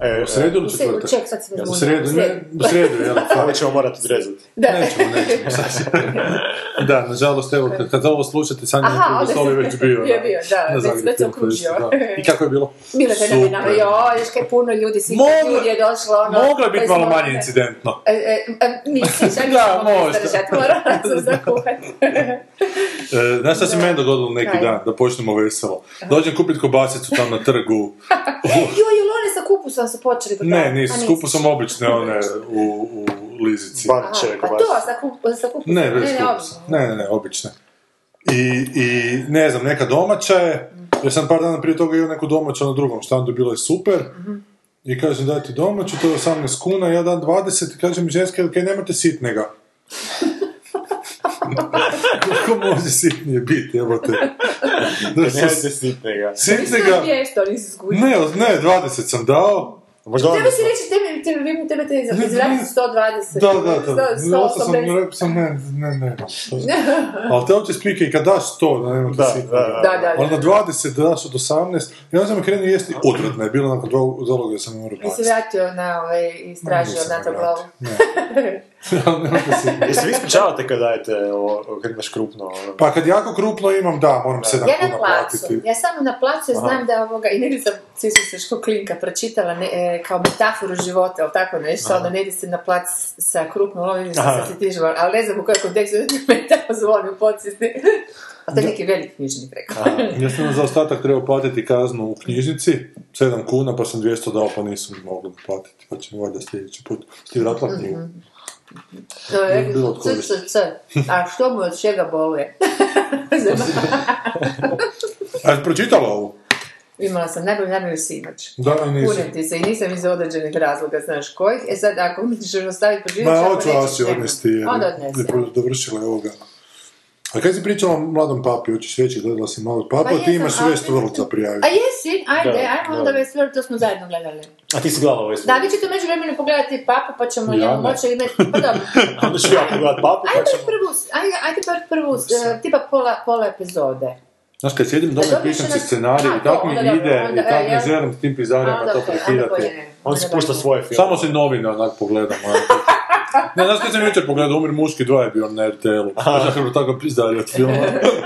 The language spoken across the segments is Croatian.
u. E, u sredu ili U četvrtak? Ček, sad se u sredu, ne, u sredu, jel? Ali ćemo morati odrezati. Da. Nećemo, nećemo, sasvim. Da, nažalost, evo, kad, kad ovo slušate, sam je Aha, je si- već bio. je bio, da, na već- Zagreb već se okružio. da. I kako je bilo? Bilo je fenomenalno, jo, još kaj puno ljudi, svi Moglo- ljudi je došlo, ono... Moglo je biti malo manje incidentno. E, e, e, misliš, ajde Da, ćemo možda. izdržati, morala sam zakuhati. E, znaš šta se meni dogodilo neki dan, da počnemo veselo? Dođem kupit kobasicu tam na trgu. Jo, jel one sa kupusom se počeli Ne, prodavati? nisu, A skupo sam obične one u, u lizici. Aha, pa to, sa, kup, sa kupusom. Ne, ne, obično. Ne, ne, ne, obične. I, I, ne znam, neka domaća je, jer sam par dana prije toga imao neku domaću na drugom štandu, bilo je super. I kažem, daj ti domaću, to je 18 kuna, ja dan 20 i kažem, ženske, kaj nemate sitnega. Kako može sitnije biti, evo te. Nemojte sitnega. Sitnega, skušao. ne, ne, 20 sam dao. Možda Treba si reći, tebi, tebi, vi tebe te izraziti 120. Da, da, da. Sto- Zato sam 180. rekao sam, ne, ne, ne. Ali te uopće spike i kad daš to, da nemate Da, sitnega. da, Da, da, Ali na da. 20 daš od 18, ja sam krenuo jesti odvratno je bilo nakon dva zaloga da sam ne morao Nisi baciti. vratio na ovaj, istražio na to glavu. Jesi vi ispričavate kad dajete ovo, kad imaš krupno? ono? Pa kad jako krupno imam, da, moram 7 Ja na kuna placu, platiti. ja samo na placu znam da ovoga, i negdje sam se što klinka pročitala ne, e, kao metaforu života, ali tako nešto, ono ne ide se na plac sa krupnom što Aha. se ti tižava, ali ne znam u kojem kontekstu da me tako zvoni u podsvijesti. A to je neki velik knjižnik rekao. Ja sam za ostatak trebao platiti kaznu u knjižnici, 7 kuna, pa sam 200 dao, pa nisam mogao platiti, pa ćemo valjda sljedeći put. Ti vratila knjigu? To je bilo c, c, c. A što mu od čega boluje? A jesi pročitala ovu? Imala sam najbolju namjeru sinoć. Da, i nisam. Puniti se i nisam iz određenih razloga, znaš kojih. E sad, ako mi ćeš ostaviti pročitati, Ma, hoću nećeš, Asi nema. odnesti, jer je dovršila je ovoga. A kad si pričala o mladom papi, hoćeš reći, gledala si malog papu, Pa ti imaš ali- West World za prijaviti. A jesi? Ajde, Da, ajmo da. onda Westworld, to smo zajedno gledali. A ti si gledala ovo Da, vi ćete među vremenu pogledati papu, pa ćemo Ja ne. moći imati... Pa dobro. Onda ću ja pogledat papu, pa ćemo... prvu, ajde, ajde bar prvu, eh, tipa pola, pola epizode. Znaš, kad sjedim doma i pišem si na- scenarij i tako mi ide onda, i tako e, ne ja- želim s tim pizarima to prekidati. On si pušta svoje filme. Samo se novine onak pogledam. Ne, znaš kad sam jučer pogledao, Umir muški dva je bio na RTL-u. Znaš kako tako pizdari od filma.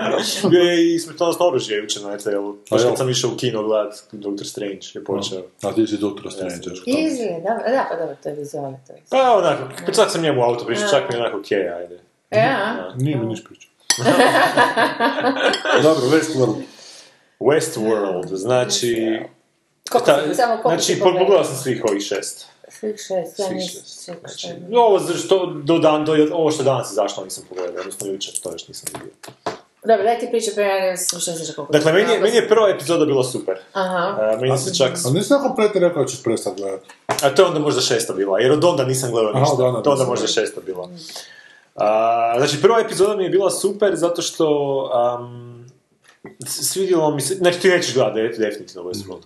Bio je i smrtonosno oružje jučer na RTL-u. Baš A kad sam išao u kino gledat Doctor Strange je počeo. A ti si doktora Strange. Easy, da, da, pa dobro, to je vizualno. Pa onako, kad čak sam njemu u auto prišao, čak mi je onako okej, ajde. Ja, Nije mi niš pričao. Dobro, West World. Westworld, znači... Koliko Ta- si- samo koliko znači, pogledao sam svih ovih šest. Svih šest, ja Svih nisam šest. čekala šta Znači, je. ovo što do dan, do, ovo što danas izašlo nisam pogledao, odnosno jučer, to još nisam vidio. Dobro, daj ti priče, pa ja ne znam što znaš koliko. Dakle, meni je, meni je prva epizoda bila super. Aha. A, meni se čak... A nisi tako kompletno rekao da ćeš prestati gledati. A to je onda možda šesta bila, jer od onda nisam gledao Aha, ništa. od onda to onda nisam možda šesta bila. A, znači, prva epizoda mi je bila super zato što... Um, svidjelo mi se... Znači, ti nećeš gledati de- definitivno Westworld.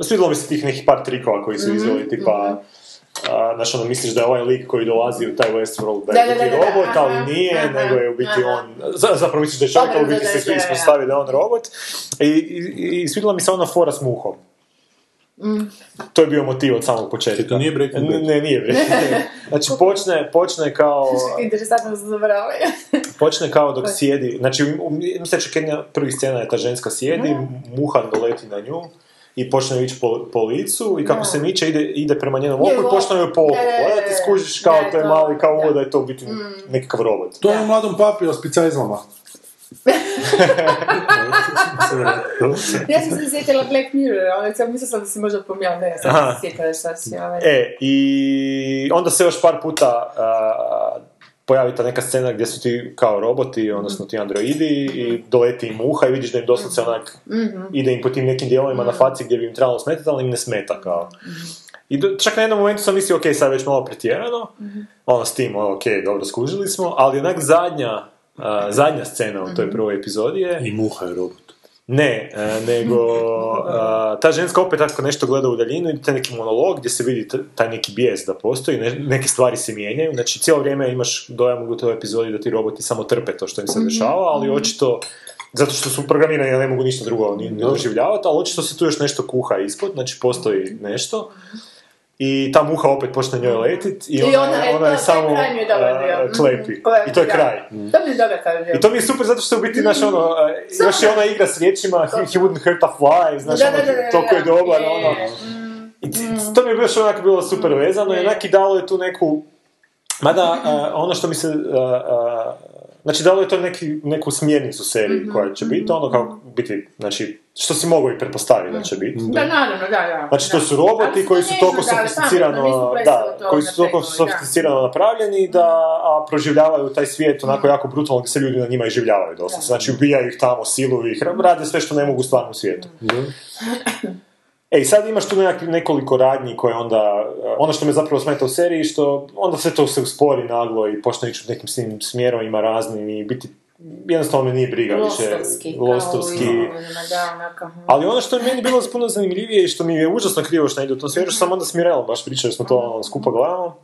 Svidjelo mi se tih nekih par trikova koji su izveli, tipa... A, znaš, ono, misliš da je ovaj lik koji dolazi u taj Westworld da je da, biti da, da, robot, aha, ali nije, aha, nego je u biti aha. on... za- Zapravo misliš da je čovjek, ali u biti se ispostavi da je on robot. I, i, i svidjela mi se ona fora s muhom. To je bio motiv od samog početka. To nije Breaking Bad? Ne, nije Breaking Bad. Znači, počne, počne kao... Interesantno zabrala. Počne kao dok sjedi, znači mislim da jedna prvih scena je ta ženska sjedi, muhan doleti na nju i počne ići po, po licu i kako Da. se miče ide, ide prema njenom Je, oku i počne joj po oku. da, da, da, Onda ti skužiš kao da, to je mali, kao ovo da je to u biti nekakav robot. To je u mladom papi o spicajzlama. Ja sam se sjetila Black Mirror, ali sam mislila sam da si možda pomijala, ne, ja sam se sjetila šta si ovaj... E, i onda se još par puta pojavi ta neka scena gdje su ti kao roboti, odnosno ti androidi i doleti im uha i vidiš da im doslovce onak ide im po tim nekim dijelovima na faci gdje bi im trebalo smetati, ali im ne smeta kao. I do, čak na jednom momentu sam mislio, ok, sad je već malo pretjerano, ono s tim, ono, ok, dobro, skužili smo, ali onak zadnja a, zadnja scena u toj prvoj epizodi je... I muha je robot. Ne, e, nego ta ženska opet tako nešto gleda u daljinu i taj neki monolog gdje se vidi taj neki bijes da postoji, ne- neke stvari se mijenjaju, znači cijelo vrijeme imaš dojam u toj epizodi da ti roboti samo trpe to što im se dešava, ali očito zato što su programirani da ne mogu ništa drugo ni, ni doživljavati, ali očito se tu još nešto kuha ispod, znači postoji nešto. I ta muha opet počne njoj letit i I ona, ona je- ona je to- samo je a, klepi. Mhm. To je- I to je kraj. To mi je. I to mi je super zato što u biti, znaš, ono, Samo još je ona igra s riječima, he, he wouldn't hurt a fly, znaš, Da, ono, da, da, da, toliko je dobar, Je, ono. je. I t- to mi je baš onako bilo super vezano i onak i dalo je tu neku, mada e, ono što mi se, znači dalo je to neki, neku smjernicu seriji koja će biti, ono kao biti, znači, što si mogao i pretpostaviti da će biti. Da, naravno, da, da. Znači to su roboti koji su toliko sofisticirano, da, koji su toliko sofisticirano napravljeni da a proživljavaju taj svijet onako jako brutalno gdje se ljudi na njima i življavaju doslovce. Znači ubijaju ih tamo, siluju ih, rade sve što ne mogu u stvarnom svijetu. E i sad imaš tu nekoliko radnji koje onda, ono što me zapravo smeta u seriji, što onda sve to se uspori naglo i počne ići u nekim smjerovima raznim i biti, jednostavno me nije briga više. Lostovski. kao Da, onako. hm. Ali ono što je meni bilo puno zanimljivije i što mi je užasno krivo što ne ide u tom smjeru, što sam onda s Mirelom baš pričali smo to ono, skupa gledamo.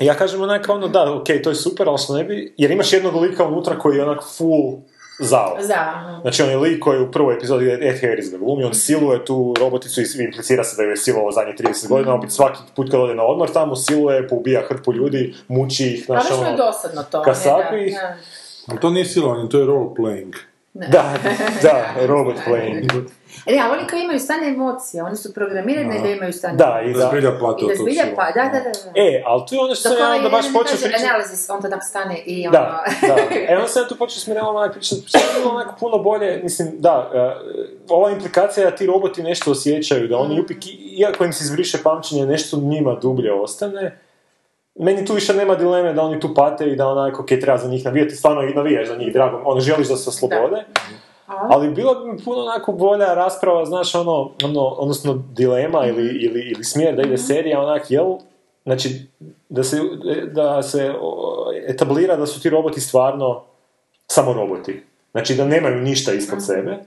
I ja kažem onak ono da, ok, to je super, ali što ne bi, jer imaš jednog lika unutra koji je onak full zao. Za, hm. Znači on je lik koji u prvoj epizodi Ed Harris ga glumi, on siluje tu roboticu i implicira se da ju je silovao zadnjih 30 godina, opet svaki put kad ode na odmor tamo siluje, poubija hrpu ljudi, muči ih, znaš baš mi je ono... dosadno to. kasapi da, ih. da. Ali to nije silovanje, to je role playing. Da, da, robot playing. E, ali oni koji imaju stane emocije, oni su programirani da imaju stane Da, i Da da. zbilja od tog pa, da, da, da. E, ali tu je ono što sam ja onda baš počeo pričati. Analysis, on tada stane i ono... Da, da. E, onda sam ja tu počeo s Mirelom onak pričati, što je bilo onako puno bolje, mislim, da, uh, ova implikacija da ti roboti nešto osjećaju, da Mm. oni upik, iako im se izbriše pamćenje, nešto njima dublje ostane, meni tu više nema dileme da oni tu pate i da onako, ok, treba za njih navijati, stvarno i navijaš za njih, drago, ono, želiš da se oslobode, ali bilo bi mi puno onako bolja rasprava, znaš, ono, ono odnosno dilema ili, ili, ili smjer da ide serija, onak, jel, znači, da se, da se etablira da su ti roboti stvarno samo roboti. Znači da nemaju ništa ispod sebe.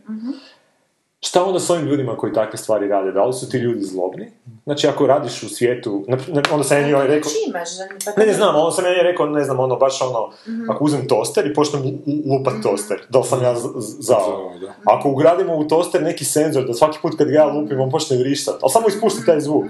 Šta onda s ovim ljudima koji takve stvari rade? Da li su ti ljudi zlobni? Znači ako radiš u svijetu, onda sam ja njoj rekao, Znači imaš, da- pa ne, ne znam, ono sam ja rekao, ne znam, ono, baš ono, ako uzmem toster i počnem lu- lupat toster, da li sam ja z- z- zao? Zao, da. Ako ugradimo u toster neki senzor, da svaki put kad ga ja lupim, on počne vrištat, ali samo ispusti taj zvuk,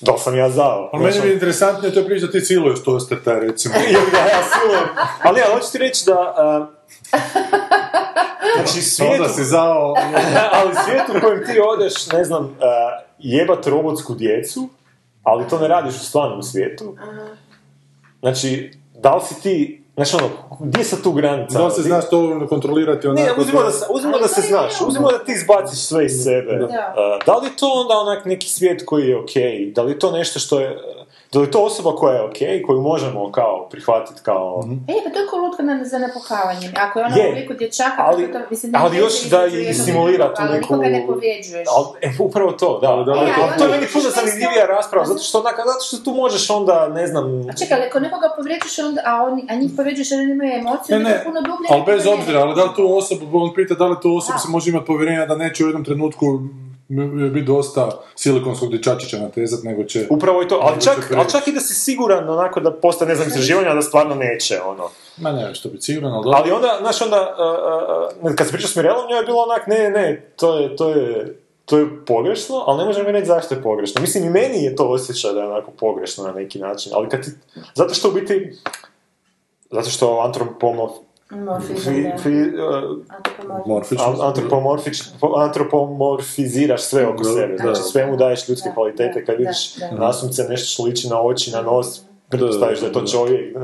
da li sam ja zao? Ali meni Znaš, je interesantnije to priča da ti siluješ toster taj recimo. da ja silujem. Ali ja, hoću ti reći da... znači, svijetu, Onda si zao... ali svijet u kojem ti odeš, ne znam, a, jebat robotsku djecu, ali to ne radiš u stvarnom svijetu. Znači, da li si ti... Znači, ono, gdje je sad tu granica? Da li se znaš to kontrolirati onako... Ne, uzmimo da se, uzmimo Ali da se znaš, realno. uzmimo da ti izbaciš sve iz sebe. Da. Uh, da li je to onda onak neki svijet koji je okej? Da li je to nešto što je... Da li to osoba koja je okej, koju možemo kao prihvatiti kao... E, pa to je ko lutka na, za napuhavanjem. Ako je ona Je, u obliku dječaka, ali- to, mislim, ali još da i simulira tu ali neku- nikoga ne povrijeđuješ. Ali, e, upravo to, da. Ali da je Ali to- to je meni puno zanimljivija rasprava, zato što, onak, zato što tu možeš onda, ne znam... A čekaj, ali ako nekoga povrijeđuješ, onda, a, oni, a njih povrijeđuješ, jer oni imaju emocije, Ne, ne, to puno dublje. ali bez ne. obzira, ali da li tu osobu, on pita da li tu osoba Da. se može imati povjerenja da neće u jednom trenutku biti dosta silikonskog dječačića natezat, nego će... Upravo je to, ali čak, ali čak i da si siguran onako da postoje, ne znam, istraživanja da stvarno neće, ono. Ma ne, što biti siguran, ali. Ali onda, znaš, onda, uh, uh, kad se pričao s Mirelom, njoj je bilo onak, ne, ne, to je, to je, to je pogrešno, ali ne možemo mi reći zašto je pogrešno. Mislim, i meni je to osjećaj da je onako pogrešno na neki način, ali kad ti, zato što u biti, zato što antropomorf, fi, fi, uh, antropomorfič, antropomorfiziraš sve oko Da, sebe, znači svemu daješ ljudske Da, kvalitete, kad da, vidiš da. nasumce nešto što liči na oči, na nos, pretpostaviš da je to da. čovjek, e,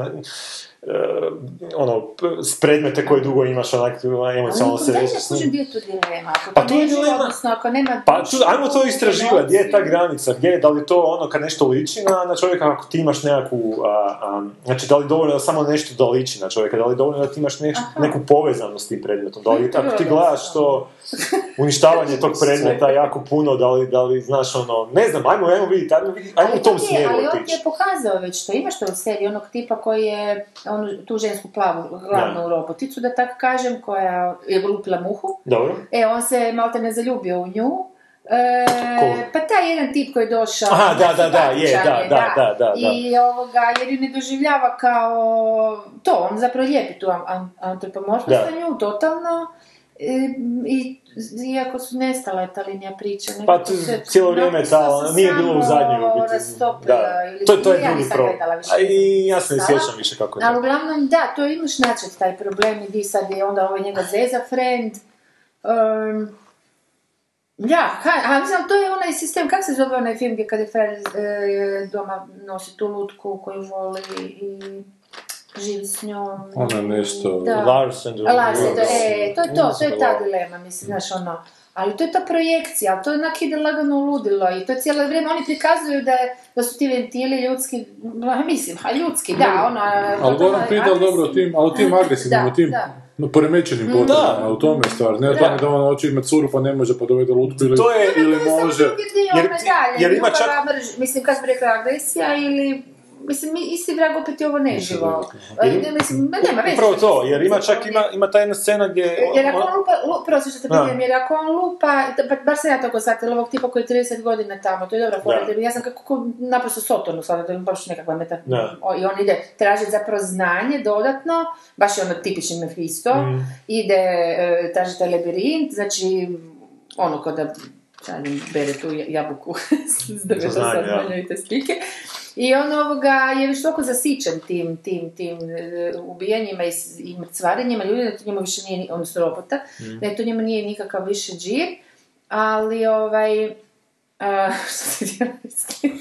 ono, p- s predmete koje dugo imaš, onak, emocionalno se Ali vežeš ne s njim. gdje je tu dilema. Ako Pa to tu je dilema. Odnosno, ako nema Pa ajmo to istraživati, gdje je ta granica, gdje je, da li to ono kad nešto liči na, na čovjeka, ako ti imaš nekakvu, a, a, znači da li dovoljno da samo nešto da liči na čovjeka, da li je dovoljno da ti imaš neš- neku povezanost s tim predmetom, da li ako ti Da, gledaš to uništavanje tog predmeta jako puno, da li, da li znaš ono, ne znam, ajmo, ajmo vidjeti, ajmo, vidjeti, ajmo u tom smjeru Ali on ti je pokazao već to, imaš to u seriji, onog tipa koji je, onu, tu žensku plavu, glavnu roboticu, da tako kažem, koja je lupila muhu. Dobro. E, on se malte ne zaljubio u nju. E, pa taj jedan tip koji je došao... Aha, da, da, da, je, da, da, da, da, da. I ovoga, jer ju ne doživljava kao to, on zapravo lijepi tu antropomorfnost na nju, totalno. E, I, iako su nestala ta linija priče. Pa tu cijelo vrijeme ta, nije bilo u zadnjoj u biti. Da, ili- to, to je ja drugi problem. A i ja se ne sjećam više kako je Ali uglavnom, da, to imaš načet taj problem i di sad je onda ovaj njega zeza friend. Um, ja, kaj, a mislim, to je onaj sistem, kak se zove onaj film gdje kad je Fred e, doma nosi tu lutku koju voli i živi s njom. Ona nešto- Da. Lars and the Lars, Reverse. to, e, to je to, to je ta dilema, mislim, znaš, ono, ali to je ta projekcija, ali to je onak ide lagano ludilo i to je cijelo vrijeme, oni prikazuju da, je- da su ti ventili ljudski, mislim, a ljudski, da, ono... Ali Goran pita, ali dobro, o tim, ali o tim agresivnim, o tim da. no, poremećenim potrebama, u tome je stvar. Ne o Da. tome da on hoće imati curu pa ne može pa dovede lutku ili, To je- ili To je samo može. drugi dio Jer- medalje, jer ima čak- mrž- mislim, kad bi rekla agresija ili... Mislim, mi- isti vrag opet je ovo neživo. E, mislim, ma nema veze. Upravo to, jer ima čak, ima, ima ta jedna scena gdje... Jer ako on- lupa, lu, prosim što te pitam, jer ako on lupa, pa, bar sam ja tako shvatila, ovog tipa koji je 30 godina tamo, to je dobra fora, ja sam kako ko- naprosto sotonu sada, da je baš nekakva meta, Da. i on ide tražiti zapravo znanje dodatno, baš je ono tipični Mephisto, Mm. ide e, tražiti taj labirint, znači ono kada šalim, bere tu ja- jabuku s deveto Saznanje, saznanja i te spike. I on ovoga je već toliko zasićen tim, tim, tim e, ubijanjima i, i mrcvarenjima ljudi, da to njemu više nije, ni- odnosno robota, da to njemu nije nikakav više džir, ali ovaj, a, što se htjela reći?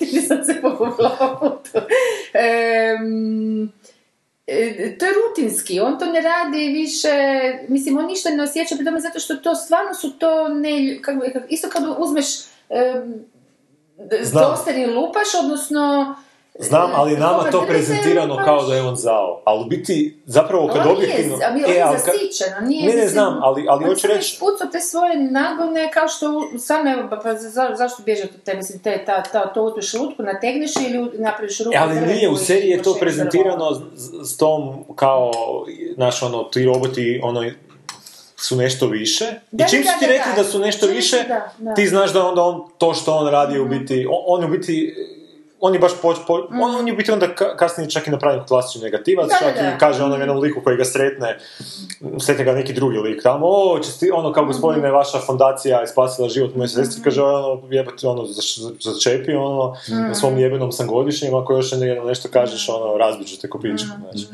Nisam se pogubila po putu. E, to je rutinski, on to ne radi više, mislim, on ništa ne osjeća pri tome zato što to stvarno su to ne, kako, isto kad uzmeš um, dostani lupaš, odnosno Znam, ali nama to prezentirano kao da je on zao. Ali u biti, zapravo kad objektivno... E, je ali zasićen, on nije... Ne, ne znam, ali, ali hoću reći... ispucao te svoje nagone kao što, sam evo, pa, pa za, zašto bježe od te, mislim, te, ta, ta, to uzmeš lutku, nategneš ili napraviš ruku. E, ali nije, u seriji je to prezentirano s, tom kao, znaš, ono, ti roboti, ono, su nešto više. Da, I čim da, su ti da, rekli da. su nešto više, ti znaš da onda on, to što on radi je u biti, on, je u biti, on je baš po, po- on, on je biti onda ka- kasnije čak i napravljen klasični negativac, Da, čak da. i kaže onom jednom liku koji ga sretne, sretne ga neki drugi lik tamo, o, česti, ono kao gospodine, vaša fondacija je spasila život moje sestri, kaže ono, jebate, ono, začepi, ono, na svom jebenom sam godišnjem, ako još jedno nešto kažeš, ono, razbit ću te kopičku, znači.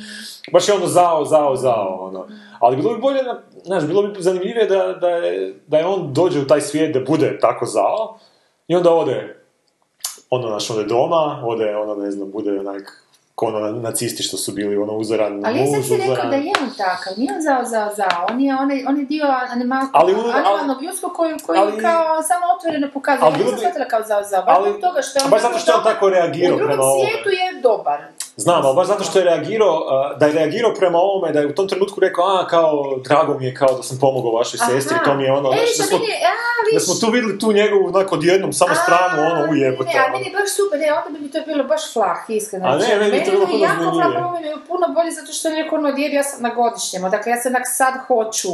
Baš je ono zao, zao, zao, ono. Ali bilo bi bolje, znaš, bilo bi zanimljivije da, da, je, da je on dođe u taj svijet da bude tako zao i onda ode, ono, naš, ode doma, ode, ono, ne znam, bude onak, ono na- nacisti što su bili, ono, uzoran Ali ja sam muž, ti rekao uzoran- da je on takav, nije on zao, zao, zao, on je, on je, on je dio animal, Ali ali- animalnog ljudskog koji, koji ali- kao samo otvoreno pokazuje. Ali Ja nisam shvatila kao zao, zao, baš zbog toga što je on... baš zato što je on tako reagirao U drugom prema svijetu je dobar. Znam, ali baš zato što je reagirao, da je reagirao prema ovome, da je u tom trenutku rekao, a, kao, drago mi je kao da sam pomogao vašoj sestri, Aha. to mi je ono, E, što da smo, meni, a, da viš, smo tu vidjeli tu njegovu, onako, odjednom, samo stranu, ono, ujebote. Ne, a ono. meni je baš super, ne, onda bi mi to bilo baš flah, iskreno. A ne, meni je to bilo puno jako flah, je puno bolje zato što je neko ono odjebio, ja sam na godišnjemu, dakle ja sam onak sad hoću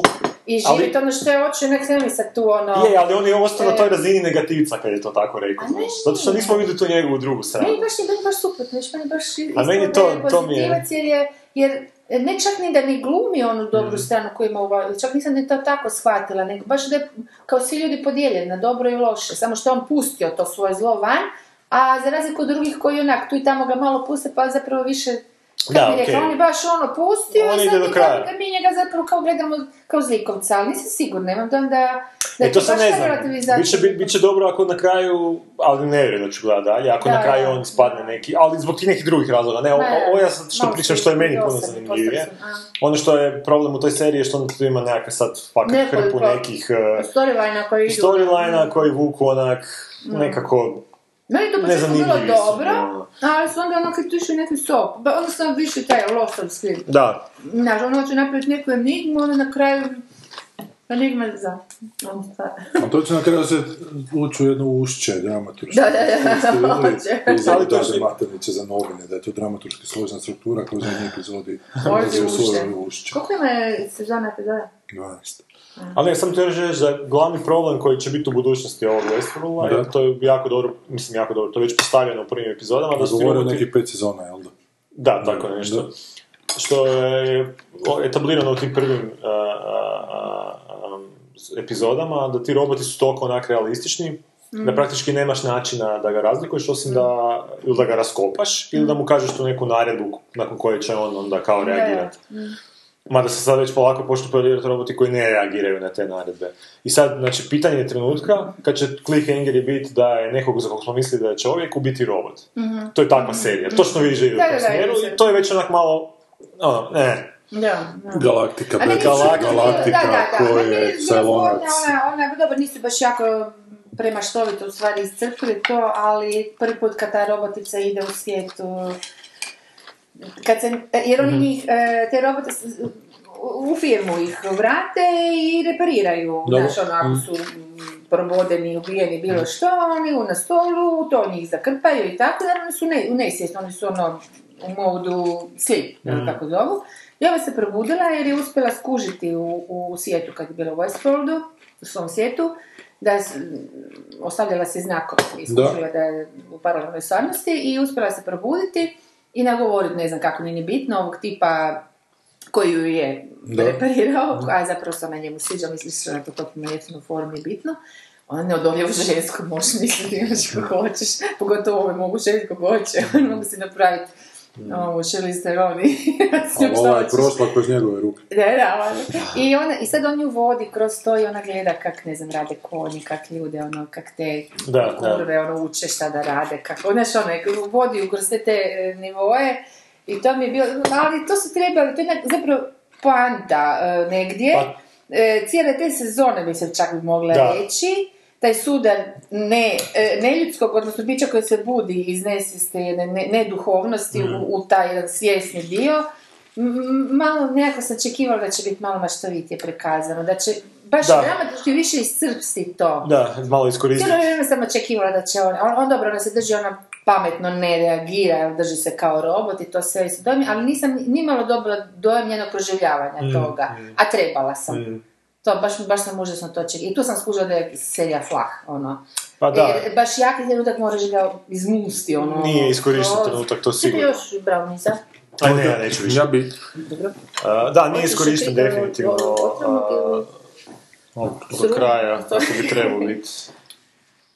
i živjeti ono što je hoću, nek ne mi sad tu ono... Je, ali on je ostao na E. toj razini negativca kad je to tako rekao, znaš. Zato što nismo vidjeli tu njegovu drugu stranu. Meni baš je meni baš super, znaš, meni baš A meni to- to mi je- jer je, jer ne čak ni da ne glumi onu dobru Mhm. stranu koju ima u čak nisam ni to tako shvatila, nego baš da je kao svi ljudi podijeljeni na dobro i loše, samo što je on pustio to svoje zlo van, a za razliku od drugih koji onak tu i tamo ga malo puste, pa zapravo više Da, bi rekla, okej. on je baš ono pustio On i sad mi, da mi njega zapravo kao gledamo kao zlikovca, ali nisam sigurna, imam dojam da, da E, to baš ne znam. Biće, bi, biće dobro ako na kraju, ali ne vjerujem da ću gledati dalje, ako Da, na kraju da. on spadne neki, ali zbog tih nekih drugih razloga. Ne, Ne, ovo ja sad što pričam što je meni puno zanimljivije. Ono što je problem u toj seriji je što on tu ima nekakve sad fakat hrpu nekih idu. storyline koji vuku onak nekako Meni je to početku bilo su, dobro, ono. ali su onda ono kad tu neki sop, ba, onda sam više taj losovski. Da, Znaš, ono će napraviti neku enigmu, onda na kraju Enigma za... on stvar. A to će na kraju se ući u jedno ušće dramaturško. Da, da, da, hoće. Za Ali to je- Maternice za novine, da je to dramaturški složena struktura koja u zadnjoj epizodi svoje ušće. Koliko ima sezona epizoda? 12. Ali ne, sam ti reći da glavni problem koji će biti u budućnosti ovog Westworlda, Da. je to je jako dobro, mislim jako dobro, to je već postavljeno u prvim epizodama, da Govorio roboti- nekih pet sezona, jel da? Da, tako Da. nešto. Što je etablirano u tim prvim a, a, a, a, epizodama, da ti roboti su toliko onak realistični, da praktički nemaš načina da ga razlikuješ, osim da, ili da ga raskopaš, ili da mu kažeš tu neku naredbu nakon koje će on onda kao reagirati. Mada se sad već polako počnu pojavljivati roboti koji ne reagiraju na te naredbe. I sad, znači, pitanje je trenutka kad će cliffhanger biti da je nekog za kog smo mislili da je čovjek u biti robot. To je takva serija. Točno vidiš da ide u tom smjeru i to je već onak malo, ono, ne, Da, da. Galaktika, su- Galaktika, Galaktika, da, da, da. je zgodno, Ona, ona, dobro, nisu baš jako premaštovito u stvari iscrpili to, ali prvi put kad ta robotica ide u svijetu, kad se, jer oni njih, e, te robote u- firmu ih vrate i repariraju, Dobro. znaš, ono, ako su mm, probodeni, ubijeni, bilo što, oni u na stolu, to njih zakrpaju i tako, naravno su ne, u nesvijest, oni su ono u modu sleep, mm. kako zovu. I ova se probudila jer je uspjela skužiti u, u svijetu kad je bila u Westworldu, u svom svijetu, da s- ostavljala se znakove i skužila da je u paralelnoj stvarnosti i uspjela se probuditi i nagovoriti, ne znam kako nije ni bitno, ovog tipa koji ju je Da. reparirao, a zapravo se ona njemu sviđa, misliš da je to potpuno jeftino formi bitno, ona ne odolje u žensko, možeš misliti imaš kako hoćeš, pogotovo ovo mogu kako hoće, mogu si napraviti ovu Charlize Theron i s njom Ali šta ova je prošla kroz njegove ruke. Da, da. I, ona, I sad on ju vodi kroz to i ona gleda kak, ne znam, rade konji, kak ljude, ono, kak te Da, da. kurve, ono, uče šta da rade, kako, znaš, ono, vodi ju kroz te, te e, nivoe i to mi je bilo, ali to su trebali, to je zapravo poanta e, negdje, Pa- e, cijele te sezone se čak bi mogla Da. reći, taj sudar ne, e, neljudskog, odnosno bića koje se budi iz nesvijesti, ne, ne, neduhovnosti Mhm. u, u taj jedan svjesni dio, malo nekako sam očekivala da će biti malo maštovitije prikazano, da će baš Da. dramatički više iscrpsti to. Da, malo iskoristiti. Cijelo vrijeme sam očekivala da će on, on, on dobro, ona se drži, ona pametno ne reagira, drži se kao robot i to sve se dojmi, ali nisam nimalo dobila dojam njenog proživljavanja Mm, toga, mm. a trebala sam. Mm. To, baš, baš sam užasno to očekivala. I tu sam skužila da je serija flah, ono. Pa da, Jer baš jaki trenutak moraš ga izmusti, ono. Nije iskorišten trenutak, to sigurno. još brownica? Aj ne, ja neću više. Ja bi... Dobro. A, da, nije iskorišten ti, e, definitivno do kraja, kako bi trebao biti.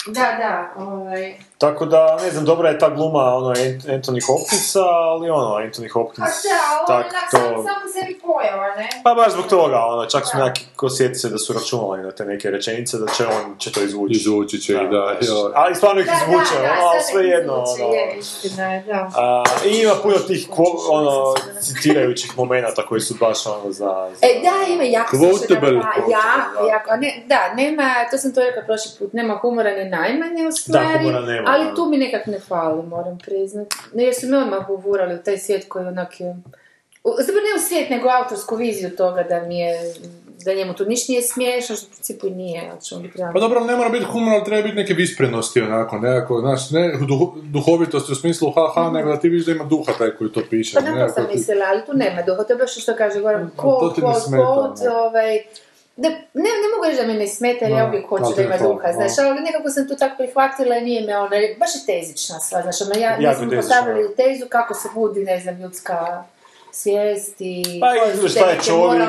Da, da, ovaj... Tako da, ne znam, dobra je ta gluma ono, Ant- Anthony Hopkinsa, ali ono, Anthony Hopkins, A da, ovo je tak, onak to... sam, sam sebi pojava, ne? Pa baš zbog toga, ono, čak su neki osjeti se da su računali na te neke rečenice, da će on će to izvući. Izvući će ih, da, znaš. joj. Ali stvarno ih izvuče, ono, ali sve jedno, izvuče, ono. Je, istina da. A, I ima puno tih kvo- ono, citirajućih momenata koji su baš ono za... za... E, da, ima jako Quotable. da, jako, da. ne, da, nema, to sam to rekla prošli put, nema humora ni najmanje u stvari, humora nema, ali tu mi nekak ne fali, moram priznat. Ne, jer su me odmah uvurali u taj svijet koji onak je, zapravo ne u svijet, nego autorsku viziju toga da mi je, da njemu tu ništa nije smiješno, što u principu i nije, ali ćemo biti. Pa dobro, ne mora biti humor, ali treba biti neke visprenosti onako, nekako, znaš, ne duho- duhovitosti u smislu haha, nego da ti vidiš da ima duha taj koji to piše. Pa to nekako sam mislila, ali tu nema duha, to je baš što kaže to quote, ti ne quote, quote, ovaj, ne, ne, ne mogu reći da me ne smeta, jer ja uvijek hoću da ima duha, znaš, ali nekako sam tu tako prihvatila i nije me ona, baš je tezična stvar, znaš, ono, ja, smo tezična, postavili tezu kako se budi, ne znam, ljudska svijest i Pa i šta je čovjek,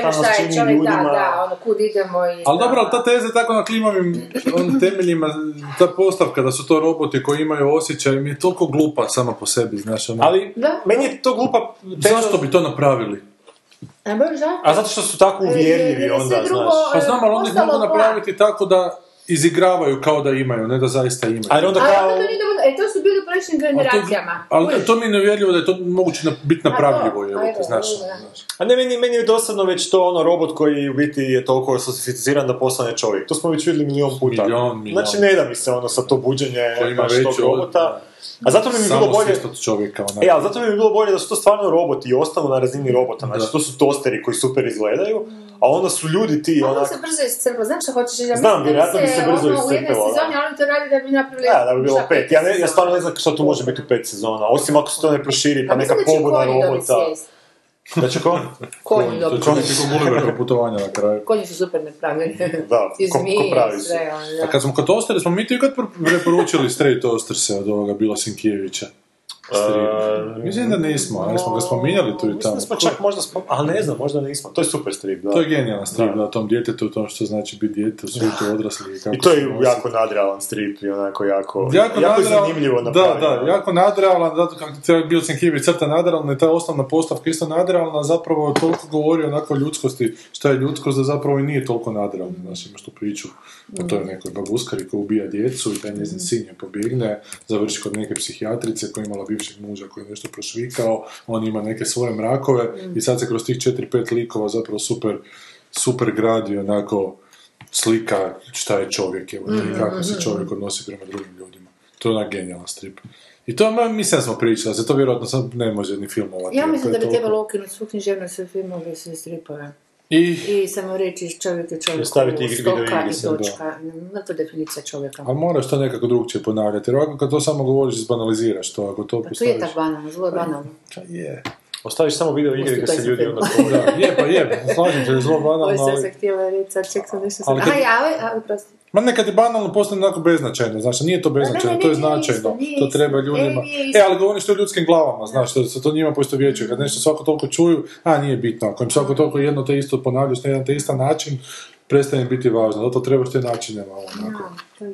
šta šta je čini čovjek, da, ljudima. da, ono, kud idemo i... Ali da. dobro, ali ta teza je tako na klimavim on, temeljima, ta postavka da su to roboti koji imaju osjećaj, mi je toliko glupa sama po sebi, znaš, ono. Ali, Da. meni je to glupa... teza- Zašto bi to napravili? A baš da? A zato što su tako uvjerljivi Jer je sve onda, drugo, znaš. Pa znam, ali postalo mogu plan. napraviti tako da izigravaju kao da imaju, ne da zaista imaju. Ali onda Ali kao... onda to dovoljno, e, to su bili u prošlim Ali to- generacijama. Ali to mi je nevjerljivo da je to moguće na- biti napravljivo, je, ajde, znaš. A ne, meni, meni je dosadno već to ono robot koji u biti je toliko sofisticiran da postane čovjek. To smo već vidjeli milion puta. Milion, milion. Znači ne da mi se ono sa to buđenje Koji ima baš veću tog od- robota. A zato mi bi bilo Samo bolje... svijest od čovjeka, onako. E, ali zato mi bi bilo bolje da su to stvarno roboti i ostanu na razini robota. Znači, to su tosteri koji super izgledaju, a onda su ljudi ti, Ono onak... se brzo iscrplo, znaš što hoćeš? Ja Znam, mislim da vjerojatno bi se brzo ono, U jednoj iscrpilo, da. sezoni, ali oni to radi da bi napravili... Da, da bi bilo šta, pet. Ja, ne, ja stvarno ne znam što tu može biti u pet sezona, osim ako se to ne proširi, pa A neka da pobuna robota. svijest. Da će ko? Konji To dobiti će biti kao Gulliverko putovanja na kraju. Konji su super napravljeni. Da, I ko- ko pravi su. sve, ono, da. A kad smo kod Ostera, smo mi ti kad pre- preporučili Straight Osterse od ovoga Bila Sinkijevića? E, Mislim da nismo, ali smo ga spominjali tu i Mislim tamo. da smo čak možda spom... Ali ne znam, možda nismo. To je super strip, da. To je genijalan strip, Da. da, tom djetetu, tom što znači biti dijete u svijetu odraslih. i kako I to se je nosi. jako nadrealan strip i onako jako, Jako, jako je nadrealan- zanimljivo Da, napravljeno. da, jako nadrealan, zato kako ti je bio Sinkijević crta nadrealna i ta osnovna postavka isto nadrealna, zapravo toliko govori onako o ljudskosti, šta je ljudskost, da zapravo i nije toliko nadrealna. Znači, imaš tu priču o toj nekoj babuskari koja ubija djecu i taj njezin sin je pobjegne, završi kod neke psihijatrice koja je imala bivšeg muža koji je nešto prošvikao, on ima neke svoje mrakove i sad se kroz tih 4-5 likova zapravo super, super gradi onako slika šta je čovjek evo, i kako se čovjek odnosi prema drugim ljudima. To je onak genijalan strip. I to, ma, mislim da smo pričali, za to vjerojatno sad ne može ni filmovati. Ja mislim da bi trebalo ukinuti svu književnost sve filmove i sve stripove. I, I samo reći čovjek je čovjek staviti stoka video i točka. Na to definicija čovjeka. ali moraš to nekako drugčije ponavljati, jer ovako kad to samo govoriš, izbanaliziraš to, ako to Pa to je postaviš... tak banalno, zlo je banalno. Pa je. Ostaviš samo video igre gdje se ljudi onda je, pa je, slažem se, zlo Ovo banalno, ali... sam htjela reći, sad ček sam nešto sam... Ali kad- A ja, a, uprosti. Ma nekad je banalno postane onako beznačajno, znači nije to beznačajno, to je značajno, to treba E, ljudima. isto. E, ali govoriš to o ljudskim glavama, znaš, što se to njima poisto vječuje, kad nešto svako toliko čuju, a nije bitno, ako im svako toliko jedno te isto ponavljaš na jedan te istan način, prestane im biti važno, zato trebaš te načine malo onako,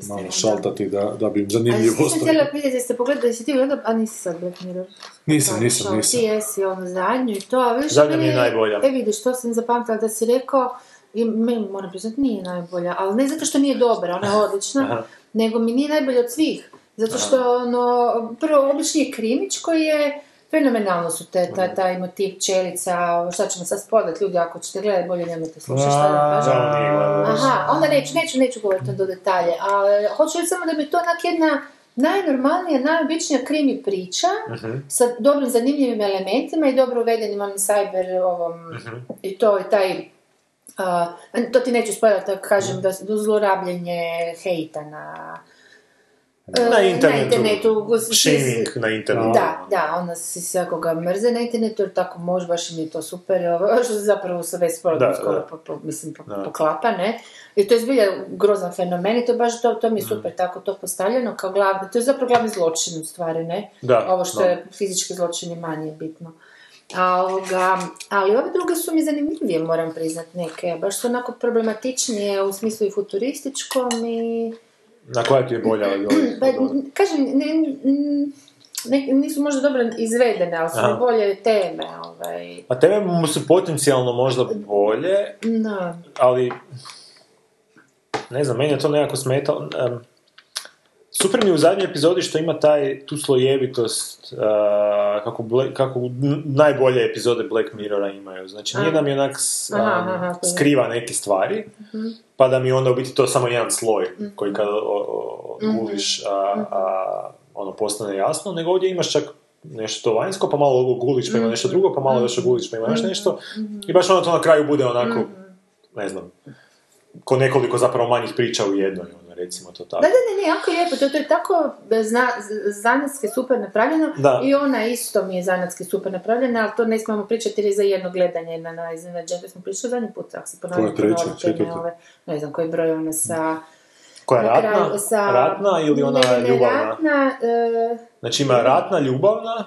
malo šaltati da, da bi im Ali zanimljivo svi sam ostalo. htjela pitati, jeste pogledali, jesi ti gledao, a nisi sad Black Mirror. Nisam, nisam, što, nisam. Ti jesi ono zadnju i to, a vidiš, Zadnja mi je najbolja. E vidiš, to sam zapamtila da si rekao, i meni moram priznati nije najbolja, ali ne zato što nije dobra, ona je odlična, Aha. nego mi nije najbolja od svih. Zato što, ono, prvo, obični je krimić koji je, fenomenalno su te, ta, taj motiv čelica, šta ćemo sad spodat, ljudi, ako ćete gledati, bolje nemojte slušati šta da kažem. Gledao. Aha, onda neću, neću, neću govoriti do detalje, ali hoću samo da je to onak jedna najnormalnija, najobičnija krimi priča sa dobrim zanimljivim elementima i dobro uvedenim onim cyber ovom, i to je taj a, to ti neću spojati, da kažem, da, zlorabljenje hejta na, Na internetu. na internetu. Shaming na internetu. Da, da, onda si svakoga mrze na internetu, jer tako može, baš im je to super, što se zapravo sa već Da, skoro po, po- mislim, po, poklapa, ne? I to je zbilja grozan fenomen i to baš, to, to mi je Mm. super tako to postavljeno kao glavni, to je zapravo glavni zločin u stvari, ne? Da, Ovo što da. je fizički zločin je manje bitno. A, ovoga, ali ove druge su mi zanimljivije, moram priznat neke, baš su onako problematičnije u smislu i futurističkom i... Na koja ti je bolja? Pa, kažem, ne, ne- nisu možda dobro izvedene, ali su Aha. bolje teme. Ovaj. A teme mu su potencijalno možda bolje, No. ali ne znam, meni je to nekako smetalo. Super mi je u zadnjoj epizodi što ima taj, tu slojevitost, uh, kako, kako najbolje epizode Black Mirrora imaju. Znači, nije da mi onak s- Aha, um, aha, je. skriva neke stvari, pa da mi onda u biti to samo jedan sloj koji kada o, guliš, a, a, ono postane jasno, nego ovdje imaš čak nešto to vanjsko, pa malo guliš pa ima nešto drugo, pa malo još guliš pa ima još nešto, i baš ono to na kraju bude onako, ne znam, ko nekoliko zapravo manjih priča u jednoj, ono, recimo to tako. Da, da, ne, ne, jako lijepo, to, to je tako zna, zanatski super napravljeno Da. i ona isto mi je zanatski super napravljena, ali to ne smijemo pričati jer je za jedno gledanje na, na iznenađenje, to smo pričali zadnji put, ako se ove, ne znam koji broj ona sa... Koja je na ratna? kraju sa- Ratna ili ona ne, ne, ne, ljubavna? ratna, e, Znači ima ratna, ljubavna,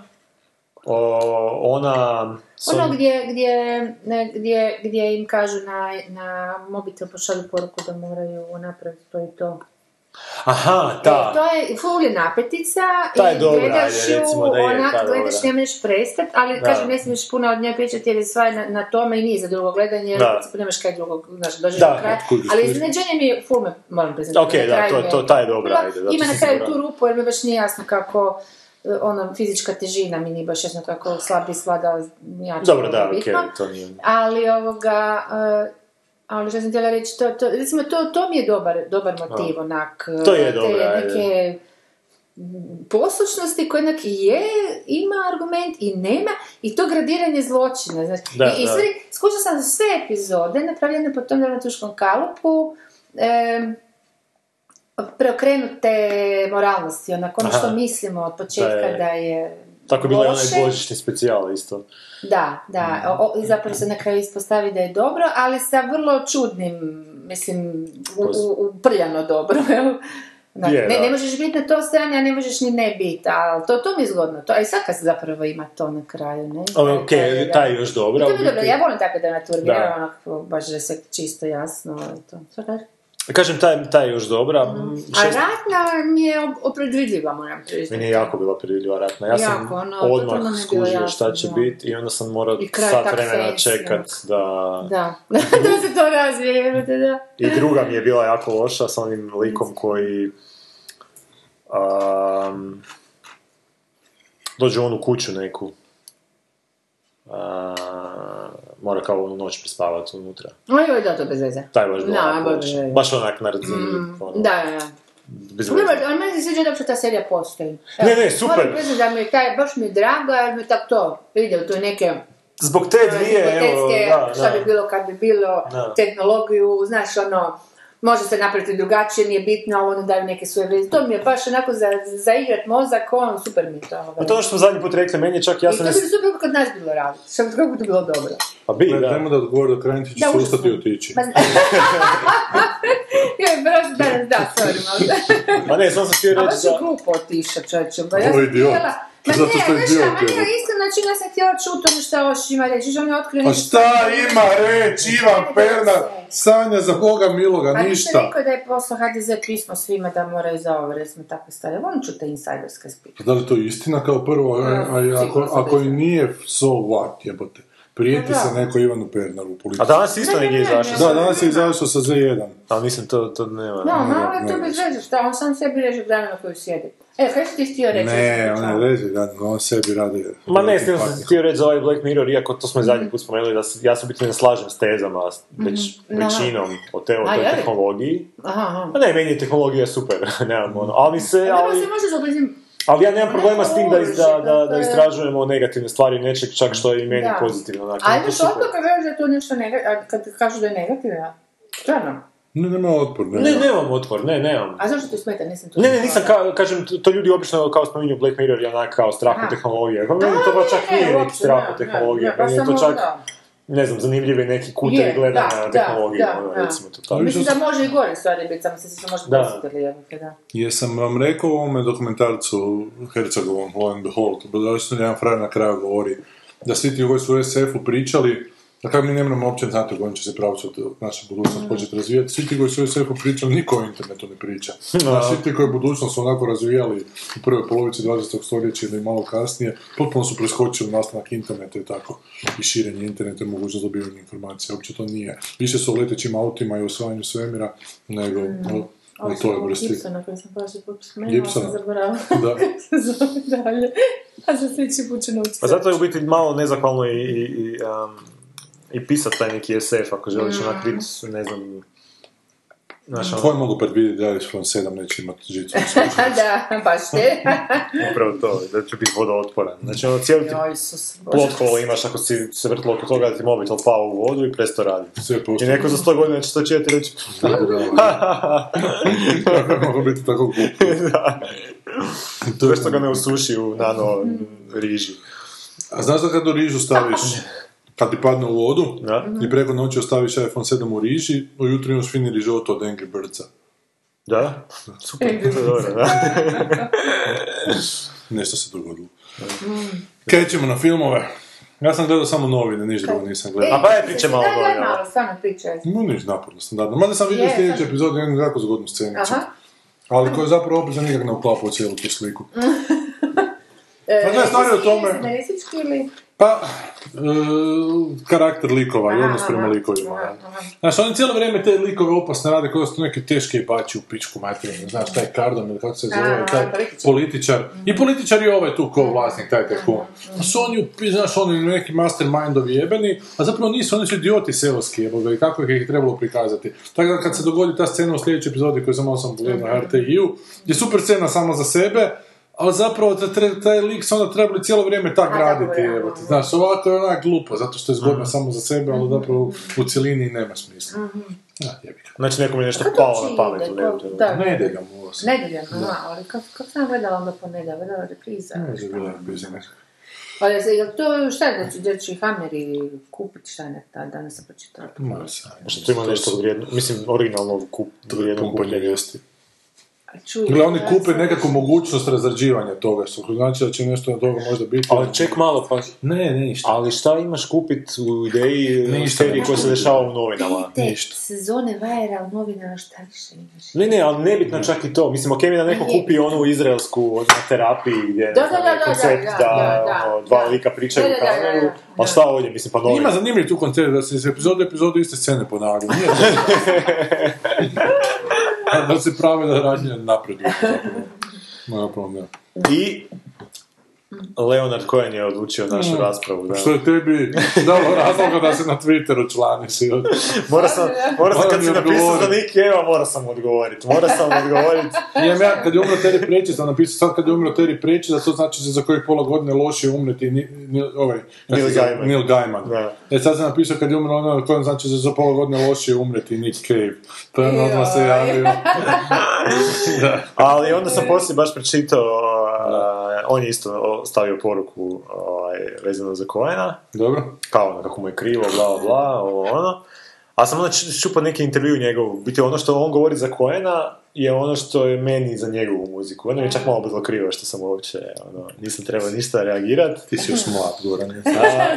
o, ona... s Ono gdje, gdje, ne, gdje, gdje im kažu na, na mobitel pošalju poruku da moraju napraviti to i to. Aha, ta. E, to je full je napetica Ta je i dobra, gledaš ju, recimo da je, onak, ta je gledaš, dobra. ne možeš prestat, ali Da. kažem, ne smiješ puno od nje pričati jer je sva na, na tome i nije za drugo gledanje, Da. principu nemaš kaj drugo, znaš, dođeš do kraja. Ali iznenađenje mi je full me, moram priznati. Ok, da, to- to- ta je dobra, Ima- ajde, Ima na kraju tu rupu jer mi baš nije jasno kako ono, fizička težina mi nije baš jasno kako slabi svada jače. Dobro, da, ovo bitno. ok, to nije... Ali ovoga, eh, ali što sam htjela reći, to, to, recimo, to, to mi je dobar, dobar motiv, onak, To je eh, dobro, te ajde. neke poslušnosti koji jednak je, ima argument i nema, i to gradiranje zločina. Znači, Da, I, i da. stvari, skušala sam sve epizode napravljene po tom dramatuškom kalupu, em, preokrenute moralnosti, onako ono što Aha. mislimo od početka Da je- da je Tako je bilo onaj božićni specijal isto. Da, da, o, o- i zapravo se na kraju ispostavi da je dobro, ali sa vrlo čudnim, mislim, u, u, uprljano dobro? Znači, Je, ne, ne možeš biti na to strani, a ne možeš ni ne biti, ali to, to mi je zgodno, to, a i svaka se zapravo ima to na kraju, ne? O, ok, taj je još. To mi je dobro, ja volim takve dramaturgije, Da. da. onako, baš da je sve čisto jasno to. Što kažeš? Kažem, taj, taj je još dobra. A Šest- ratna mi je op- opredvidljiva, moram priznati. Meni je jako bila predvidljiva ratna. Ja sam Jako, ono, totalno odmah je skužio šta će da. biti i onda sam morao sat vremena čekat da... Da, da se to razvije, da. I druga mi je bila jako loša sa onim likom koji... Um, dođe u onu kuću neku. A, mora kao onu noć prespavati unutra. Oj, da, to bez veze. Taj je baš bila Da, jako baš. Baš onak na razini. ono, Da, da, da. bez veze. ali meni se sviđa da uopće ta serija postoji. Ne, ne, super. Moram priznati da mi je taj, baš mi je drago, jer mi tako to ide u to neke Zbog te dvije, evo, hipotetske, da, šta da. bi bilo kad bi bilo, Da. tehnologiju, znaš, ono, može se napraviti drugačije, nije bitno, a ono daju neke svoje veze. To mi je baš onako za, za igrat mozak, ono, super mi je to. A to je ono što smo zadnji put rekli, meni je čak I jasno... to bi super kod nas bilo raditi, što bi kako bi to bilo dobro. Pa bi, Ne, da. Nemo da odgovori do kraja, ti ćeš Da, ustati i otići. Pa, Joj, prošli danas, da, sorry, malo da. Ma ne, sam sam htio A reći baš je da... glupo otišao, čovječe. Ba, ja Ovo je sam idiot. htjela... Ma Zato ne, što je ma evo. ne, iskreno, znači ja sam htjela čuti ono šta još ima reći, što on je otkrio Pa neki- šta ima reći Ivan Pernar? Sanja za Boga miloga, Pa ništa. rekao da je poslao HDZ pismo svima da moraju za ovo, recimo tako stavljati. Volim čuti te insajderske spike. Pa Da li je to istina kao prvo, a, a, a ako, ako i nije, so what, jebote. Prijeti Pa se neko Ivanu Pernaru u A policiji. danas isto negdje ne, izašao. Da, danas je izašao sa Z1. A mislim, to, to nema. No, malo je ne, to bez veze, šta, on sam sebi reže grana na koju sjedi. E, kaj si ti htio reći? Ne, on je on sebi radi. Ma ne, s tim Patnje. sam htio reći za ovaj Black Mirror, iako to smo i zadnji put spomenuli, da se- ja se biti ne slažem s tezama, već, Mhm. Aha. većinom o, te, o toj tehnologiji. Aha, aha. Ma ne, meni je tehnologija super, nemam ono, ali mi se, Dobro ali, se može zaobrazim... ali ja nemam problema s tim da, iz- da, da, da istražujemo negativne stvari nečeg, čak što je i meni Da. pozitivno. Znači, A to je imaš super. odmah kad kažeš da je to nešto negativno, kad kažu da je negativno? Stvarno? Ne, nema otpor, ne. Ne, nemam otpor, ne, nemam. A zašto ti smeta? Nisam to Ne, ne, nisam, ka, kažem, to- ljudi obično kao spominju Black Mirror i onak kao strah od tehnologije. Pa meni to baš čak ne, nije neki strah ne, od ne, tehnologije, ne, meni je to čak, da. ne znam, zanimljivi neki kuteri Je, gledanja da, na da, tehnologiju, da, ono, da. recimo to tako. Mislim da može i gore stvari biti, samo se se može Da. evo te, da. Jesam vam rekao u ovome dokumentarcu Hercegovom, Lo and Behold, da jedan frajer na kraju govori da svi ti koji su u SF-u pričali, da kako mi ne moramo uopće znati u kojem će se pravcu naša budućnost početi razvijati, svi ti koji su u SF-u pričali, niko o internetu ne priča. A svi ti koji budućnost su onako razvijali u prvoj polovici 20. stoljeća ili malo kasnije, potpuno su preskočili nastanak interneta i tako, i širenje interneta i mogućnost dobivanja informacija. Uopće to nije. Više su o letećim autima i osvajanju svemira nego o, o toj vrsti. Gibsona koji sam prošli put spomenula, Gibsona. sam zaboravila. Da. se zove dalje. A za sljedeći put ću naučiti. Pa zato je u biti malo nezahvalno i, i, i, um, i pisat taj neki SF, ako želiš Mm. onak biti, ne znam, znaš, ono, Koji mogu predvidjeti da iPhone 7 neće imati žicu? da, baš te. upravo to, da će biti vodootporan. Znači, ono, cijeli ti plot hole imaš ako si se vrtilo oko toga da ti mobitel pao u vodu i prestao raditi. Sve I neko za 100 godina će to čitati i reći, Kako mogu biti tako glup? to je što ga ne usuši u nano riži. A znaš da kad u rižu staviš, kad ti padne u vodu, Da? i preko noći ostaviš iPhone 7 u riži, ujutro imaš fini rižoto od Angry Birdsa. Da? Super, to je dobro, da. Nešto se dogodilo. Krećemo na filmove. Ja sam gledao samo novine, niš drugo nisam gledao. A pa je priče malo Daj, daj bolje, malo, stvarno pričaj. No, niš naporno standardno. Mada sam vidio Je, sljedeći epizod, jednu jako zgodnu scenicu. Aha. Ali koja zapravo opet za nikak ne uklapa u cijelu tu sliku. Pa ne, stvar je o tome- ili? Pa, e, karakter likova i odnos prema likovima. aha, aha. Znaš, oni cijelo vrijeme te likove opasne rade koje su neke teške i bači u pičku materinu. Znaš, taj Kardon ili kako se zove, taj političar. I političar je ovaj tu ko vlasnik, taj tajkun. Su oni, znaš, oni neki mastermindovi jebeni, a zapravo nisu, oni su idioti seoski jeboga i kako ih je trebalo prikazati. Tako da kad se dogodi ta scena u sljedećoj epizodi koju sam osam gledao na RTI-u, je super scena sama za sebe, ali zapravo tre- taj lik se onda trebali cijelo vrijeme tak raditi, ja. evo ti. Znaš, ovako je onak glupo, zato što je zgodno samo za sebe, ali zapravo u cjelini nema smisla. Ja, jebi ga. Znači nekom je nešto palo uopće na pamet u. Ne ga mu ovo sad. Nedjeljom, aha, ali kako kak sam gledala onda ponedjeljak, gledala repriza. Može bila repriza neka. Pa je, jel to šta je da će, da će Hameri kupiti šta je nek da, danas sam pročitala. Ma, sad. Što ima nešto vrijedno, mislim, originalno kup, vrijedno Pumpanje kupljenje. vijesti. A čuj, Gle, oni ja kupe nekakvu mogućnost razrađivanja toga, što znači da će nešto od toga možda biti. Ali ček malo, pa... Ne, ništa. Ali šta imaš kupit u ideji Ništa seriji ne koja se dešava u novinama? Te ništa. sezone vajera u novinama, šta više imaš? Ne, ne, ali nebitno čak i to. Mislim, ok mi da neko Ne, kupi onu izraelsku na terapiji gdje ne Da, da, da, koncept da, da, da, da, ono, dva da. lika pričaju u kameru, ali šta ovdje, mislim, pa Ima novine. zanimljiv tu koncept da se iz epizode u epizodu iste scene ponavljaju. Da se prave da radnje napreduju. zapravo. Ne. I Leonard Cohen je odlučio našu Mm. raspravu. Da. Što je tebi dalo razloga da se na Twitteru članiš. Mora sam, mora sam kad si napisao za. Nick Eva, mora sam odgovoriti. Mora sam odgovoriti. Imam ja, kad je umro Terry Pratchett, sam napisao sad kad je umro Terry Pratchett, da to znači da za kojih pola godine loše umreti ni, ni, ovaj, Neil Gaiman. Neil Gaiman. Da. E sad sam napisao kad je umro ono, to znači da za pola godine loše umreti Nick Cave. To je ono odmah se javio. da. Ali onda sam poslije baš pročitao, uh, on je isto stavio poruku ovaj, vezano za Coena, Dobro. kao ono kako mu je krivo, bla, bla, ovo ono. A sam onda čupao neki intervju njegov, biti ono što on govori za Coena je ono što je meni za njegovu muziku. Ono mi je čak malo bilo krivo što sam uopće, ono, nisam trebao ništa reagirati. Ti si još mlad, Goran.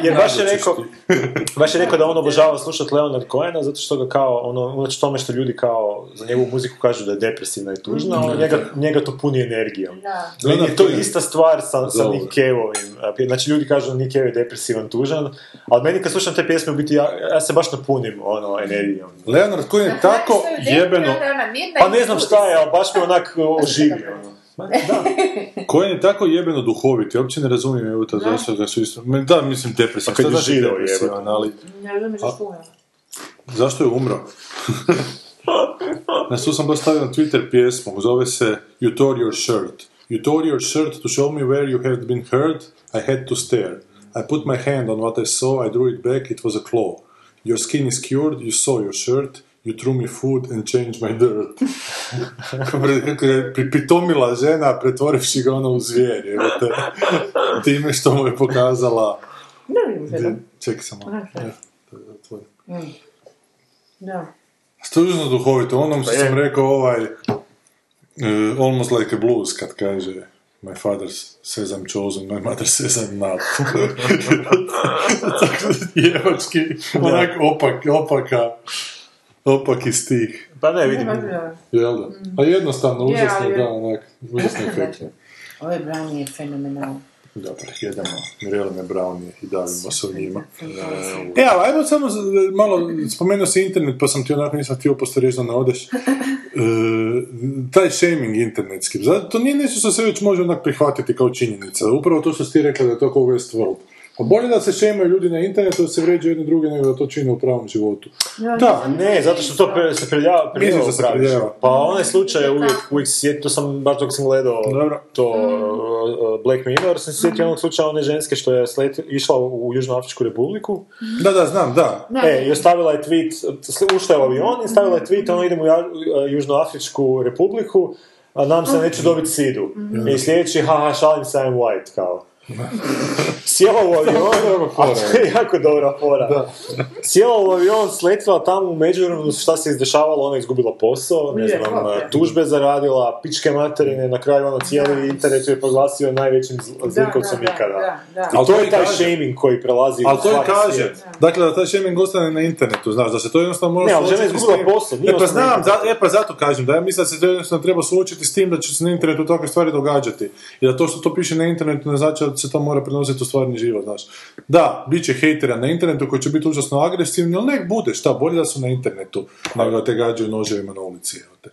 Jer baš je rekao, baš je rekao da on obožava slušati Leonard Cohena zato što ga kao, ono, unatoč tome što ljudi kao za njegovu muziku kažu da je depresivna i tužna, ono, njega, njega to puni energijom. Da. Meni je to ista stvar sa, sa. Nick Cave-ovim. Znači, ljudi kažu da Nick Cave je depresivan, tužan, ali meni kad slušam te pjesme, u biti ja, ja se baš napunim ono, energijom. Leonard Cohen je tako jebeno... Pa ne znam šta je, ali baš me onak oživi. Ono. Ma, Da. Cohen je tako jebeno duhovit, uopće ne razumijem evo to zašto ga su isto... Da, mislim depresivan. Pa kad je znači židov, depresivan, ali Ne razumiješ što je. zašto je umro? Znaš, tu sam baš stavio na Twitter pjesmu, zove se You tore your shirt. You tore your shirt to show me where you had been hurt, I had to stare. I put my hand on what I saw, I drew it back, it was a claw. Your skin is cured, you saw your shirt, you threw me food and changed my dirt. kako, je pripitomila žena, pretvorivši ga ono u zvijer, te, time što mu je pokazala... Ne vidim se, da. Čekaj samo. To je tvoj. Da. Stružno duhovito, onom što Pa sam rekao ovaj uh, almost like a blues kad kaže My father says I'm chosen, my mother says I'm not. Tako jebački, onak opak, opaka, opaki stih. Pa ne, vidim. Jel da? A jednostavno, Je, užasno, da, onak, užasno efektno. Ovaj Brown je fenomenalno. Dobro, jedemo Mirelene Brown i davimo se u njima. E, ali ajmo samo malo, spomenuo si internet, pa sam ti onako nisam htio da ne odeš. E, taj shaming internetski, zato to nije nešto što se već može onak prihvatiti kao činjenica. Upravo to što ti rekla da je to kao Westworld. Pa bolje da se šemaju ljudi na internetu, da se vređaju jedni drugi, nego da to čine u pravom životu. Da, Ne, zato što to pre, se preljava, preljava Misliš da se preljava? život. Pa onaj slučaj je uvijek, uvijek se sjeti, to sam baš dok sam gledao Dobro. to uh, Black Mirror, sam se sjetio onog slučaja one ženske što je sleti, išla u, u Južnoafričku republiku da, da, znam, da. E, i ostavila je tweet, ušla je u avion i stavila je tweet, ono idemo u Ja- Južnoafričku republiku, a nam se neće dobiti sidu. I sljedeći, haha, šalim se, I'm white, kao. Sjela u avion, a to je jako dobra fora. Sjela u avion, sletila tamo u međuvremenu šta se izdešavalo, ona je izgubila posao, ne znam, tužbe zaradila, pičke materine, na kraju ono cijeli internet je proglasio najvećim zl- zlikovcem da, ikada. da, da. I Ali to to je taj kaže. shaming koji prelazi Ali u to je svaki kaže, svijet. dakle da taj shaming ostane na internetu, znaš, da se to jednostavno mora Ne, ali žena izgubila posao, nije E pa znam, za, e pa zato kažem, da ja mislim da se to jednostavno treba suočiti s tim da će se na internetu takve stvari događati. I da to što to piše na internetu ne znači da se to mora prenositi u stvarni život, znaš. Da, bit će hejtera na internetu koji će biti užasno agresivni, ali nek bude, šta, bolje da su na internetu, nego da te gađaju noževima na ulici, evo te.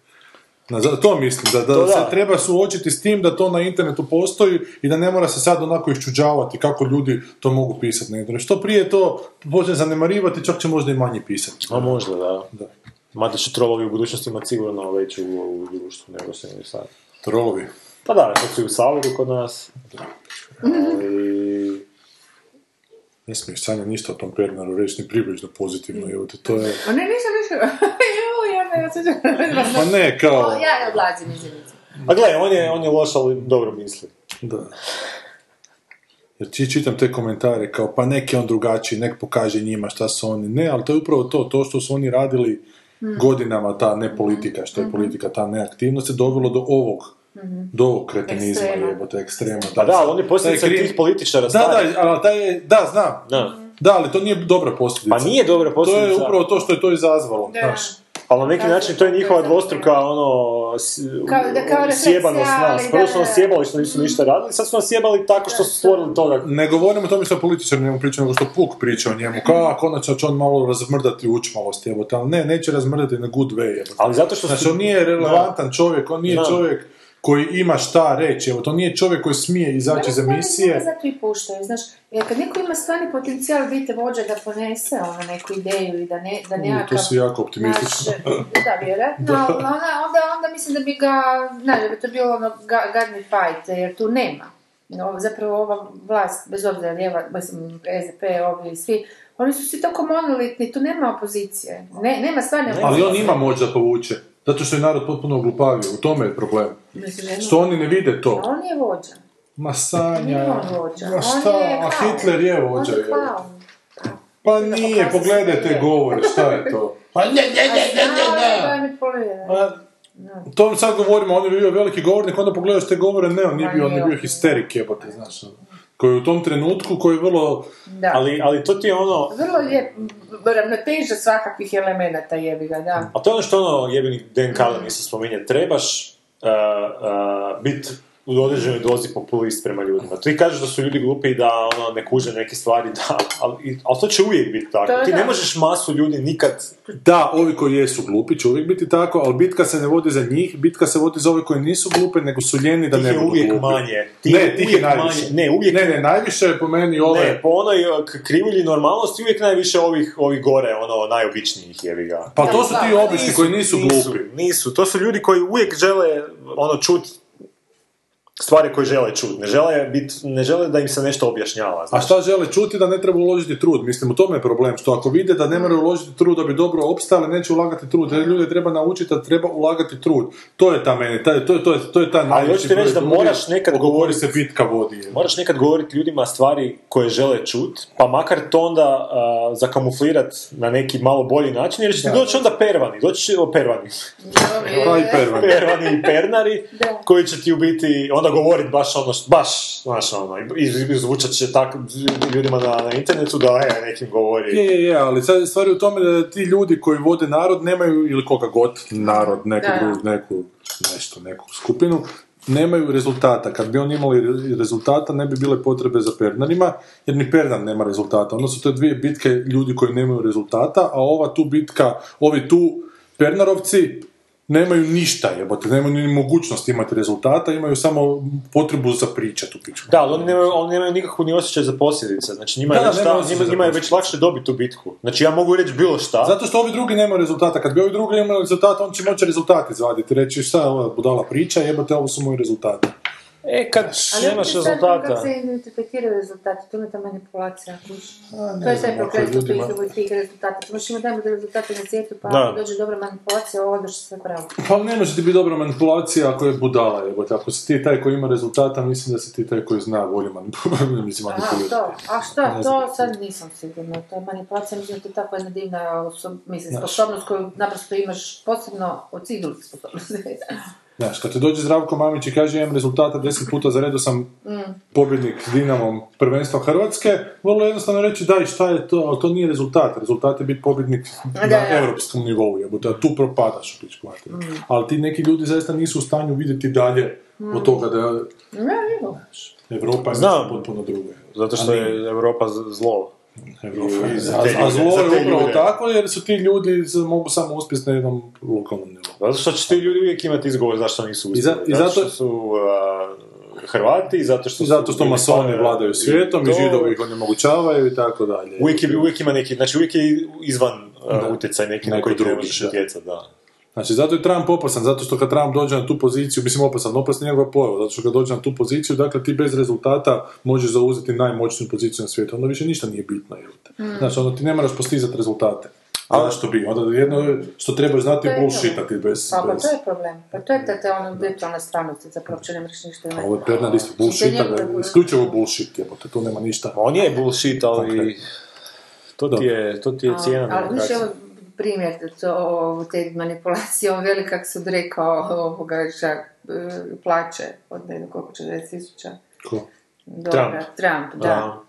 Na, to mislim, da, da, To da. se treba suočiti s tim da to na internetu postoji i da ne mora se sad onako iščuđavati kako ljudi to mogu pisati na internetu. Što prije to počne zanemarivati, čak će možda i manje pisati. A možda, da. Da. Mada će trolovi u budućnosti imati sigurno veću ulogu u društvu nego se sad. Trolovi. Pa da, to su i u Saboru kod nas. Ali... Ne smiješ Sanja ništa o tom Pernaru reći ni približno pozitivno, evo te, to je... O ne, nisam ništa. Ja ne osjećam. Pa ne, kao... O, Ja ne odlazim iz. A gle, on je, on je loš, ali dobro misli. Da. Jer ti čitam te komentare kao pa neki on drugačiji, nek pokaže njima šta su oni. Ne, ali to je upravo to, to što su oni radili godinama, ta ne politika, što je politika, ta neaktivnost je dovelo do ovog, do ovog kretenizma, Ekstrema. jebote, ekstrema. Pa da, ali on je posljedica krim- tih političara Da, da, ali taj, da, znam. Da. Da, ali to nije dobra posljedica. Pa nije dobra To posljedica. je upravo to što je to izazvalo, Da. znaš. Ali na neki Kako način to je to njihova dvostruka ono, s- Kao da- kao sjebanost nas. Prvo da, su nas da. sjebali što nisu ništa radili, sad su nas sjebali tako što su stvorili toga. Ne govorim o tome što političar njemu priča, nego što Puk priča o njemu. Kao, konačno će on malo razmrdati učmalost, jebote, ali ne, neće razmrdati na good way, jebote. Ali zato što Znači, on nije relevantan čovjek, on nije Da. čovjek koji ima šta reći, evo, to nije čovjek koji smije izaći za Mene misije. zato i puštaju, znaš, jer kad neko ima stvarni potencijal biti vođa da ponese ono neku ideju i da, ne, da nekakav... to si jako optimistično. naš- da, vjerojatno, ali onda, onda, onda mislim da bi ga, znaš, da bi to bilo ono ga- gadni fight, jer tu nema. No, zapravo ova vlast, bez obzira lijeva, mislim, SDP, ovi i svi, oni su svi toliko monolitni, tu nema opozicije. Ne, nema stvarne Ali on ima moć da povuče, zato što je narod potpuno oglupavio, u tome je problem. Što oni ne vide to. On je vođa. Ma Nije Sanja, on vođa. ma On šta, je a. Hitler je vođa. On je. Pa nije, pogledajte govore, šta je to? Pa ne, ne, ne, ne, ne, ne. Pa, to sad govorimo, on je bio veliki govornik, onda pogledaš te govore, ne, on nije bio, on je nije bio histerik, jebote, znaš. Koji u tom trenutku, koji je vrlo... Da. Ali, ali to ti je ono... Vrlo lijep, ravnoteža svakakvih elemenata jebi ga, da. A to je ono što ono jebeni Dan Carlin isto spominje. Trebaš uh, uh, biti u određenoj dozi populist prema ljudima. Ti kažeš da su ljudi glupi i da ono, ne kuže neke stvari, da, ali, i- ali to će uvijek biti tako. Je Ti ne da. možeš masu ljudi nikad... Da, ovi koji jesu glupi će uvijek biti tako, ali bitka se ne vodi za njih, bitka se vodi za ove koji nisu glupe, nego su ljeni da Tih ne je budu uvijek glupi. manje. Tih ne, je je uvijek najviše. manje. Ne, uvijek- ne, ne, najviše je po meni ove... Ne, po onoj k- krivulji normalnosti uvijek najviše ovih, ovih gore, ono, najobičnijih jebi ga. Pa to su ti Da, obični koji nisu glupi. Nisu, to su ljudi koji uvijek žele, ono, čut stvari koje žele čut. Ne žele, bit, ne žele da im se nešto objašnjava. A znaš. šta žele čuti da ne treba uložiti trud? Mislim, u tome je problem, što ako vide da ne moraju uložiti trud da bi dobro opstali, neće ulagati trud. Jer ljude treba naučiti da treba ulagati trud. To je ta meni, taj, to, je- to, je, to je ta najveći hoću ti reći da moraš nekad govoriti- se bitka vodi. je. Moraš nekad govoriti ljudima stvari koje žele čut, pa makar to onda uh, zakamuflirat na neki malo bolji način, jer će ti doći onda pervani, doći će o pervani. Pa i pervan. pervani i pernari, Da. koji će ti u biti onda govorit baš ono, baš, znaš ono, i zvučat će tako ljudima na, na internetu da e, nekim govori. Je, je, je, ali sad je stvar je u tome da ti ljudi koji vode narod nemaju, ili koga god, narod, neku, Da, druž- neku, nešto, neku skupinu, nemaju rezultata. Kad bi oni imali re- rezultata, ne bi bile potrebe za Pernarima, jer ni Pernar nema rezultata. Onda su to dvije bitke ljudi koji nemaju rezultata, a ova tu bitka, ovi tu Pernarovci nemaju ništa, jebote, nemaju ni mogućnost imati rezultata, imaju samo potrebu za pričat u pičku. Da, ali oni nemaju, oni nemaju nikakvu ni osjećaj za posljedice. Znači njima je, Da, već, ta- njima, njima je već lakše dobiti tu bitku. Znači ja mogu reći bilo šta. Zato što ovi drugi nemaju rezultata. Kad bi ovi drugi imali rezultata, on će moći rezultat izvaditi. Reći šta je ova budala priča, jebate, ovo su moji rezultati. E, kad Ali nemaš rezultata... Kako se interpretiraju rezultati, to je ta manipulacija. ne To je ako prokletstvo izlogu tih rezultata. Ti možeš imati najbolje rezultate na svijetu, pa Da. ako dođe dobra manipulacija, odeš sve pravo. Pa ne može ti biti dobra manipulacija ako je budala, jebote. Ako si ti taj koji ima rezultata, mislim da si ti taj koji zna bolje manipulirati. mislim, Aha, manipulirati. to. A šta, Ne to sad nisam sigurna. To je manipulacija, mislim da to je tako jedna divna mislim, Znaš. sposobnost koju naprosto imaš posebno od svih drugih sposobnosti. Znaš, kad ti dođe Zdravko Mamić i kaže imam rezultata, deset puta za redu sam Mm. pobjednik s Dinamom prvenstva Hrvatske, vrlo jednostavno reći daj šta je to, ali to nije rezultat. Rezultat je biti pobjednik na da. Mm. europskom nivou, jebote, a tu propadaš u pičku materiju. Ali ti neki ljudi zaista nisu u stanju vidjeti dalje od toga da Ja. Europa je potpuno drugo. Zato što je Europa zlo. Europa I za a, te a ljude, zlo za je upravo ljude. tako jer su ti ljudi mogu samo uspjeti na jednom lokalnom nivou. Zato što će ti ljudi uvijek imati izgovor zašto nisu I za- uspjeli. i zato, zato- što su a, Hrvati, i zato što I zato što masoni pa- vladaju svijetom i to- židovi ih onemogućavaju i tako dalje. Uvijek, je, uvijek ima neki, znači uvijek je izvan uh, Da. utjecaj neki na koji ne drugi, možeš da. utjecati, da. Znači, zato je Trump opasan, zato što kad Trump dođe na tu poziciju, mislim opasan, opasan je njegova pojava, zato što kad dođe na tu poziciju, dakle ti bez rezultata možeš zauzeti najmoćniju poziciju na svijetu, onda više ništa nije bitno, jel te. Mm. Znači, onda ti ne moraš postizati rezultate. Ali što bi, onda jedno je što trebaš znati je bullshitati bez... Pa, pa bez... to je problem. Pa to je ta, ta ono virtualna stvarnost, zapravo uopće ne možeš ništa ovo je Bernard isto bullshit, isključivo bullshit, jebote, tu nema ništa. On je bullshit, ali to ti je, to ti je cijena Ali više primjer da to, o, te manipulacije, on veli kako su rekao ovoga, čak, e, plaće od ne znam koliko, 40 tisuća Ko? dolara. Trump, da. Da.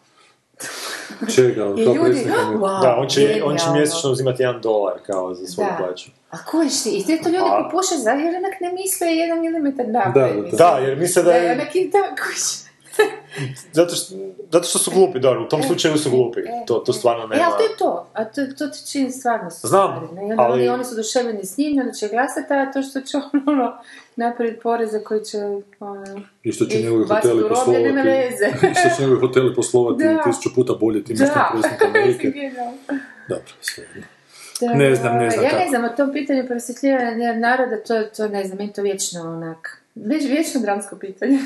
Čega, I ljudi, wow, Da, on će, on će mjesečno uzimati jedan dolar kao za svoju Da. plaću. A kužiš ti, i sve to ljudi A- popuše za, jer onak ne misle jedan milimetar Da, naprijed. da, mislim. Da, jer misle da Da, je... onak i da, kužiš. Zato što, zato što su glupi, dobro, u tom slučaju su glupi. To, to stvarno E, nema... ali to je to, a to, to ti čini stvarno su Znam, stvari, ne? Ali- oni, oni su oduševljeni s njim, onda će glasati, a to što će ono napraviti poreze koji će ono, I što će njegovi hoteli poslovati. što će njegovi hoteli poslovati Da. tisuću puta bolje tim istim Da, predsjednikom Amerike. Dobro, sve. Da, Ne znam, ne znam Ja kako. ne znam, o tom pitanju prosvjetljivanja naroda, to, to ne znam, meni to vječno onak, već, vječno dramsko pitanje.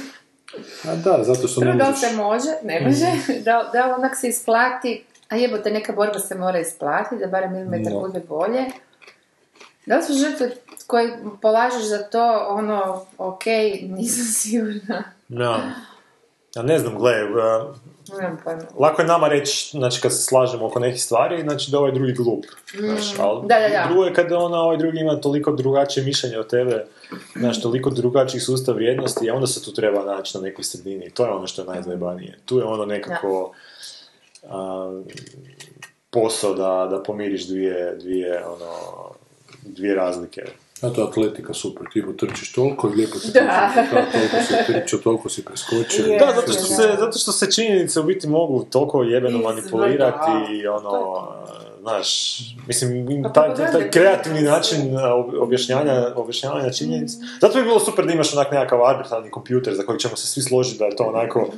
A da, zato što ne Prvo da li možeš... se može, ne može, da, da li onak se isplati, a jebote, neka borba se mora isplatiti, da barem milimetar No. bude bolje. Da li su žrtve koje polažeš za to, ono, ok, nisam sigurna. Da. Ja ne znam, gle, Nemam pojma. lako je nama reći, znači kad se slažemo oko nekih stvari, znači da ovaj drugi glup. Znaš, ali Mm. Da, da, da. drugo je kada ona, ovaj drugi ima toliko drugačije mišljenje od tebe, znaš, toliko drugačiji sustav vrijednosti, a onda se tu treba naći na nekoj sredini. To je ono što je najzajebanije. Tu je ono nekako a, posao da, da pomiriš dvije, dvije, ono, dvije razlike. A to je atletika super, ti trčiš toliko i lijepo ti Da. toliko si trčao, toliko si preskočio. Da, zato što, se, zato što se činjenice u biti mogu toliko jebeno manipulirati i ono, znaš, mislim, Pa taj, taj, taj kreativni način a, ob- objašnjavanja, objašnjavanja činjenica. Zato bi bilo super da imaš onak nekakav arbitrarni kompjuter za kojeg ćemo se svi složiti da je to onako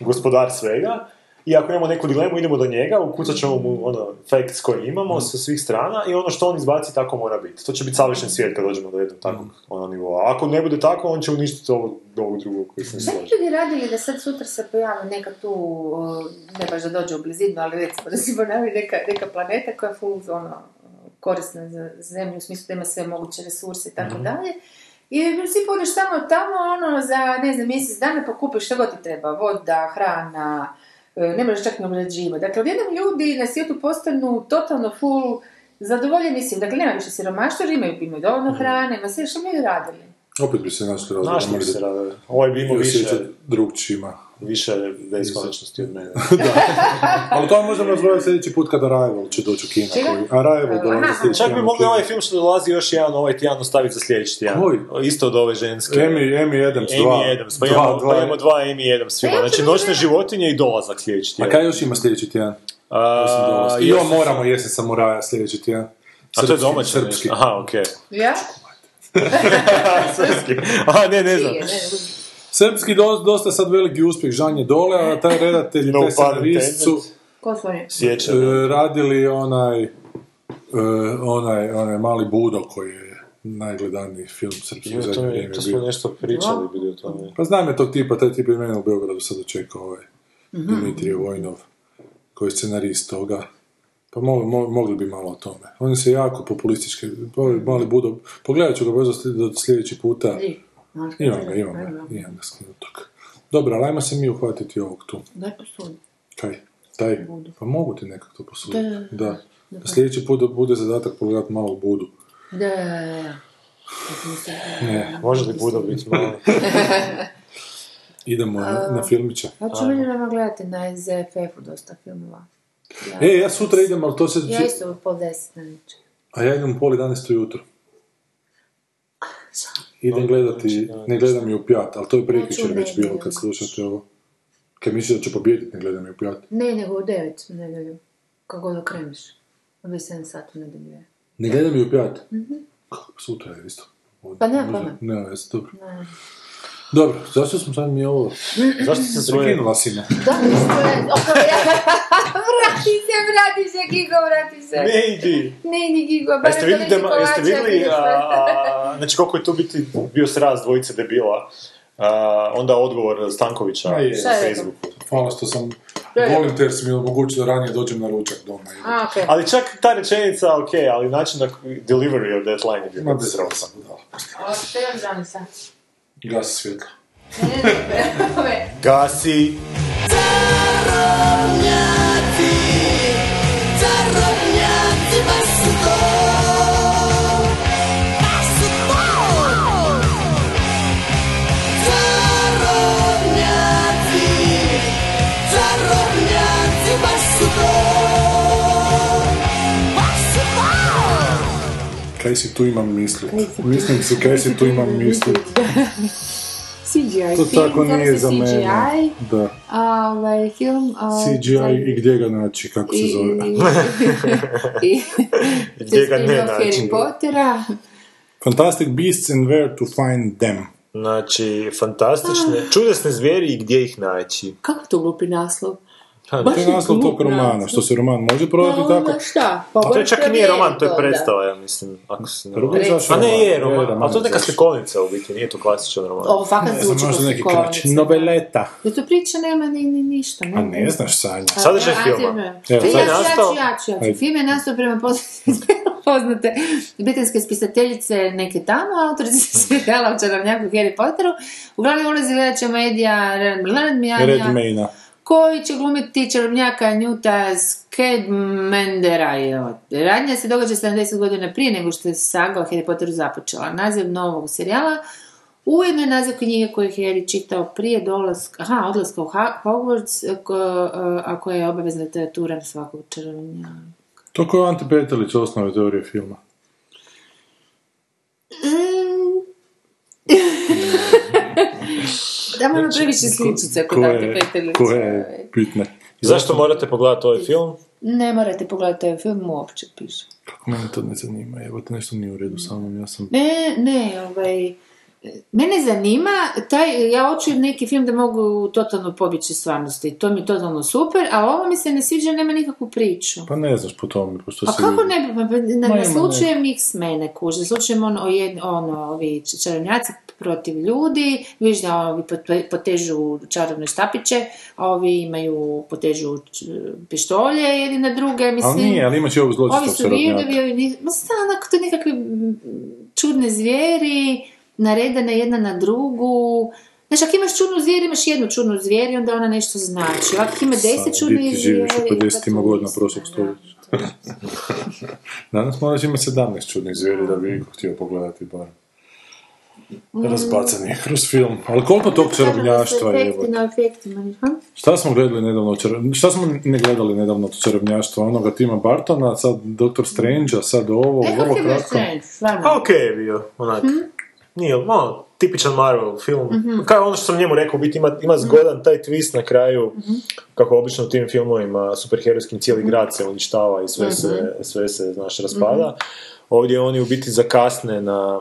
gospodar svega. I ako imamo neku dilemu, idemo do njega, ukucat ćemo mu ono, facts koje imamo sa svih strana i ono što on izbaci tako mora biti. To će biti savršen svijet kad dođemo do jednog takvog ono, nivoa. Ako ne bude tako, on će uništiti ovog, ovog drugog koji se ne ljudi radili da sad sutra se pojavi neka tu, ne baš da dođe u blizinu, ali recimo da se pojavi neka, neka planeta koja je full ono, korisna za zemlju, u smislu da ima sve moguće resurse i tako Mhm. dalje. I u principu odeš tamo, tamo, ono, za, ne znam, mjesec dana pa kupiš što god ti treba, voda, hrana, ne možeš čak ni obrađivati. Dakle, odjednom ljudi na svijetu postanu totalno full zadovoljeni si. Dakle, nema više siromaštva, jer imaju, imaju dovoljno Mhm. hrane, ma sve što bi ljudi radili. Opet bi se našli razlog. Znaš li se? Ovaj bi imao više, drugčijima. Više beskonačnosti od mene. Ali to možemo razgovarati sljedeći put kada Arrival će doći u kina. Koji, Arrival dolazi sljedeći Čak bi mogli ovaj film što dolazi još jedan ovaj tjedan ostaviti za sljedeći tjedan. Koji? Isto od ove ženske. Amy, Amy Adams, dva. Amy Adams. Pa dva, imamo, dva. pa imamo dva Amy Adams filma. Znači, Noćne je- životinje i dolazak sljedeći A tjedan. kaj još ima sljedeći tjedan? A. I on moramo jesen samuraja sljedeći tjedan. A to je Srpski, domaće Srpski. Aha, okej. Ja? Srpski. Aha, ne, ne znam. Srpski do, dosta sad veliki uspjeh, Žan je dole, a taj redatelj i No taj pun scenarist su intended. Ko su oni? Sjećam. e, radili onaj, e, onaj, onaj mali Budo koji je najgledaniji film srpski u zadnje vrijeme to smo bio. nešto pričali bili o tome. Pa znam je tog tipa, taj tip je mene u Beogradu sad dočekao ovaj Dimitrije Vojnov, koji je scenarist toga. Pa mogli, mo- mogli bi malo o tome. Oni se jako populistički, ovaj mali Budo, pogledat ću ga brzo do sljedeći puta. Di? Znaš, Imam ga, imam ga, imam ga skinutog. Dobro, ali ajmo se mi uhvatiti ovog tu. Daj posudi. Kaj? Taj? Budu. Pa mogu ti nekako to posuditi. Da, da, Da. Da sljedeći put da bude zadatak pogledati malo Budu. Da, da, da, Ne. Može li Budo biti mali? Idemo na, na filmića. Ja ću meni nama gledati na ZFF-u dosta filmova. Ja, E, ja sutra idem, ali to se... ja isto u pol deset na večer. A ja idem u pol 11 ujutro. Idem gledati, ne gledam je u pjat, ali to je prekjučer Znači, već bilo kad slušate ovo. Kad misliš da će pobijediti, ne gledam je u pjat. Ne, nego u devet u nedjelju. Kako god okreneš. Od 7 sati u nedjelju je. Ne gledam je u pjat? Kako, sutra je isto. Mhm. Pa nema Možda- pojma. Ne, jes, dobro. Ne. Dobro, zašto smo sad mi ovo... Zašto se svoje... Prekinula si me. Da, što je... vrati se, vrati se, Kiko, vrati se. Ne idi! Ne idi, Kiko, A bar jeste to vidjeli, da, jeste vidjeli a, a, znači koliko je tu biti bio sraz dvojice debila, a, onda odgovor Stankovića A je. na je? Facebooku. Hvala što sam je? volim te jer si mi omogućio da ranije dođem na ručak doma. A, okej. Ali čak ta rečenica, ok, ali način na delivery of that line je bio Ma katastrofa. rosa, budala. Ovo što imam žanica. Gasi svjetlo. Ove. Gasi! Kaj si tu imam misli? Mislim si kaj si tu imam misli. CGI To film, tako zove nije za mene. CGI, Da. a, ovaj, film... a, CGI i gdje ga naći, kako se i, zove. i, Gdje ga ne naći. Harry Pottera. Fantastic Beasts and Where to Find Them. Znači, fantastične, čudesne zvijeri i gdje ih naći. Kako to glupi naslov? Ha, Baš To je naslov tog romana, što se roman može prodati Pa tako. šta? Pa A to je čak i nije roman, to je predstava, ja mislim. Ako se ne Prvo varam. je izašao A ne, roman, je roman, ali to je neka izašao. slikonica u biti, nije to klasičan roman. Ovo fakat zvuči možda kao slikovnica. Noveleta. Da to priča nema ni, ni ništa. Ne, A ne znaš, Sanja. Pa, Sadržaj filma. Ja, sad ja, je ću, ja ću, ja ću. Film je nastao prema poznate, poznate britanske spisateljice neke tamo, autorice serijala o čarobnjaku Harry Potteru. Uglavnom ulazi gledaća medija Red Red Maina. Koji će glumiti čarobnjaka Newta Scamandera. evo. Radnja se događa 70 godina prije nego što je saga o Harry Potteru započela. Naziv novog serijala Ujedno je naziv knjige koju je Harry čitao prije dolaska, aha, odlaska u Hogwarts, a koja je obavezna literatura svakog čarobnjaka. To kao Ante Petelić osnove teorije filma. Da malo previše sličica kod Ko Ante Petelića. ko je bitne. Zašto morate pogledati ovaj film? Ne morate pogledati ovaj film, uopće piše. Kako mene to ne zanima, evo te nešto nije u redu sa mnom, ja sam... Ne, ne, ovaj... Mene zanima, taj, ja hoću neki film da mogu totalno pobjeći iz stvarnosti, to mi je totalno super, a ovo mi se ne sviđa, nema nikakvu priču. Pa ne znaš po tome, pošto Pa se kako vidi. ne bi, pa na, Ma na slučajem X-mene kuže, slučajem ono, o jed, ono, ovi čarobnjaci protiv ljudi, vidiš da ovi pot- potežu čarobne štapiće, a ovi imaju, potežu pištolje jedni na druge, mislim. Ali nije, ali imat će ovog Ovi su čarobnjaka. ovi ma onako to nekakve čudne zvijeri, naredane jedna na drugu. Znaš, ako imaš čudnu zvijer, imaš jednu čudnu zvijer i onda ona nešto znači. Ako ima deset Sad, čudnih di ti zvijeri... živiš u pa 50 to godina prošlog stoljeća. Danas moraš imati 17 čudnih zvijeri da bi iko htio pogledati bar. Razbacan je kroz film. Ali koliko tog čarobnjaštva je, efektima? Šta smo gledali nedavno, šta smo ne gledali nedavno od čarobnjaštva? Onoga Tima Bartona, sad Dr. Strange-a, sad ovo, E, vrlo kako je bio kratko. Strange, stvarno. Okej je bio, onak. Nije, ono, tipičan Marvel film. Kao ono što sam njemu rekao, u biti ima, ima zgodan taj twist na kraju, kako obično u tim filmovima superherojskim cijeli grad se uništava i sve se, sve se, znaš, raspada. Ovdje oni u biti zakasne na,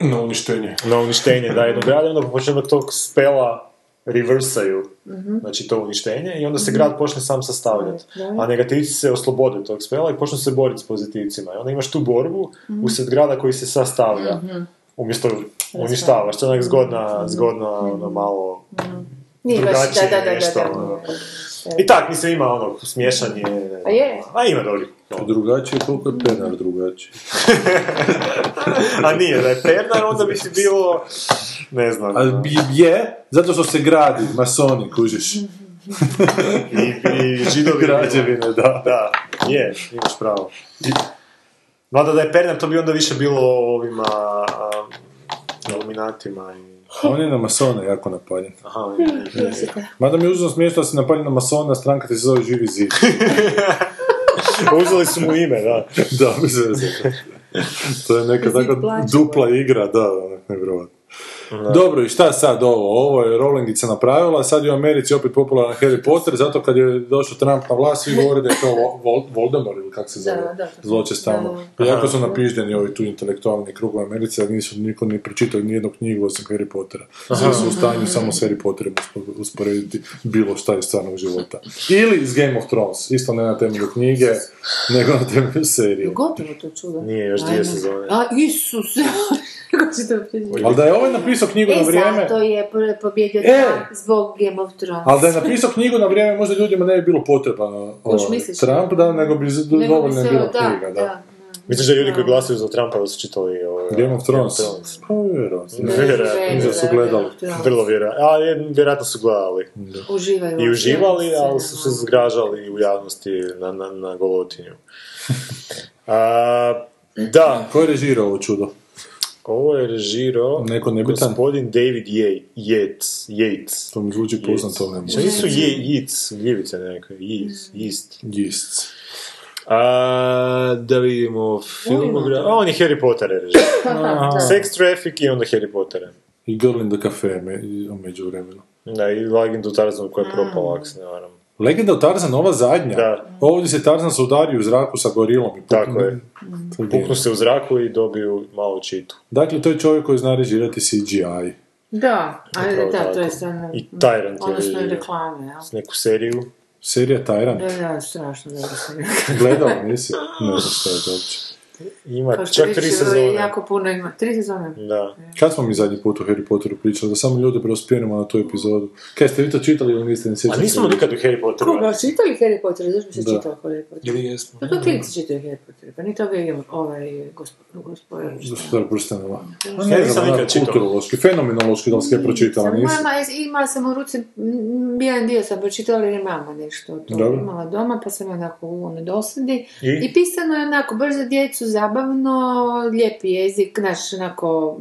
Na uništenje. na uništenje da jednog grada i onda počne tog spela reversaju, znači to uništenje i onda se grad počne sam sastavljati. A negativci se oslobode tog spela i počnu se boriti s pozitivcima. I onda imaš tu borbu usred grada koji se sastavlja. Umjesto uništavaš, to je onak zgodna, zgodna, ono malo Nije baš, drugačije da, da, da, nešto, da, ono. da. I tak, mislim, ima ono, smješanje. A je? A ima dobri. Drugačije, koliko je Pernar drugačije. A nije, da je Pernar, onda bi ti bilo, ne znam. Bi- je, zato što se gradi, masoni, kužiš. I, i židovi. Građevine, da. Da, je, imaš pravo. Mada da je Pernar, to bi onda više bilo ovima iluminatima i... On je na masone jako napaljen. Aha, je. Mada mi je užasno smiješno da se napaljen na masona, stranka ti se zove Živi zid. Uzeli su mu ime, da. da, bez veze. To je neka plaća. dupla igra, da, onak, Dobro, i šta sad ovo? Ovo je Rowlingica napravila, sad je u Americi opet popularan Harry Potter, zato kad je došao Trump na vlast, svi govore da je to Vol- Vol- Voldemort ili kako se zove, Da, da. zločest tamo. Jako su napiždeni ovi tu intelektualni krug u Americi, a nisu niko ni pročitao ni jednu knjigu osim Harry Pottera. Svi su u stanju samo s Harry Potterom uspo- usporediti bilo šta iz stvarnog života. Ili iz Game of Thrones, isto ne na temelju knjige, nego na temelju serije. Gotovo to čudo. Nije, još dvije sezone. A, Isus! Kako si to pričao? Ali da je ovaj napisao knjigu na E, vrijeme... zato je po- pobjedio E! Trump zbog Game of Thrones. Ali da je napisao knjigu na vrijeme, možda ljudima ne bi bilo potreban ovaj, misliš? Trump, da, nego bi dovoljno bila da, knjiga, da. da. Misliš da ljudi koji glasuju za Trumpa da su čitali ovaj, Game of Thrones. Game of Thrones? Pa, vjerojatno. Vjerojatno. Mislim da su gledali. Vrlo vjerojatno. A je, vjerojatno su gledali. Uživaju. I uživali, ali su se zgražali u javnosti na, na, na golotinju. A, da, Ko je režirao ovo čudo? Ovo je režirao Neko nebitan? gospodin David Yates. Yates. To mi zvuči poznato, ne Što nisu Yates, gljivice neke, Yates, Yeast. Gist. A, da vidimo filmogra... A, on je Harry Potter režirao. Sex Traffic i onda Harry Potter. I Girl in the Cafe me, među vremenu. Da, i Legendu Tarzanu koja je propala, ako se ne varam. Legenda o Tarzan, ova zadnja. Da. Ovdje se Tarzan se udario u zraku sa gorilom. I pukne- Tako je. To Puknu se u zraku i dobiju malu čitu. Dakle, to je čovjek koji zna režirati CGI. Da, ali Upravo da, to tako. je stvarno... I Tyrant je Odnosno i reklame, jel? S neku seriju. Serija Tyrant. Da, da, strašno dobro se Gledao nisi? Ne znam šta je to uopće. Ima Kao čak tri sezone. Jako puno ima. Tri sezone. Da. Kad smo mi zadnji put o Harry Potteru pričali? Da samo ljude preospijenimo na tu epizodu. Kaj, ste vi to čitali ili niste ni A sjećali? nismo nikad u Harry Potteru. Koga, čitali Harry Potter? Zašto bi se Da. čitao Harry Potter? Ili jesmo? Pa to klinici čitaju Harry Potter, pa ni to bi ovaj gospod... gospod... Gospodar prstenova. Ja nisam nikad čitao. Kulturološki, fenomenološki, da li ste je pročitala, mama, imala sam u ruci, m, jedan dio sam pročitala jer je mama nešto to imala doma, pa sam onako u ono dosadi. I? Pisano je onako, baš za zabavno, lijepi jezik, naš onako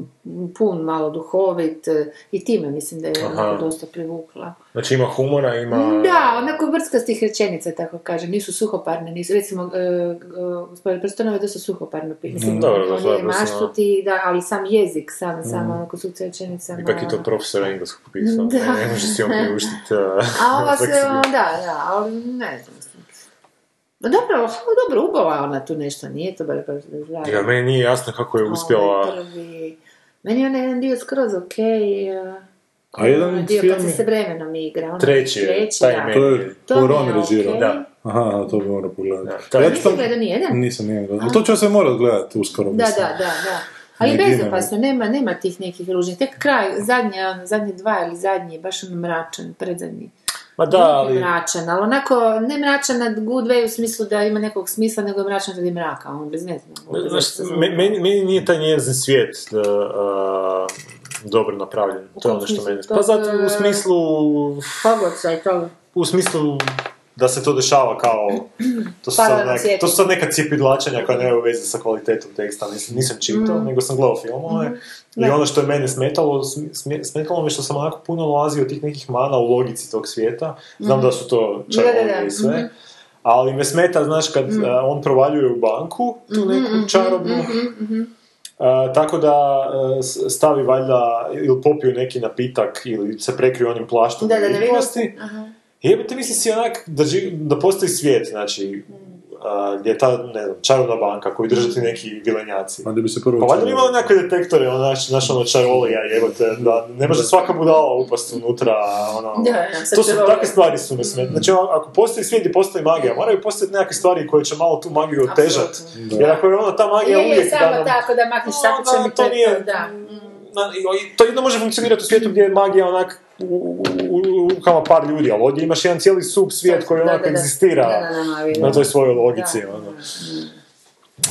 pun, malo duhovit e, i time mislim da je onako dosta privukla. Znači ima humora, ima... Da, onako vrskastih rečenica, tako kažem, nisu suhoparne, nisu, recimo, e, e, gospodin Prstonova je dosta suhoparno pisano. Dobro, on gospodin je maštuti, da, ali sam jezik, sam, sam ono, konstrukcija rečenica. Ipak je to profesor engleskog pisao. Da. Ne može si on priuštiti... A ova se, da, da, ali ne znam. No dobro, ali dobro, ubala ona tu nešto, nije to baš baš da. Ja, meni nije jasno kako je Ovaj uspjela... prvi- Meni je onaj jedan dio skroz okej. A jedan onaj dio film kad se vremenom igra. ono, Treći je, treći, taj da. meni. To je To mi je Poron režirao. okej. Da. Aha, to bi morao Da, pogledati. taj- Ja to- gledao nijedan? Nisam nijedan gledao. To ću se morat gledati uskoro, Da, mislim. da, da, da. Ali bezopasno, nema, nema tih nekih ružnih. Tek kraj, zadnje, ono, zadnje dva ili zadnji, baš ono mračan, predzadnji. Ma da, ali... mračan, ali onako, ne mračan na good way u smislu da ima nekog smisla, nego je mračan radi mraka, on bez ne znam. Znaš, me- meni, meni nije taj njezin svijet da, a, dobro napravljen. To je ono što. To Pa zato u smislu... Pogod i to. U smislu da se to dešava kao... To su, sad nek, to su sad neka cijepidlačenja koja nemaju veze sa kvalitetom teksta. Nisam, nisam čitao, nego sam gledao filmove. I Da. ono što je mene smetalo, smetalo me što sam onako puno nalazio tih nekih mana u logici tog svijeta. Znam da su to da, i sve. mhm. Ali me smeta, znaš, kad a, on provaljuje u banku, tu neku čarobnu, a, tako da s- stavi valjda ili popiju neki napitak ili se prekriju onim plaštom Da, da, da, Jebate, misli si onak da, ži- da postoji svijet, znači, a, gdje je ta, ne znam, čarovna banka koju drže ti neki vilenjaci. A da bi se prvo... Pa valjda bi imali nekakve detektore, ono, znaš, znaš, ono, čarolija, jebote, da ne može svaka budala upast unutra, ono... Da, to su, takve stvari su me smetne. Znači, ono, ako postoji svijet gdje postoji magija, moraju postojati nekakve stvari koje će malo tu magiju otežati. Jer ako je ono, ta magija Je, je, uvijek... samo da nam- tako da makneš šapićem Onda i to to je nije- da. I- i to jedno može funkcionirati u svijetu gdje je magija onak u, u, u, rukama par ljudi, ali ovdje imaš jedan cijeli sub svijet koji onako egzistira na toj svojoj logici. Da, ono.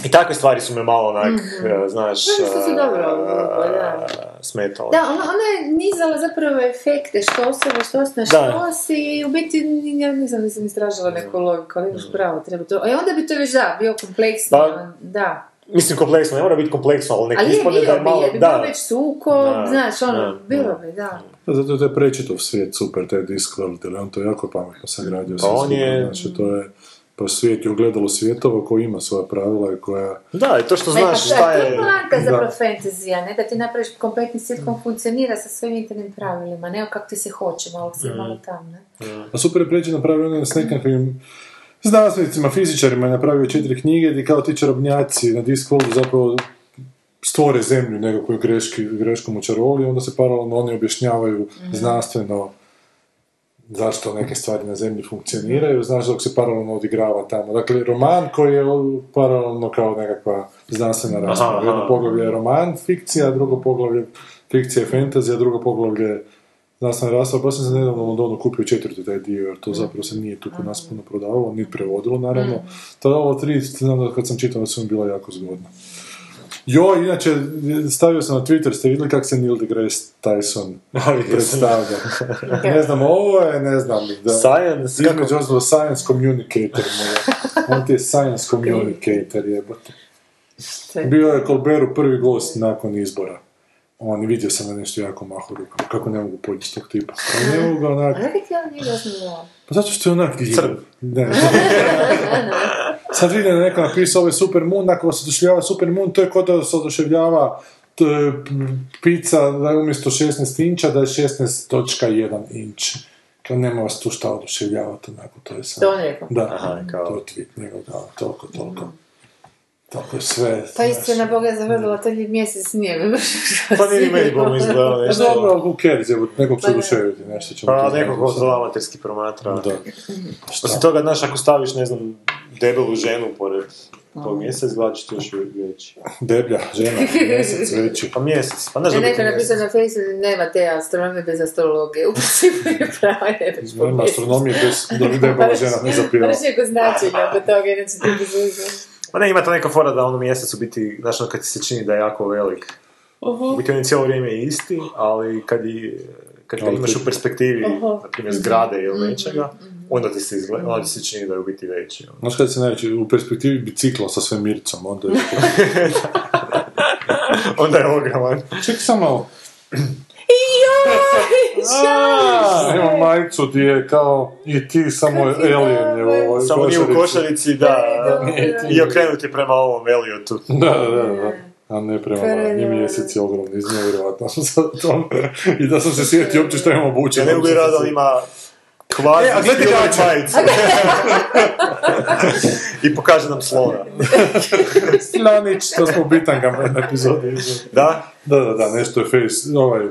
I takve stvari su me malo onak, eh, znaš, što dobro, ovo, da. ona, ona je nizala zapravo efekte, što se, što se, na Da. što si, i u biti, ja nisam, nisam istražila neku logiku, ali imaš pravo, treba to. E onda bi to već, da, bio kompleksno, Pa, da. Mislim, kompleksno, ne mora biti kompleksno, ali nek Ali je ispadne bilo da je malo... jer bi da. bilo već suko, Da, znaš, ono, da, bilo da. bi, da. Da, Zato je Prečetov svijet super, taj Discworld, jer on to jako pametno sagradio. Pa on je- Znači, to je Pa svijet je ogledalo svjetova koji ima svoja pravila i koja... Da, i to što Ne, pa znaš šta šta je, to je... je poanta zapravo fantazija, ne da ti napraviš kompletni svijet koji funkcionira sa svojim internim pravilima, ne kako ti se hoće, malo si malo tam, ne? A super je pređe napravio on s nekakvim znanstvenicima, fizičarima je napravio četiri knjige gdje kao ti čarobnjaci na Discworldu zapravo stvore zemlju nekakvoj greški, greškom u čaroli, onda se paralelno oni objašnjavaju znanstveno zašto neke stvari na zemlji funkcioniraju, znaš dok se paralelno odigrava tamo. Dakle, roman koji je paralelno kao nekakva znanstvena rasprava. Jedno poglavlje je roman, fikcija, drugo poglavlje fikcija je fantazija, drugo poglavlje je znanstvena rasprava, pa sam se nedavno u Londonu kupio četvrti taj dio, jer to zapravo se nije tu kod nas puno prodavalo, ni prevodilo naravno. To je ovo tri, znam da kad sam čitao da su mi bila jako zgodna. Jo, inače, stavio sam na Twitter, ste vidjeli kako se Neil deGrasse Tyson predstavlja. ne znam, ovo je, ne znam, da... Science, kako- Između ostalo, science communicator mu je. On ti je science communicator, jebote. Bio je Colbertu prvi gost nakon izbora. On, i vidio sam da nešto jako mahu rukom. Kako ne mogu podnijeti tog tipa. Ali ne mogu ga onak... A ti on zasnivao? Pa zato što je onak Crn. Ne. Sad vidim da je neko napisao ovaj Supermoon, ako vas oduševljava Supermoon, to je kod da se oduševljava to je pizza da je umjesto 16 inča da je 16.1 inč. Kao nema vas tu šta oduševljavati, onako, to je sad. To on rekao. Da, Aha, kao- to je tweet njegov, da, toliko, toliko. Toliko je sve. Pa istina Boga je zavrljala, to je mjesec nije. Pa nije ni meni bolo izgledalo Pa nešto. dobro, who cares, evo, nekog Pa se da. oduševiti, nešto ćemo Pa nekog ko to amaterski promatra. Da. Osim toga, znaš, ako staviš, ne znam, debelu ženu pored tog mjesec, gledat će ti još veći. Deblja, žena, mjesec veći. Pa mjesec, pa ne Ja znam neko biti napisao mjesec. na Facebooku, nema te astronomije bez astrologije. U principu je prava, već po Nema astronomije bez da bi debela žena ne zapijela. Moraš neko značenje oko toga, inače ti bi zuzio. Pa ne, ima to neka fora da ono mjesec u biti, znaš, ono kad ti se čini da je jako velik. U biti on je cijelo vrijeme isti, ali kad, i, kad ga Ali imaš ti- u perspektivi, na primjer, zgrade Mhm. ili nečega, onda ti se, izgleda, onda ti se čini da je u biti veći. ono. Znaš kada se najveći, u perspektivi bicikla sa svemircom, onda je... Onda je ogroman. Čekaj samo Joj, Ima majicu gdje je kao i ti, samo alien je u ovoj Samo nije u košarici. da, i okrenut je prema ovom Eliotu. Da, da, da. A ne prema i Predobro. mjesec je ogromni, iz nevjerojatno sam sad to. I da sam se sjetio uopće što imam obučeno. Ja ne da on ima kvazi E, a gledaj majicu. I pokaže nam slona. Slanić, to smo u bitangama na epizodi. Da? Da, da, da, nešto je face, ovaj,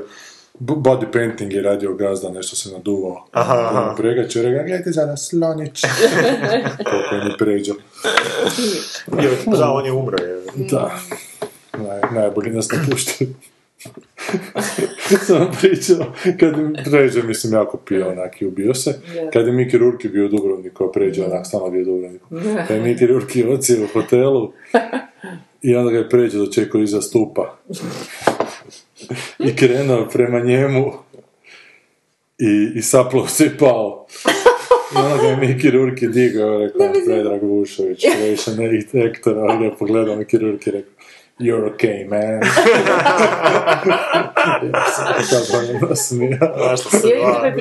body painting je radio gazda, nešto se naduvao. Aha, aha. Pregač je rekao, gledajte za nas, slonić. Koliko je mi pa da, on je umro. Je. Da. Naj, najbolje nas napuštaju. sam vam pričao, kad je Pređe, mislim, jako pio onak i ubio se. Kad je Miki Rurki bio u Dubrovniku, a Pređe onak stalno bio u Dubrovniku. Kad je Miki Rurki odsio u hotelu i onda ga je Pređe dočekao iza stupa. I krenuo prema njemu i, i saplo se pao. I onda ga je Miki Rurki digao rekao, Predrag Vušović, Croatian actor, a ga je pogledao Miki Rurki i rekao, You're okay, man.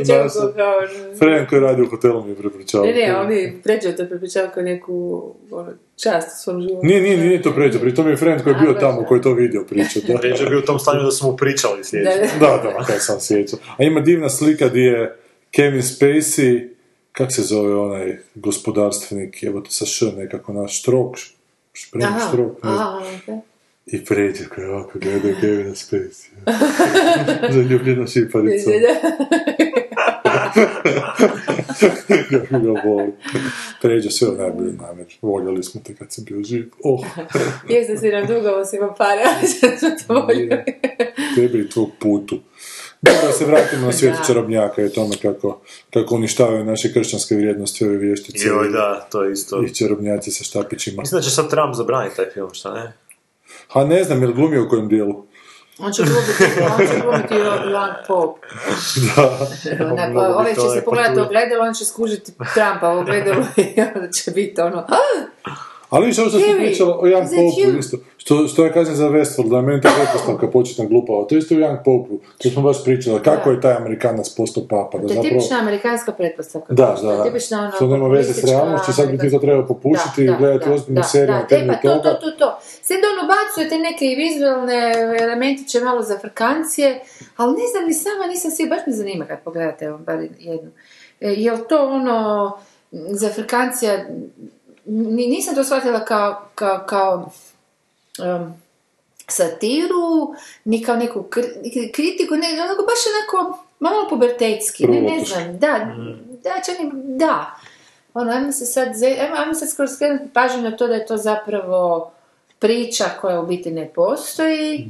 ja sam sam- kao... Fren koji radi u hotelu mi je prepričao. Ne, ne, on mi pređeo to prepričavao kao neku ono, čast u svom životu. Nije, nije, nije to pređe, pri tom je Fren koji je bio tamo, koji je to vidio priča. Da, Ređe je bio u tom stanju da su mu pričali sljedeće. da. da, kaj sam sjećao. A ima divna slika gdje je Kevin Spacey, kak se zove onaj gospodarstvenik, evo te sa š nekako naš štrok, šprem, Aha, štrok, ne znam. aha, okej. I pređe koji ovako gleda Kevina Spacey. Zaljubljena šiparica. Kako ga boli. Pređe sve u najbolji namjer. Voljeli smo te kad sam bio živ. Oh, Jeste si nam dugo, osim pare, ali sad smo to voljeli. tebe i tvog putu. Da se vratimo na svijet čarobnjaka i tome kako, kako uništavaju naše kršćanske vrijednosti ove vještice Joj, da, to je isto. i čarobnjaci sa štapićima. Mislim da će sad Trump zabraniti taj film, šta ne? A ne znam, je li glumio u kojem dijelu? On će glumiti, on će glumiti Ivan Pope. Da. Ovaj to će se pogledati ogledalo, on će skužiti Trumpa u ogledalo i onda će biti ono... Ali više ovo što ste Harry, pričala o Young you? isto, što, što ja kažem za Westworld, da je meni to pretpostavka početna glupava, to isto u Young Pope, to smo baš pričali, kako je taj Amerikanac postao papa, da To je zapravo... tipična amerikanska pretpostavka. Da, To je da, tipična ono to nema veze s realnošću, sad bi ti to trebalo popušiti i gledati ozbiljne serije na da, temelju e, pa to, toga. to, to, to. Da ono bacujete neke vizualne elementiće malo za frkancije, ali ne znam, ni sama nisam svi, baš me zanima kad pogledate bar jednu. E, je to ono, za frkancija, nisam to shvatila kao, kao, kao em, satiru, ni kao neku kri- kritiku, ne, onako baš onako malo pubertetski, ne, ne znam, da, da, čak da. Ono, ajmo se sad, ajmo, ajmo sad skoro skrenuti pažnju na to da je to zapravo priča koja u biti ne postoji,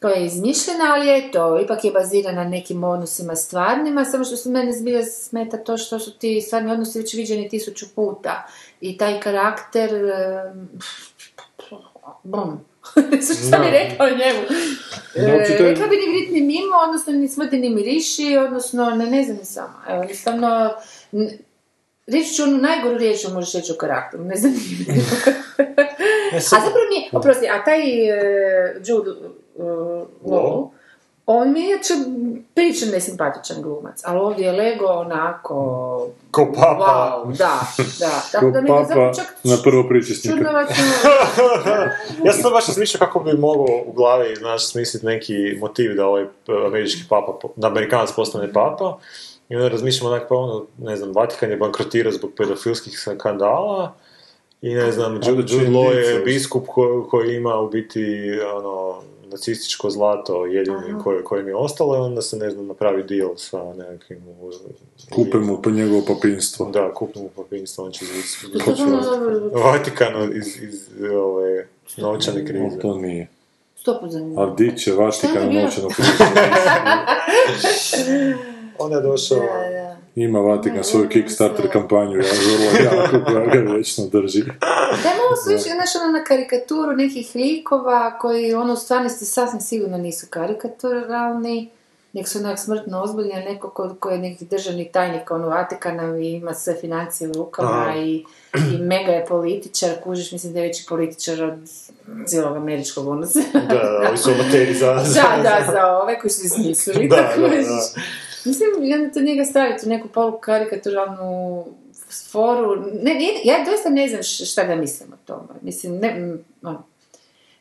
koja je izmišljena, ali eto, ipak je bazirana na nekim odnosima stvarnima, samo što se mene zbilja smeta to što su ti stvarni odnosi već viđeni tisuću puta. I taj karakter... em, Bum. što bi rekao njemu? Očito je- E, rekla bi ni vrit ni mimo, odnosno ni smrti ni miriši, odnosno ne, ne znam ni sama. Evo, jednostavno, reći ću onu najgoru riječ što možeš reći o karakteru, ne znam ni A zapravo mi je, oprosti, a taj uh, Jude uh, Law, on mi je prilično nesimpatičan glumac, ali ovdje je Lego onako... Ko papa. Wow, da, da. Tako Ko da mi je zapravo papa čak na prvo pričesnika. čudnovatno... ja sam baš razmišljao kako bi mogao u glavi, znaš, smisliti neki motiv da ovaj američki papa, da amerikanac postane papa. I onda razmišljamo onak, pa ono, ne znam, Vatikan je bankrotirao zbog pedofilskih skandala. I ne znam, Jude, Jude Law je biskup ko- koji ima u biti ono, nacističko zlato jedini koje, koje mi je ostalo i onda se, ne znam, napravi deal sa nekakvim... Kupe mu po njegovo papinstvo. Da, kupimo mu papinstvo, on će iz, To je dobro, Vatikanu iz, iz ove novčane krize. Ali to nije. zanimljivo. A di će Vatikan bilo? novčano Onda je došao... Ima Vatikan svoju Kickstarter kampanju, ja vrlo jako koja ga vječno drži. Da je malo slično, znaš, ono na karikaturu nekih likova koji ono u stvarnosti sasvim sigurno nisu karikaturalni, nek su onak smrtno ozbiljni, a neko ko, ko je neki državni tajnik ono Vatikana i ima sve financije u rukama i, i mega je političar, kužiš, mislim da je veći političar od cijelog američkog se. Da, da, ovi su amateri za... da, da, za ove koji su izmislili, Da, tako da, da. Mislim, onda to njega staviti u neku polu karikaturalnu foru. Ne, nije- ja doista ne znam šta da mislim o tome. Mislim, ne, m, ono.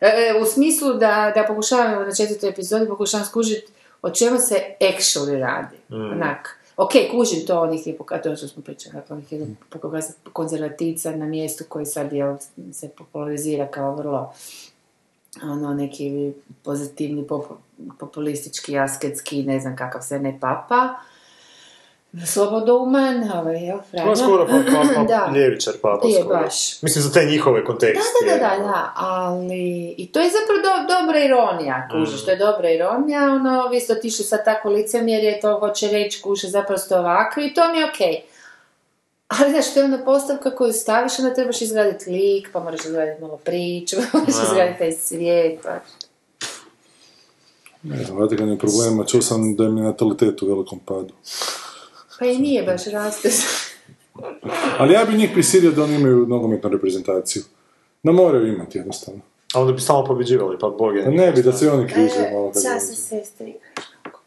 E, e, u smislu da, da pokušavam na četvrtoj epizodi pokušavam skužiti o čemu se actually radi. Onak, ok, kužim to onih je to što smo pričali, dakle, onih je konzervativca na mjestu koji sad jel, se popularizira kao vrlo ono, neki pozitivni, pop- populistički, asketski, ne znam kakav se ne papa. Slobodouman, ovaj, jel, Franjo? Je skoro pa, pa, pa Da. ljevičar papa Je, skoro. baš. Mislim, za te njihove kontekste. Da, da, da, da, ali... I to je zapravo do, dobra ironija, kužiš, to je dobra ironija, ono, vi ste otišli sad tako licemjerje, to hoće reći, kuže, zapravo ste ovakvi i to mi je okej. Ali znaš, to je ona postavka koju staviš, onda trebaš izgraditi lik, pa moraš izgraditi malo priču, pa moraš izgraditi taj svijet, pa... Ne znam, Vatikan je problema, čuo sam da je natalitet u velikom padu. Pa i nije baš raste. Ali ja bi njih prisilio da oni imaju nogometnu reprezentaciju. Da moraju imati jednostavno. A onda bi stalno pobjeđivali, pa bog je. Da ne bi, da se oni križaju malo kad Čas dođu. sestri.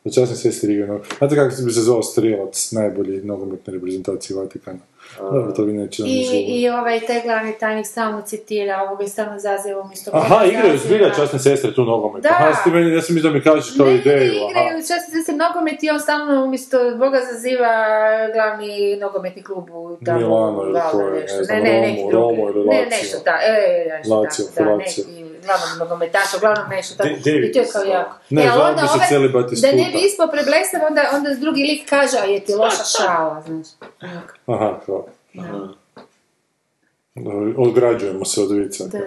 Da časni sestri igraju. Znate kako bi se zvao strijelac najbolji nogometne reprezentacije Vatikana? Dobro, to vi neće nam I. I ovaj taj glavni tajnik stalno citira ovoga i stalno zaziva umjesto Aha, igraju zbilja časne sestre tu nogomet. Da. Aha, ti meni, ja sam da mi kažeš kao Ne, ideju. ne, igraju časni se nogomet i on stalno umjesto Boga zaziva glavni nogometni klub u Milano ili koje, ne znam, ne, ne, ili Ne, nešto ta, e, nešto da, neki glavnog nogometaša, uglavnom nešto tako. I to je kao jako. Ne, e, onda Batistuta. Da ne bi ispao preblesav, onda, onda drugi lik kaže, a je ti loša šala, znaš. Aha, kao. Dobro, Ograđujemo se od vica. Da.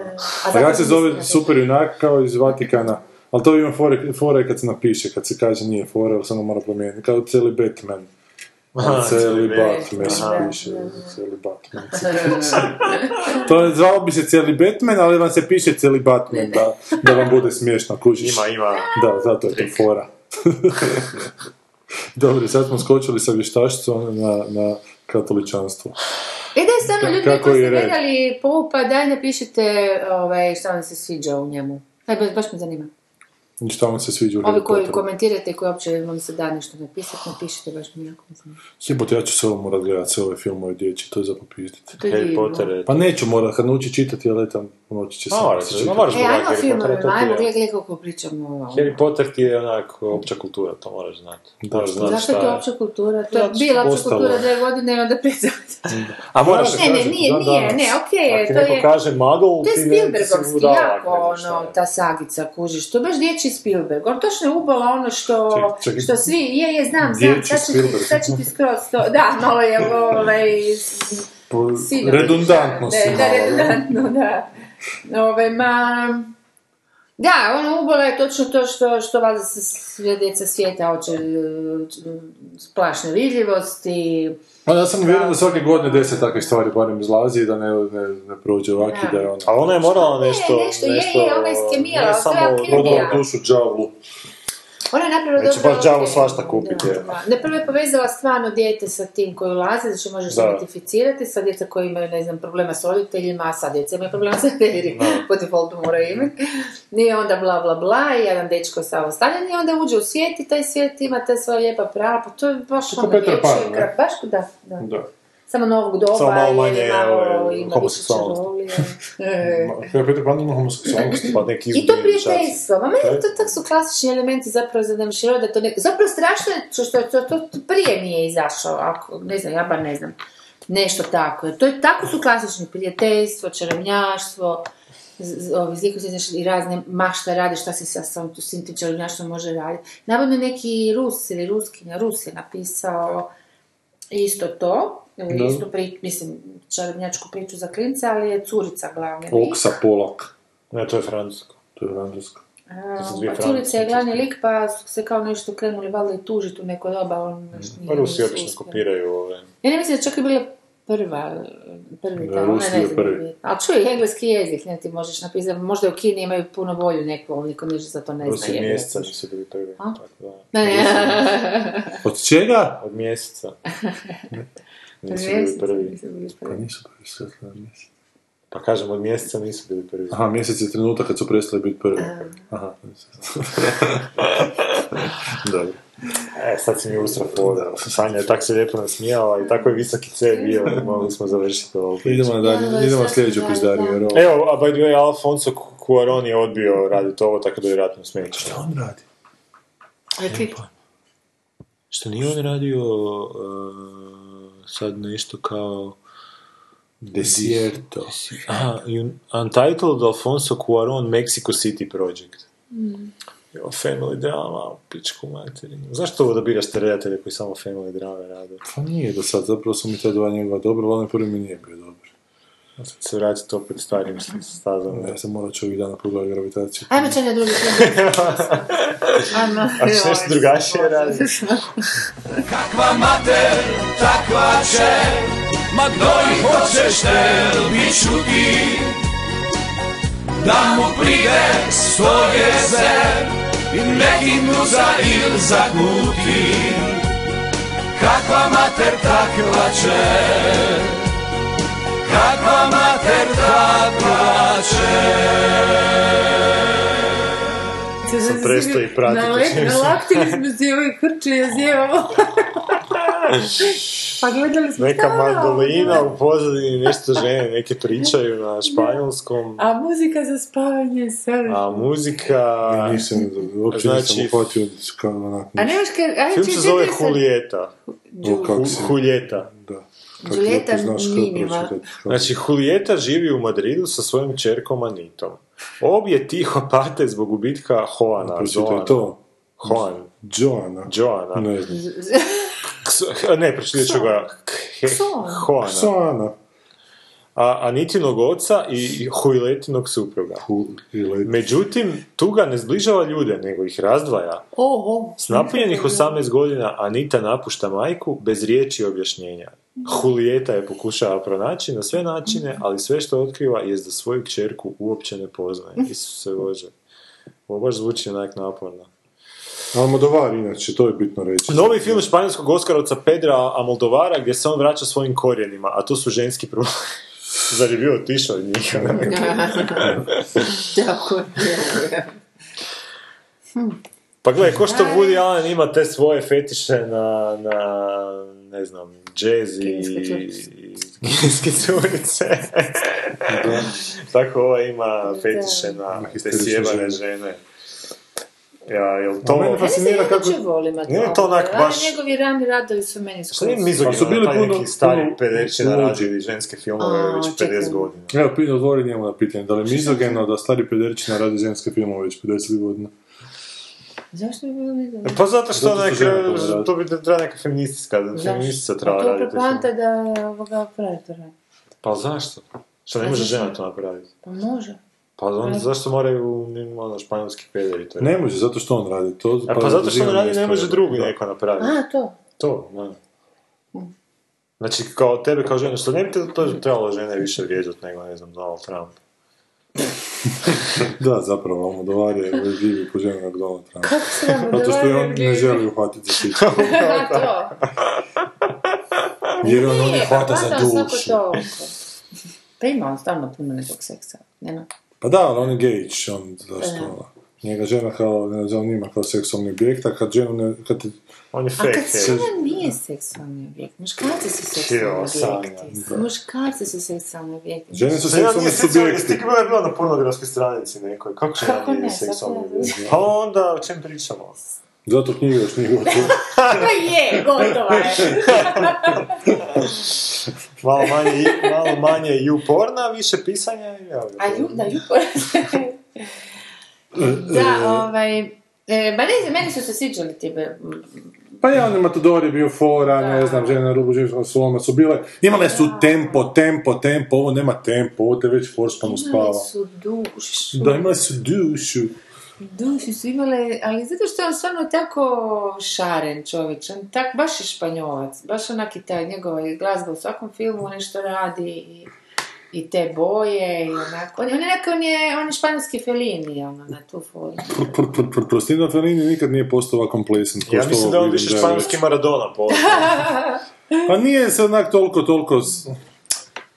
A A se zove da- super junak kao iz Vatikana? Ali to ima fore, fore kad se napiše, kad se kaže nije fore, ali ono mora promijeniti. Kao cijeli Batman. Batman se Aha. piše. Cijeli Batman. To je, zvao bi se cijeli Batman, ali vam se piše cijeli Batman, da, da vam bude smiješno, kužiš. Ima, ima. Da, zato je to fora. Dobro, sad smo skočili sa vještašicom na, na katoličanstvo. E da je stvarno ljudi Kako koji ste gledali Poupa, daj napišite ovaj, šta vam se sviđa u njemu. Aj, baš, baš me zanima. I šta vam se sviđa u Ovi Harry koji Potteru? komentirate i koji uopće vam se da nešto napisati, napišite, baš mi jako zanima. Jebote, ja ću se ovo morat gledat, sve ove filmove dječje, to je za popizditi. To je Harry divno. Potter je... Pa neću morat, kad nauči čitati, ali etam, noći će se. Ma, moraš, E, ajmo Harry filmove, Potter, to ti ajmo je- gledaj, koliko pričamo. Harry Potter ti je onak opća kultura, to moraš znati. Da, Moraš da. znati Zašto je to opća kultura? To je bila opća kultura dvije godine i onda pet A moraš Ne, ne, nije, nije, ne, okej, Ako ti to je... kaže magl, To je ti ne ti si Spielbergovski, jako ako ono, je. ta sagica, kužiš, to je baš dječji Spielberg, on točno je ubala ono što, što svi, je, je, znam, znam, sad će, ti, skroz to, da, malo je ovaj, Redundantno da, si da. redundantno, da. Ove, ma, da, ono ubolo je točno to što, što valjda se sve djeca svijeta hoće e, plašne vidljivosti, Pa ja sam uvjeren da svake godine deset takvih stvari barem izlazi da ne, ne, ne prođe ovak i da je ono... Ali ona je morala nešto... nešto je, je, ona je skemijala, ne to je samo dobro- dušu džavlu. Ona je napravila dobro baš đavo svašta kupiti, Da, je. da. Ne, prvo je povezala stvarno dijete sa tim koji ulaze, znači možeš Da. identificirati sa djeca koji imaju, ne znam, problema s roditeljima, a sad djeca imaju problema s roditeljima, po defaultu moraju imati. I onda bla bla bla, i jedan dečko samo ostavljen i onda uđe u svijet i taj svijet ima te svoje lijepa prava, pa to je baš Ko ono dječje, baš, da, da. Da. Samo novog doba, Samo malo manje, je malo, ima. E. Ja Peter Pan ima homoseksualnost. Pa neki I to prijateljstvo, ma meni to tak su klasični elementi zapravo za Demširo, da to ne... Zapravo strašno je što, to, to, to prije nije izašao, ako, ne znam, ja bar ne znam, nešto tako. To je, tako su klasični prijateljstvo, čarobnjaštvo, ovi zliku se znaš, i razne mašta radi, šta se sa sam tu svim tim čarobnjaštvom može raditi. Navodno neki Rus ili Ruskinja, Rus je napisao isto to, Da. istu pri, mislim, čarobnjačku priču za klince, ali je curica glavni lik. Oksa Polak. Ne, to je francusko. To je francusko. Pa Curica je glavni lik, pa su se kao nešto krenuli valjda i tužiti u neko doba, on nešto nije Pa Rusi obično uspjeli. kopiraju ove... Ja ne mislim da čak je bila prva, prvi Da, tamo, Rusi ne, znam prvi. Ali čuj, engleski jezik, ne ti možeš napisati, možda u Kini imaju puno bolju neku, ali niko ništa za to ne zna. Rusi od jebe. mjeseca nisu bili prvi. Tako da. Ne, ne, Od čega? Od mjeseca. Nisu bili prvi. Pa nisu prvi sve na mjesec. Pa kažem, od mjeseca nisu bili prvi. Aha, mjesec je trenutak kad su prestali biti prvi. Aha. Dobro. E, sad si mi ustrafo. Sanja je tako se lijepo nasmijala i tako je visoki C bio, mogli smo završiti ovo. Idemo na dalje, Ja, idemo sljedeću pizdariju. Evo, a by the way, Alfonso Cuarón je odbio raditi ovo, tako da je vjerojatno smeće. Šta on radi? Što nije on radio uh, sad nešto kao... Desierto. Aha, un- Untitled Alfonso Cuarón Mexico City Project. Jo, family drama, pičku materinu. Zašto ovo da biraš te redatelje koji samo family drame rade? Pa nije do sad, zapravo su mi ta dva njegova dobro, ali onaj prvi mi nije bio dobar. Sad se vratiti opet starim stazama. Ja sam morat ću ovih dana pogledati gravitaciju. ajmo će na drugi film. Ajmo. A ćeš nešto drugačije raditi? Kakva mater, takva će Ma ih hoćeš te bit ću ti Da mu pride sto jezer I neki mu za il zakuti Kakva mater, takva će Kakva mater, će Sam prestao i pratiti. Na, na laktili smo si ovaj hrčije zjevamo. pa gledali smo Neka mandolina u pozadini, nešto žene, neke pričaju na španjolskom. A muzika za spavanje sad. A muzika... Ja nisam, uopće Znači- nisam uhvatio kao onak... A nemaš kaj... Aj, Film se zove si... Julieta. Da. Julieta Minima. Znači, Julieta živi u Madridu sa svojom čerkom Anitom. Obje tiho pate zbog gubitka Joana. Pročitaj to. Joan. Joana. Joana. Ne znam. Ne, pročitat ću ga. Joana. Sana. A Anitinog oca i Julietinog supruga. Hu, ili... Međutim, tu ga ne zbližava ljude, nego ih razdvaja. Oho. S napunjenih 18 godina Anita napušta majku bez riječi objašnjenja. Julijeta je pokušava pronaći na sve načine, ali sve što otkriva je da svoju kćerku uopće ne poznaje. Isuse Bože. Ovo baš zvuči onak naporno. Almodovar, inače, to je bitno reći. Novi film španjolskog Oskarovca Pedra Almodovara gdje se on vraća svojim korijenima, a to su ženski problemi. Zar je bio otišao od njih? Tako je. Pa gledaj, ko što Woody Allen ima te svoje fetiše na, na ne znam, jazz i Kineske curice. Tako ova ima fetiše na te sjebane žene. Ja, jel to... mene Ja fascinira kako... inače volim Nije to onak baš- Ali njegovi rani radovi su meni Što nije skroz. mizogino, Pa su bili taj puno- neki stari puno pederčina luđi. radi ženske filmove A, već čekaj. 50 godina. Evo, pitanje, odgovori njemu na pitanje. Da li je mizogeno da stari pederčina radi ženske filmove već 50 godina? Zašto bi bilo mizogino? Pa zato što Zato što neka, žene to to bi treba neka feministička, feministica treba to je raditi. propanta da ovoga operator radi. Pa zašto? Što ne može žena to napraviti? Pa može. Pa onda zašto moraju ono, španjolski pederi to? Ne može, zato što on radi to. A pa zato što on radi ne može drugi da. neko napraviti. A, to. To, da. Znači, kao tebe kao žena, što ne bi te to trebalo žene više vrijeđati nego, ne znam, Donald Trump. Da, zapravo, Almodovar je živi po ženog Donald Trumpa. Kako se Zato što je on ne želi uhvatiti za. A, to. Jer on je hvata pa za dušu. Pa ima on stalno puno nekog seksa. Nema. Pa da, ali on je gejić, on zašto... Njega žena kao, ne zanima kao seksualni objekt, a kad ženu ne... Kad On je A kad fake, žena nije seksualni objekt, muškarci su seksualni objekti. Muškarci su seksualni objekti. žene su seksualni subjekti. ti bila je bila na pornografskoj stranici nekoj. Kako žena Kako nije ne, seksualni objekt? Pa onda, o čem pričamo? Zato knjiga još nije gotova. Pa je, gotova je. Malo manje, malo manje ju porna, više pisanja ga. A ju, da, ju Da, ovaj... E, ba ne znam, meni su se sviđali ti Pa je Matador je bio fora, ne znam, žene na rubu živskog sloma su bile, imale su tempo, tempo, tempo, ovo nema tempo, ovo te već forspano spava. Imali su dušu. Da, imali su dušu. Dušu su imale, ali zato što je on stvarno tako šaren čovječ, on tak, baš je španjolac, baš onak i taj njegova glazba u svakom filmu nešto radi i, i te boje i onako, on je, on je, onako, on je, on je španjolski felini, ono, na tu foru. Pr, pr, pr, pr, Prostino Fellini nikad nije postao ovako kao Ja mislim da je on više je španjolski Maradona po već. Pa nije se onak toliko, toliko... s-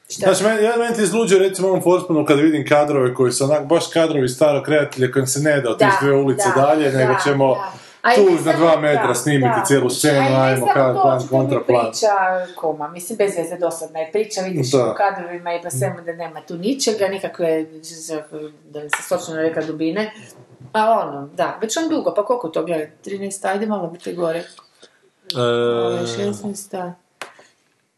Znači, meni, ja meni ti izluđe recimo ovom Forspanu kad vidim kadrove koji su onak baš kadrovi starog kreatelja kojim se ne da od tih dvije ulice da, dalje, da, nego ćemo da. Tu samo- dva metra da, snimiti da. cijelu scenu, ajmo kad plan, što mi kontraplan. priča koma, mislim, bez veze dosadna je priča, vidiš Da. u kadrovima i po svemu da nema tu ničega, nikakve, da li se točno rekla dubine. A ono, da, već on dugo, pa koliko to gleda? 13, ajde malo biti gore. Ovo je 16,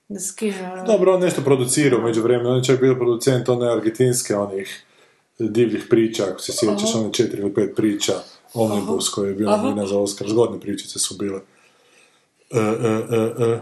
da skinu. Dobro, on nešto producira umeđu vremenu, on je čak bio producent one argentinske onih divljih priča, ako se sjećaš, one četiri ili pet priča, Omnibus koji je bio nominiran za Oscar, zgodne pričice su bile. E, e, e, e.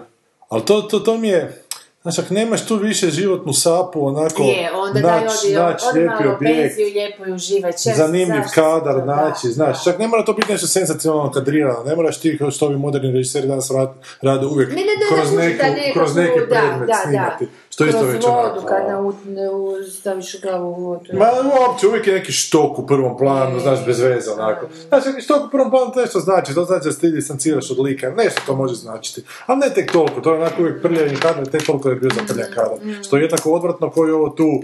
Ali to, to, to mi je, Znaš, ako nemaš tu više životnu sapu, onako, Je, onda daj nać, odi, nać lijepi objekt, lijepo i uživaj. Zanimljiv kadar, znači, da, znaš, da. čak ne mora to biti nešto senzacionalno kadrirano, ne moraš ti kao što ovi moderni režiseri danas rad- rade uvijek Ne, ne, ne, kroz, ne, neku, kroz neki predmet da, snimati, da. Što isto Kroz već onako, kad na, u, u, staviš glavu u vodu. Ma uopće, uvijek je neki štok u prvom planu, znaš, bez veze, onako. Znači, neki štok u prvom planu to nešto znači, to znači da se ti distanciraš od lika, nešto to može značiti. Ali ne tek toliko, to je onako uvijek prljavni kadar, tek toliko je bio za prljav kadar. Što je jednako odvratno koji ovo tu,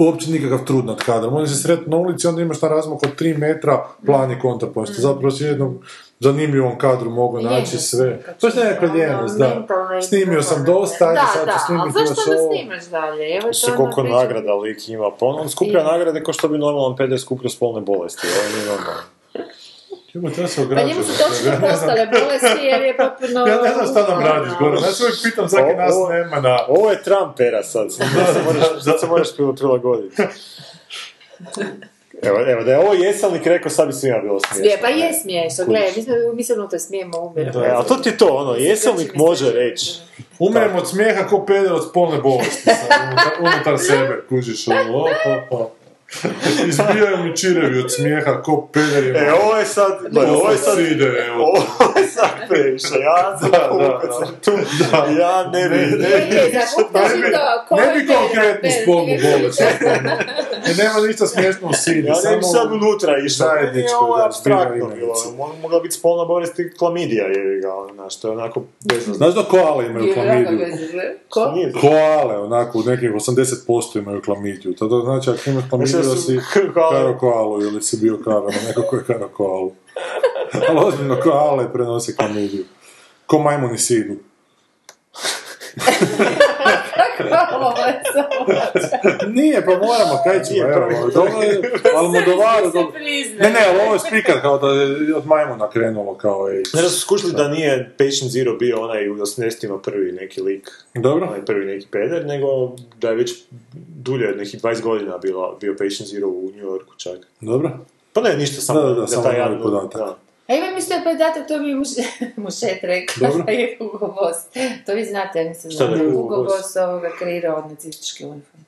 uopće nikakav trud nad kadrom. Oni se sretnu na ulici, onda imaš na razmaku od 3 metra plan i kontrapoint. Zapravo si jednom zanimljivom kadru mogu naći Ljenost sve. neka To je neka ono, ljenost, da. Snimio sam dosta, ajde da, sad ću da, snimiti ali još zašto da ovo. snimaš dalje? Evo, to Se je koliko ono nagrada lik ima, pa on, on skuplja nagrade kao što bi normalan PD skupljao spolne bolesti, ovo nije normalno. Jebo, treba se Pa ograđati. njemu su točno Ja ne postale bolesti jer je potpuno... Ja ne znam šta nam radiš ono, gore, znači uvijek pitam svaki nas Ovo- nema na... Ovo je Trump era sad, sad se moraš, se prilagoditi. Evo, evo, da je ovo jesalnik rekao, sad bi svima bilo smiješno. Smije, pa je smiješno, gledaj, mi, smo, mi se unutra smijemo umirati. E, ali to ti je to, ono, jesalnik može reći. Umrem od smijeha ko peder od spolne bolesti sad, unutar, unutar sebe, kužiš ovo, op, op, op. Izbijaju mi čirevi od smijeha, ko pederima. E, ovo je sad, gle, ovo je sad, ide, evo. ovo je sad previše, ja sam Da, da, da. ja ne bi, ne Je, si to, Ne bi ko je konkretnu bez- spolnu bolest. Jer nema ništa smiješno u sidi. ja ne bi sad unutra išao, je zajedničko, ovo da, abstraktno bilo, mogla biti spolna bolest i klamidija, je ga, znaš, to je onako. Znaš da koale imaju Je, klamidiju? bez- Ko? Nije Koale, onako, u nekih 80% imaju klamidiju. To, to znači, ako imaš klamidiju, Da si karo koalu ili si bio karo na neko ko je karo koalu. Ali ozbiljno, koale prenose klamidiju. Ko majmuni sidu. Samo- Nije, pa moramo, kaj ćemo, evo, dobro je, ali mu dovaru, se dobro. Ne, ne, ali ovo je spikat kao da je od majmuna krenulo, kao ej. Ne da su skušali da nije Patient Zero bio onaj u 80-ima prvi neki lik, Dobro? onaj prvi neki peder, nego da je već dulje, nekih 20 godina bilo, bio Patient Zero u New Yorku čak. Dobro? Pa ne, ništa, samo Da, da, da, samo taj jedan- podatak. da. A imam isto podatak, to mi je muš- mušet rekla, Dobro. je Hugo Boss. To vi znate, ja nisam znala. Hugo Hugo Boss? Ovoga kreirao od nacističke uniforme.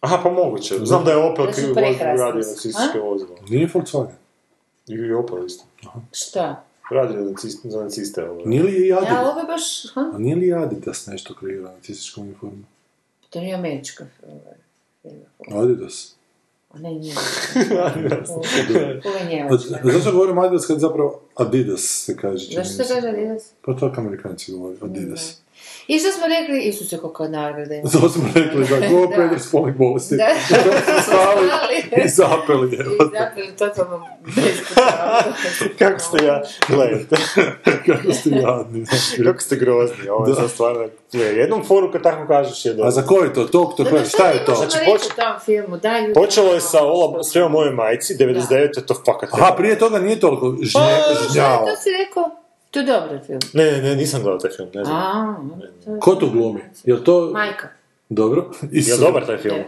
Aha, pa moguće. Znam da je Opel krivo radio nacističke vozilo. Nije Volkswagen. I Opel isto. Šta? Radio nacist, za naciste ovo. Nije li i Ja, Adidas? ovo je baš, ha? A nije li Adidas nešto kreirao nacističku uniformu? To nije američka ovaj, firma. Adidas. Ne, nije. Zašto govorim Adidas kad zapravo Adidas se kaže? Zašto se kaže Adidas? Pa tako amerikanci govore, Adidas. I što smo rekli, Isuse, koliko nagrade ima. To smo rekli da go Da. Pedro spolnih bolesti. Da. To smo stali i zapeli. I evo. zapeli totalno. Kako ste ja, gledajte, Kako ste jadni. kako ste grozni, ovo je Da. sad stvarno, jednom foru kad tako kažeš je A dobro. za koji to? Tog to Dobro, kaže, šta je to? Znači, poč- u tom filmu, daj ljudi. Počelo je sa Ola, sve o mojoj majci, 99. to fakat Aha, prije toga nije toliko žnje, Pa, žnjao. to si rekao? To je dobar film. Ne, ne, ne, nisam gledao taj film, ne znam. A, to je- Ko tu glumi? Jel to... Majka. Dobro. Je dobar taj film?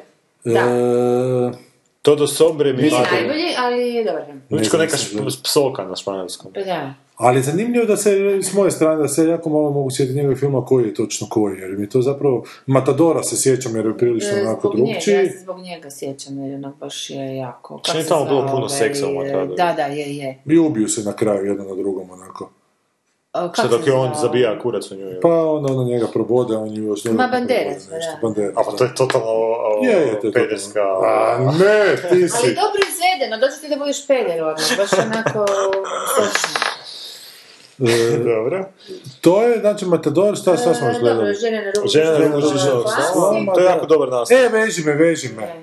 Da. E, Todo sobre mi Nije najbolji, ali je dobar film. Znači Ne neka znam, nisam šp- psovka na španjolskom. Pa da. Ali zanimljivo da se, s moje strane, da se jako malo mogu sjetiti njegovih filma koji je točno koji, jer mi je to zapravo, Matadora se sjećam jer je prilično E, onako Zbog njega, drugčiji. ja se zbog njega sjećam, jer onak baš je jako... Što je tamo bilo puno seksa u Matadori? Da, da, je, je. I ubiju se na kraju jedan na drugom onako. Što dok je on zabija kurac u nju. Pa onda ona njega probode, a on ju još... Ma, Banderas, da. Banderas, A pa to je totalno o, Je, je, to je pederska... A ne, ti Ali si... dobro izvedeno, dođe ti da budeš peder odmah, baš onako. E, Dobro. to je, znači, Matador, šta, šta smo još E, Dobro, gledali? žene na rubu. Žena na rubu sloma. To je jako dobar nastav. E, veži me, veži me.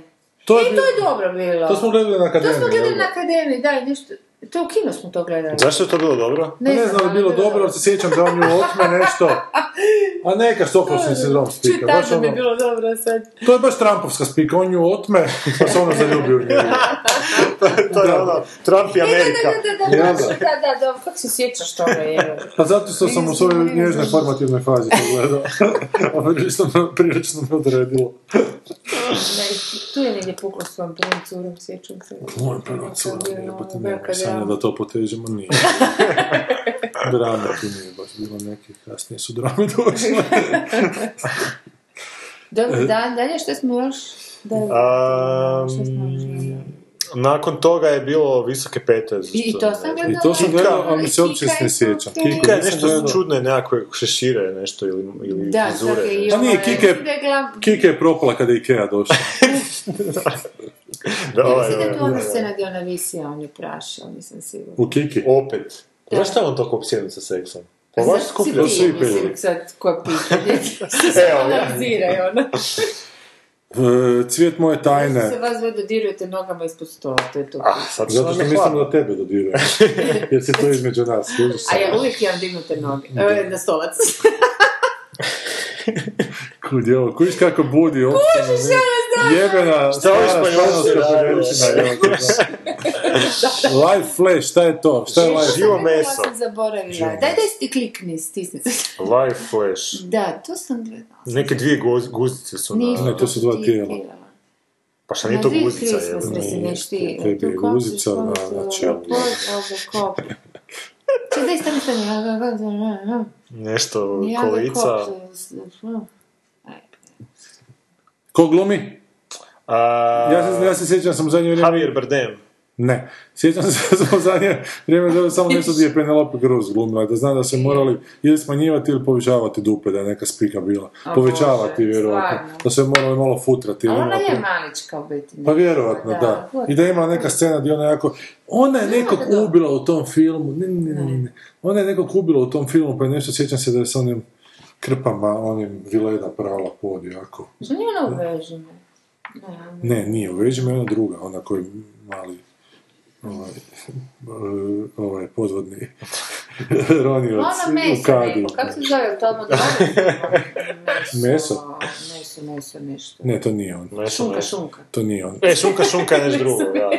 To je, I to je dobro bilo. to smo gledali na To akademiji. smo gledali na da? akademiji, daj, nešto... To u kino smo to gledali. Zašto je to bilo dobro? Pa Ne znam da je bilo dobro, ali se sjećam da on ju otme nešto. A neka Stokholmski sindrom spika. Čuj, Baš tada bi ono, bilo dobro sad. to je baš Trumpovska spika, on ju otme, pa se ona zaljubi u njegu. to je ono, Trump i Amerika. Da, da, da, Ja da, da. da, da, da, kako se sjećaš toga, je? Pa zato što sam u svojoj nježnoj formativnoj fazi to gledao. Prilično me, prilično me odredilo. Ne, tu je negdje puklo s tom prvom curom, sjećam se. Moj prvo cura, jebate, nema Velika drama. da to potežemo, nije. Drame tu nije baš bilo neke, kasnije su drame došle. Dobro, E. da, dalje što smo još? Da, Am, što smo još? Nakon toga je bilo visoke pete. I, I to sam gledala. I to sam gledao, ali mi se uopće ne je sjećam. Kika je nešto čudne, nekakve šešire nešto ili, ili Da, frizure. čak i nešto. A nije, ovaj, Kika je- da Kika je propala kada je Ikea došla. Da, ovaj, mislim da je tu ovaj, ona ovaj. scena gdje ona visi, on je prašao, nisam sigurna. U Kiki. Opet. Da. Zašto je on toliko opsjednut sa seksom? Pa baš Zašto skuplja. svi mislim, pederi. sad, ko pitanje? Evo, ja. Analiziraj, ono. E, Cvijet moje Zašto se tajne. vas dvoje dodirujete nogama ispod stola, to je to. Ah, sad Zato što hladno. da tebe dodirujem. Jer si to između nas. kužiš A ja uvijek imam dignute noge, e, na stolac. Kud je ovo, kužiš kako budi opšteno. Jebena, stara španjolska da. Live flash, šta je to? Šta je live? Živo Ja meso. sam zaboravila. Živo Daj, daj ti klikni, stisni se. Live flash. Da, to sam gledala. Neke dvije guz, guzice su na... Ne, to su dva tijela. Pa šta nije to Na dvije guzica, Christmas, je. mislim, Nije, neš ti. tebi tu je guzica na- na kopsiš, kopsiš. Če, daj, stani, stani. Nešto, Ja kolica. Ko glumi? A, Ja se, ja se sjećam da sam u zadnje vrijeme... Javier Bardem. Ne. Sjećam se da sam u zadnje vrijeme gledao samo nešto gdje je Penelope Cruz glumila, da znam da se morali ili smanjivati ili povećavati dupe, da je neka spika bila. O Povećavati, Bože, vjerojatno. stvarno. Da se morali malo futrati. Ali ona je malička u biti. Pa vjerojatno, da. I da je imala neka scena gdje ona jako... Ona je nekog da, da. ubila u tom filmu. Ne, ne, ne, ne. Ona je nekog ubila u tom filmu, pa je nešto, sjećam se da je s onim krpama, onim vileda prala pod jako. Što nije ona u veži, ne? Nije, u veži me ona druga, ona koji mali ovaj, ovaj podvodni ronioc u meso kadi. kako se zove, to odmah Meso? Meso, meso, nešto. Ne, to nije on. Meso, Šunka, meso. šunka. To nije on. E, šunka, šunka je nešto drugo, da.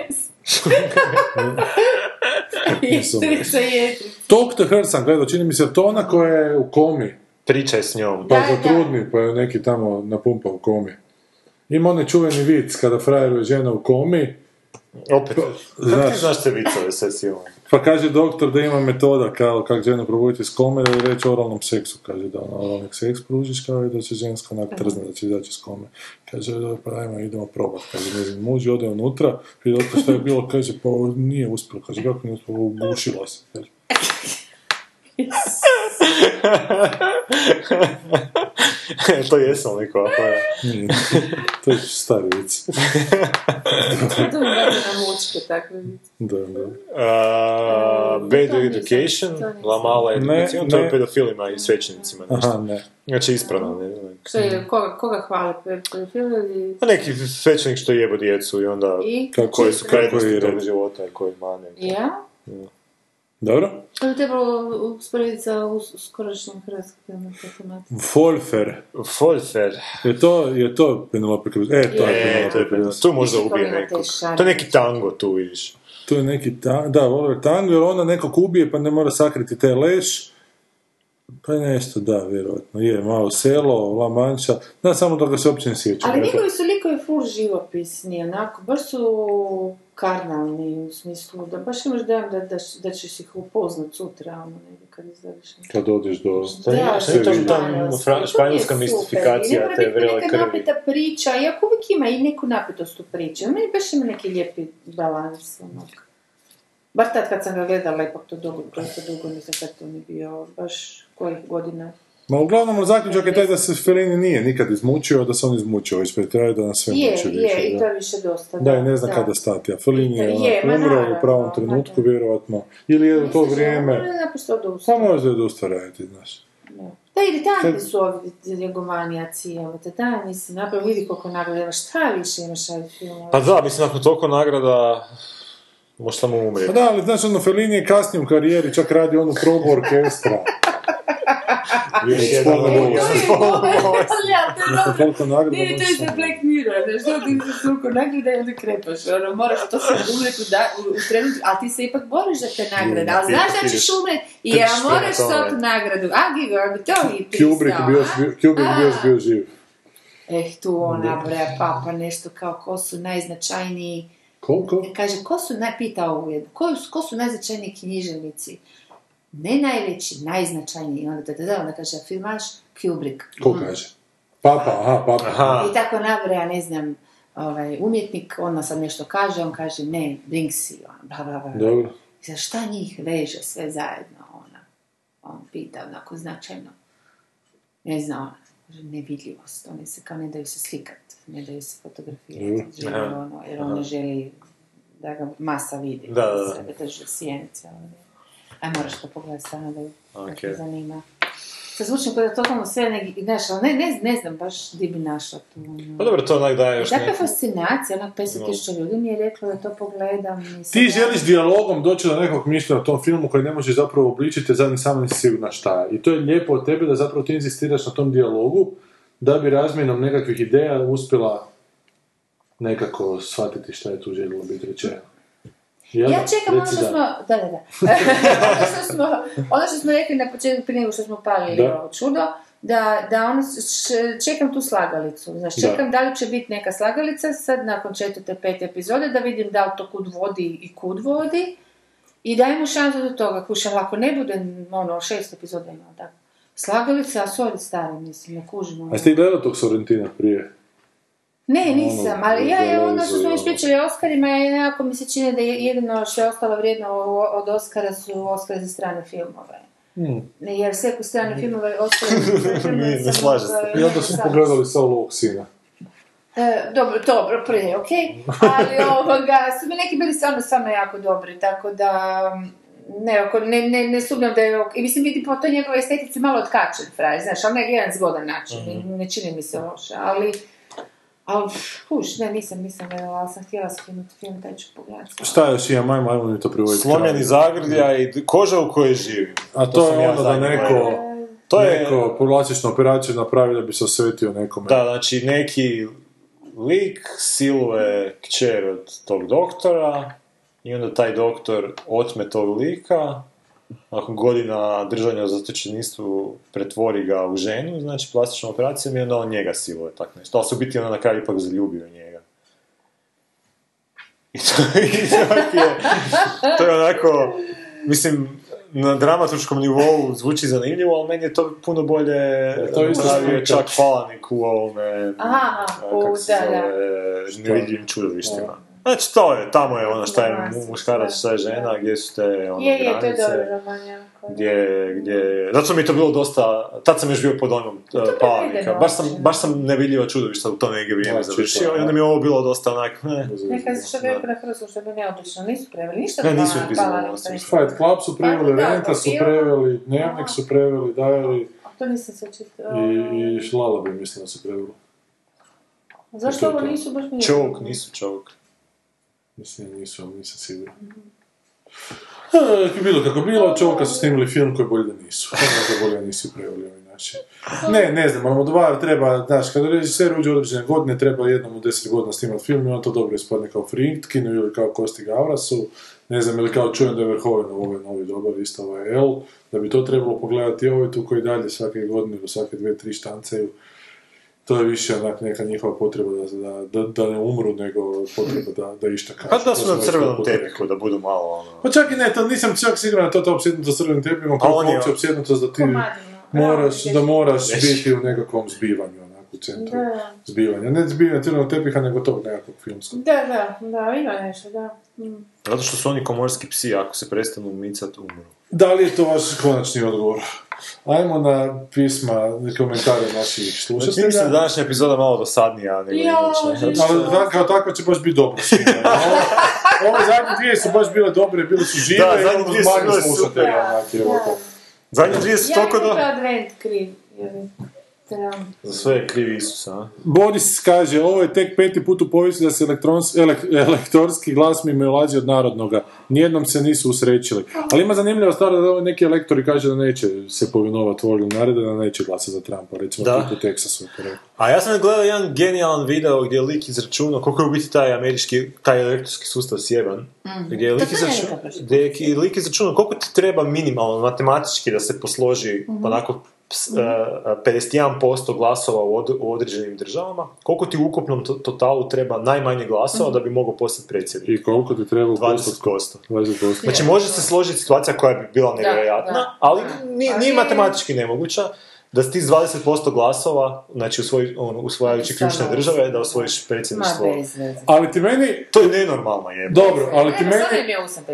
Se jedi. Talk to her sam gledao, čini mi se to ona koja je u komi. Pričaj s njom. Pa Da, za da. trudni, pa je neki tamo napumpa u komi. Ima onaj čuveni vic kada frajeru je žena u komi, Opet, kako Znaš. ti znaš te vicove sve silom? pa kaže doktor da ima metoda kao kako ženu probuditi iz kome, da je reći o oralnom seksu. Kaže da ona oralni seks pružiš kao i da će ženska onak trzne, da će izaći iz kome. Kaže, dobro, pa ajmo, idemo probat. Kaže, njezin muž ode unutra, pita doktor šta je bilo, kaže, pa nije uspjelo. Kaže, kako nije uspjelo, ugušila se. Kaže, to jesam liko, ako je. to je stari vic. To mi radi na mučke, takve vice. Da, da. Uh, Bad Education. La Mala Ne, Education, to je pedofilima i svećenicima. Nešto. Aha, ne. Znači ispravno. Ne, ne. Što je, koga, koga hvale, pedofil ili... Pa neki svećenik što jebo djecu i onda I? Kako koji su prednosti tog života i koji mane. Ja? Dobro? To bi trebalo usporediti sa skorašnjim hrvatskim filmom. Folfer. Folfer. Je to, je to Penelope Cruz? E, to je Je, Penelope to je Cruz. tu možda ubije nekog. To je neki tango tu, vidiš. To je neki ta, da, Oliver Tango, jer ona nekog ubije pa ne mora sakriti taj leš. Pa je nešto, da, vjerojatno. Je, malo selo, La Mancha. Da, samo da ga se uopće ne sjećam. Ali njegovi su likovi ful živopisni, onako, baš su karnalni u smislu da baš imaš dojam da, da, da ćeš ih upoznat sutra, ono, negdje kad izgledaš. Kad odeš do... To Da, što je to vidi. ta španjolsko. fra- To španjolska je mistifikacija te vrele neka krvi. napeta priča, iako uvijek ima i neku napetost u priči. Meni baš ima neki lijepi balans, onak. Bar tad kad sam ga gledala, ipak to dugo, dosta dugo, nisam kad to mi bio baš kojih godina. Ma uglavnom, zaključak je taj da se Fellini nije nikad izmučio, da se on izmučio ispred kraja, da nas sve Je, muči je, više. i to je više dosta. Da, i ne zna kada stati, a Fellini je, Je, ma umro u pravom trenutku, da. vjerojatno. Ili je u to vrijeme... ono je naprosto odustao. Pa možda je odustao raditi, znaš. Da, iritantni su ovi njegomanijaci, evo te, da, mislim, napravo vidi koliko nagrada imaš, šta više imaš ovih filmova? Pa da, mislim, nakon toliko nagrada, može samo Pa umrijeti. da, ali znaš, ono, Fellini je kasnije u karijeri, čak radi onu probu orkestra. Još jedan toliko nagrada... Nije to iz ono- Black Mirror, znaš, što ti se suko nagrada i onda krepaš, ono, moraš to se umreti u, da, u, trenutku, ali ti se ipak boriš za te nagrade, ali znaš da ćeš umreti i ja moraš to nagradu, a Gigo, a bi to i Kubrick pisao, bio, a? Kubrick bio još A. bio živ. Eh, tu ona bre, papa, nešto kao ko su najznačajniji, Koliko? kaže, ko su, naj, pita ovu jednu, ko, ko su najznačajniji književnici? Ne najveći, najznačajniji, I onda da, da, da, onda kaže, filmaš Kubrick. Ko Mm. kaže? Papa, aha, papa. Aha. I tako nabraja, ne znam, ovaj, umjetnik, on sad nešto kaže, on kaže, ne, Brinksi, on, bla, bla, bla. Dobro. I sad, šta njih veže sve zajedno, ona? On pita onako značajno. Ne znam, ona, kaže, nevidljivost, oni se kao ne daju se slikat, ne daju se fotografirati, želi Aha. ono, jer on ne želi da ga masa vidi, Da, da, da. sebe drži sjenice, ono. Aj, moraš to pogledati, stvarno da da te zanima. Sad zvučim kao da totalno sve ali ne, ne, ne znam baš di bi našla tu. ono. Pa dobro, to onak daje još Takva fascinacija, onak 500 No. ljudi mi je reklo da to pogledam. sad Ti želiš dijalogom doći do nekog mišljenja o tom filmu koji ne možeš zapravo obličiti, jer zadnji samo nisi sigurna šta je. I to je lijepo od tebe da zapravo ti inzistiraš na tom dijalogu, da bi razmjenom nekakvih ideja uspjela nekako shvatiti šta je tu željelo biti rečeno. Ja da? čekam ono što da. smo, da, da, da. ono, što smo, ono što smo rekli na početku prije nego što smo palili Da. ovo čudo, da, da ono, š- čekam tu slagalicu. Znači, Da. čekam da. li će biti neka slagalica sad nakon četvrte, pete epizode, da vidim da li to kud vodi i kud vodi. I dajmo šansu do toga, kušam, ako ne bude, ono, šest epizoda ima, da. Slagalica, a sorry stari, mislim, ne kužim. ono. A jeste ti gledao tog Sorrentina prije? Ne, nisam, ali ja je ono što smo već Vezu, pričali o Oscarima, je nekako mi se čini da je jedino što je ostalo vrijedno od Oscara su Oscar za strane filmove. Ne, Jer sve strane filmove, Oscar za strane filmove Ne, ne sam slaže se. I onda smo sam- pogledali Saulovog sina. E, dobro, dobro, prije, ok, ali ovoga, su mi neki bili stvarno, stvarno jako dobri, tako da, ne, oko- ne, ne, ne sumnjam da je, ok- i mislim, vidi po toj njegovoj estetici malo otkačen frajer, znaš, ali ne jedan zgodan način, ne, ne čini mi se loše, ali, ali, kuš, ne, nisam, nisam gledala, ali sam htjela skinuti film, taj ću pogledati. Šta još imam, ajmo, ajmo mi to privoditi. Slomljeni kraju. zagrljaj i koža u kojoj živim. A to, sam je ono da neko. To je, neko plastičnu operaciju napravi da bi se osvetio nekome. da, znači neki lik siluje kćer od tog doktora i onda taj doktor otme tog lika, nakon godina držanja u zatočeništvu pretvori ga u ženu, znači plastičnom operacijom i onda on njega siluje, tak nešto. Ali se u biti onda na kraju ipak zaljubio u njega. I to, i to je, to je onako, mislim, na dramaturškom nivou zvuči zanimljivo, ali meni je to puno bolje to je isto napravio čak Palanik u ovome, Aha, kako se zove, nevidljivim čudovištima. Znači, to je, tamo je ono šta je muškarac, šta je žena, gdje su te ono, Je, je, to je granice. dobro roman, jako. Gdje, gdje, zato mi je to bilo dosta, tad sam još bio pod onom uh, je Palanika, idemo, baš sam, znači. baš sam nevidljiva čudovišta u to neke vrijeme Da, završio i onda mi je ovo bilo dosta onak, ne. Neka što bi rekao na što bi neobično, nisu preveli, ništa Ne, ne, nisu pisali. Fight Club su preveli, Pa, da, Renta su preveli, Dnevnik su preveli, Diary To nisam se čitala. i, i Šlala bi mislim da su preveli. Zašto ovo nisu baš nije? Čovuk, nisu čovuk. Mislim nisu, ali nisam siguran. E, bilo kako bilo, čovjeka su snimili film koji bolje da nisu. Možda bolje da nisu preveli ovi naši. Ne, ne znam, ono dva treba, znaš, kada režiser uđe u određene godine, treba jednom u deset godina snimati film i on to dobro ispadne kao Fritkinu ili kao Kosti Gavrasu, ne znam, ili kao čujem da je Verhoeven ovaj novi dobar, isto ovaj L, da bi to trebalo pogledati, ovaj tu koji dalje svake godine ili svake dve, tri štancaju, to je više onak neka njihova potreba da, da, da, ne umru, nego potreba da, da išta kažu. Pa da To su na crvenom tepihu, da budu malo ono... Pa čak i ne, to nisam čak siguran da to ta opsjednutost s crvenim tepihom, A on kako je- uopće opsjednutost da ti Komadima. moraš, da moraš biti u nekakvom zbivanju, onako, u centru Da. zbivanja. Ne zbivanja crvenog tepiha, nego tog nekakvog filmskog. Da, da, da, ima nešto, da. Mm. Zato što su oni komorski psi, ako se prestanu micat, umru. Da li je to vaš konačni odgovor? Ajmo na pisma i komentare naših Znači, mislim da je slušatelja. današnja epizoda malo dosadnija nego Ja, inače. Ali kao takva će baš biti dobro Ove zadnje dvije su baš bile dobre, bile su žive Da, i zadnje ono dvije su manje bile slušatelja. super. to. Zadnje dvije su Ja toliko imam do... advent kriv. Za sve je krivi Isus, a? Boris kaže, ovo je tek peti put u povijesti da se elektrons, elek, elektorski glas mi ulazi od narodnoga. Nijednom se nisu usrećili. Ali ima zanimljiva stvar da ovo neki elektori kaže da neće se povinovati volju nareda, da neće glasati za Trumpa, recimo Da. u Teksasu. A ja sam gledao jedan genijalan video gdje je lik izračunao koliko je u biti taj američki, taj elektorski sustav sjeban. Gdje je lik, To sam ja izraču- nekad pročitala. gdje je lik izračunao koliko ti treba minimalno matematički da se posloži onako ps- e, 51% glasova u, od- u određenim državama, koliko ti u ukupnom to- totalu treba najmanje glasova da bi mogao postati predsjednik. I koliko ti treba u postotku? 20%. 20%. Znači može se složiti situacija koja bi bila nevjerojatna, Ali nije nije- matematički nemoguća, da s ti s 20% glasova, znači usvoj, on, usvajajući ključne države, da osvojiš predsjedništvo. Ali ti meni, To je nenormalno je. dobro, ali ti meni,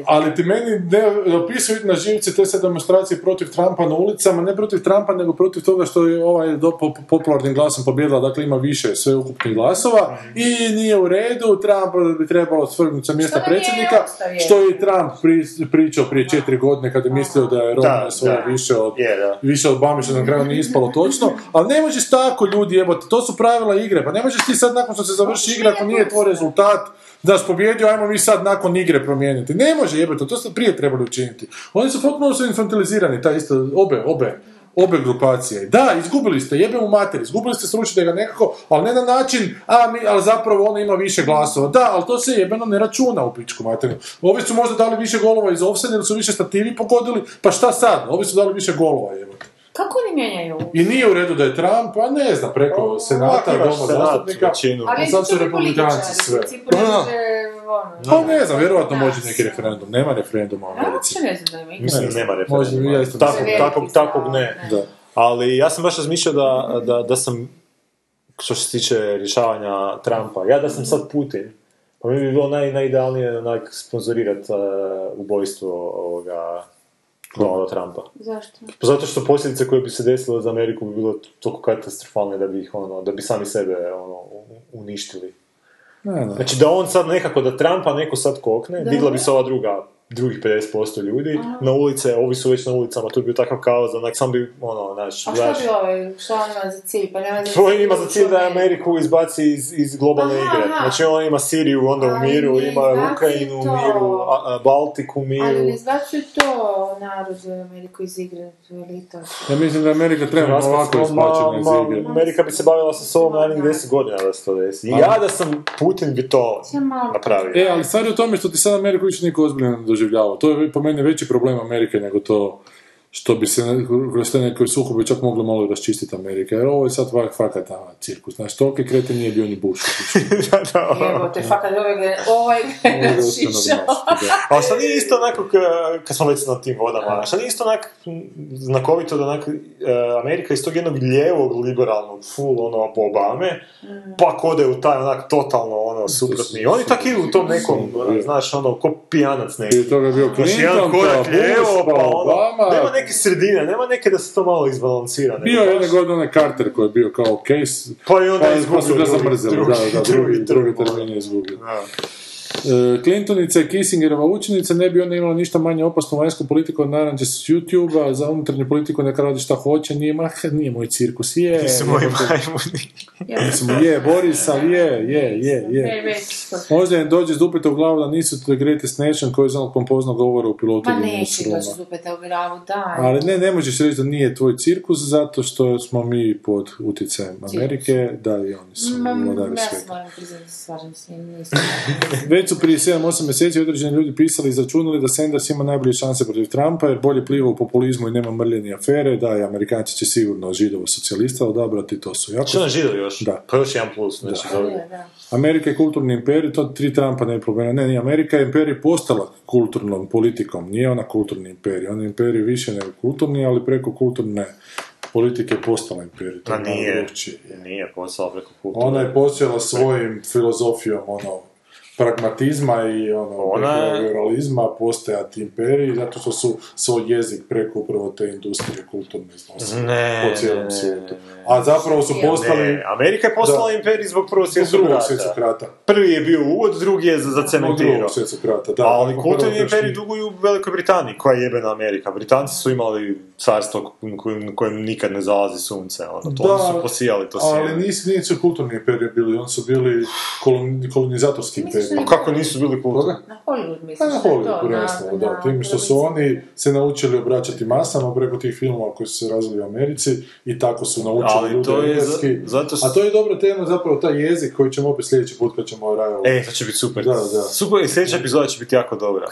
Ali ti meni ne opisuju na živce te se demonstracije protiv Trumpa na ulicama, ne protiv Trumpa, nego protiv toga što je ovaj do, po, popularnim glasom pobjedila, dakle ima više sveukupnih glasova i nije u redu, Trump bi trebalo svrgnuti sa mjesta predsjednika, što je i Trump pri, pričao prije četiri godine kada je mislio da je svoje da. više od da. više od Obame što na kraju nije ispalo točno, ali ne možeš tako ljudi jebote, to su pravila igre, pa ne možeš ti sad nakon što se završi igra ako nije tvoj rezultat da si pobjedio, ajmo mi sad nakon igre promijeniti. Ne može jebote, to ste prije trebali učiniti. Oni su potpuno su infantilizirani, ta isto, obe, obe, obe grupacije. Da, izgubili ste, jebe u mater, izgubili ste sručite ga nekako, ali ne na način, a mi, ali zapravo ono ima više glasova. Da, ali to se jebeno ne računa u pičku materinu. Ovi su možda dali više golova iz offside ili su više stativi pogodili, pa šta sad? Ovi su dali više golova, jebote. Kako oni mijenjaju? I nije u redu da je Trump, a ne znam, preko Senata, Ovako imaš Doma zastupnika. većinu. Ali sad su republikanci sve. može, ono... Pa ne znam, vjerojatno može neki referendum. Nema referenduma u Ja Americi. uopće ne znam da ima ikad. Mislim nema referenduma. isto Takvog, takvog, takvog ne. Da. Ali ja sam baš razmišljao da, da, da sam što se tiče rješavanja Trumpa. Ja da sam sad Putin, pa mi bi bilo naj, najidealnije onak sponzorirati uh, ubojstvo ovoga Donalda Trumpa. Zašto? Pa zato što posljedice koje bi se desile za Ameriku bi bilo toliko katastrofalne da bi ih ono, da bi sami sebe ono, uništili. Ne, ne. Znači da on sad nekako, da Trumpa neko sad kokne, digla bi se ova druga, drugih 50% ljudi na ulice, ovi su već na ulicama, tu bi bio takav kaos, da onak sam bi, ono, znaš, A što bi ovaj, što on ima za cilj? Pa nema za To cilj ima za cilj da Ameriku izbaci iz, iz globalne Aha, igre. aha. Znači on ima Siriju onda u Ali miru, ima Ukrajinu u miru, a, a Baltiku u Ali miru. ne izbacuju to narod u Ameriku iz igre, to je elita. Ja mislim da Amerika treba ovako izbačena iz ma- igre. Amerika bi se bavila sa sobom narednih 10 godina da se to desi. I Ali- ja da sam Putin bi to napravio. E, ali stvar je u tome što ti sad Ameriku više niko ozbiljno doživljava. To je po meni veći problem Amerike nego to što bi se kroz te neke sukobe čak moglo malo raščistiti Amerika. Jer ovo je sad vak fakat ono, cirkus. Znaš, toliki kreten nije bio ni Bush. Evo te, fakat ovaj ovaj. A šta nije isto onako, k- kad smo već na tim vodama, šta nije isto onak m, znakovito da onak, e, Amerika iz tog jednog lijevog liberalnog, full ono, po Obame, pa ode u taj onak totalno ono suprotni. I oni tak idu u tom nekom, znaš, ono, ko pijanac neki. Prije toga je bio Clinton, korak pa pa pa ono, Obama. Neke sredine, nema neke da se to malo izbalansira. nego Bio je jedne godine onaj Carter koji je bio kao case, Pa i onda pa izgubio su ga zamrzeli, drugi- da, da, drugi, drugi drugi termin je izgubio. Da. E, Clintonica i Kissingerova učenica ne bi onda imala ništa manje opasnu vanjsku politiku od naranđe s YouTube-a, za unutarnju politiku neka radi šta hoće, nije, ma, nije moj cirkus, je. Nisu moji majmuni. Mislim, je, Boris, ali je, je, je, je. Možda im dođe zdupeta u glavu da nisu The Greatest Nation koji je znao pompozno govore u pilotu Ma of neće doći zupeta u glavu, daj. Ali ne, ne možeš reći da nije tvoj cirkus zato što smo mi pod utjecajem Amerike, da i oni su Ma, vladari ja se svijeta. moram priznati, slažem se, nisam. Već su prije 7-8 mjeseci određeni ljudi pisali i izračunali da Sanders ima najbolje šanse protiv Trumpa jer bolje pliva u populizmu i nema mrljeni afere, da i Amerikanci će sigurno židova socijalista odabrati, to su jako... Što nam židovi još? Da. Pa još jedan plus, znači dobro. Je, da. Amerika je kulturni imperij, to tri Trumpa ne je problema. Ne, nije Amerika je imperij postala kulturnom politikom, nije ona kulturni imperij. Ona je imperij više nego kulturni, ali preko kulturne politike postala imperij. To nije, nije posao preko kulture. Ona je počela svojim filozofijom, ono, pragmatizma i ono, Ona behavioralizma postojati imperiji, zato što su svoj jezik preko upravo te industrije kulturne iznosili Ne, po cijelom ne, svijetu. A zapravo su postali Ne, Amerika je postala Da. imperij zbog prvog svjetskog drugog rata. svjetskog rata. Prvi je bio uvod, drugi je zacementirao. drugog svjetskog rata, da. Ali kulturni imperij duguju Velikoj Britaniji, koja je jebena Amerika. Britanci su imali carstvo kojem, kojem nikad ne zalazi sunce, ono, to Da, oni su posijali to Ali sjeme. nisu, nisu kulturni imperij bili, oni su bili kolon, kolonizatorski Misliš da- Kako nisu bili kulturni? Koga? Na Hollywood Pa misliš na Hollywood to, prvenstveno, na- da. Tim što su oni se naučili obraćati masama preko tih filmova koji su se razvili u Americi i tako su naučili Ali ljude to je za- engleski. zato što- A to je dobra tema, zapravo taj jezik koji ćemo opet sljedeći put kad ćemo Rajo... E, to će biti super. Da, da. Super, i sljedeća epizoda će biti jako dobra.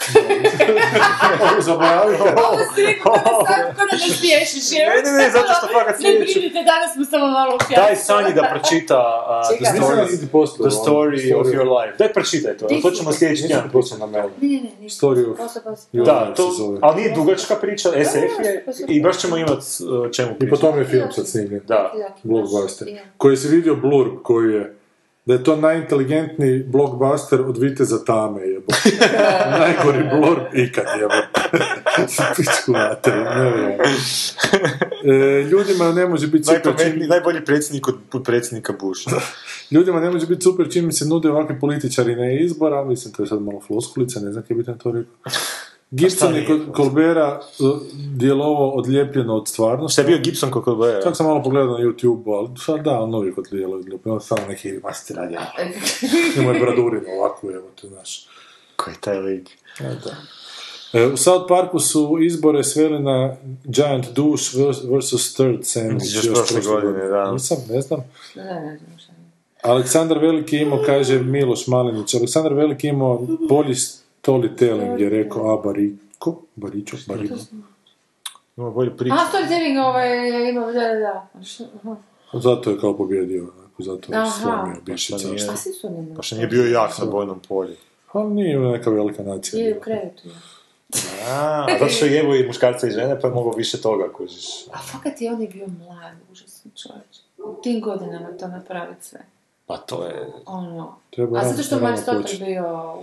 Ovo zaboravite. Ovo si rekao da sad ko da ne? Ne, ne, ne, zato što fakat Ne sljedeći- brinite, danas smo samo malo Daj pjasni. Sanji da pročita uh, the, story, the ono, story of your life. Daj pročitaj to, to ćemo sljedeći tjedan na mail. Ne, ne, ne, ništa. Story of- Da, to, ali nije dugačka priča, SF je, i baš ćemo imati uh, čemu I po pričati. tome je film sad snimljen. Da. Blockbuster. Koji si vidio blurb koji je da je to najinteligentniji blockbuster od Viteza Tame, jebo. Najgori blurb ikad, jebo. Pičku materiju, nevjerojatno. E, ljudima ne može biti super čim, najbolji predsjednik od predsjednika Busha. ljudima ne može biti super čim im se nude ovakvi političari na izbora, mislim to je sad malo floskulica, ne znam kaj bi na to rekao. Gibson je kod Colbera uh, djelovao odlijepljeno od stvarnosti. Šta je bio Gibson kod Colbera? Čak sam malo pogledao na YouTube, ali sad da, on uvijek odlijelo odlijepljeno, samo neki master radi. Ima je bradurinu ovakvu, evo te, znaš. Koji je taj lik? E, da. E, u South Parku su izbore sveli na Giant Douche vs. Third Sandwich. Još prošle godine, da. Nisam, ne znam. Ne, je. Aleksandar Veliki imao, kaže Miloš Malinić, Aleksandar Veliki imao bolji storytelling, je rekao, a Bariko, Baričo, Bariko. Ima bolju priču. A, storytelling ovaj, ima, da, da, da. Zato je kao pobjedio, zato je slomio bivši Pa što nije- Pa što nije bio jak na bojnom polju. Ali nije neka velika nacija. Je u krevetu. Je. A, zato što jebu i muškarca i žene, pa je mogao više toga, kužiš. A fakat je on je bio mlad, užasno čovječ. u tim godinama to napraviti sve. Pa to je... Ono. Treba A zato što rano Aristotel početi. bio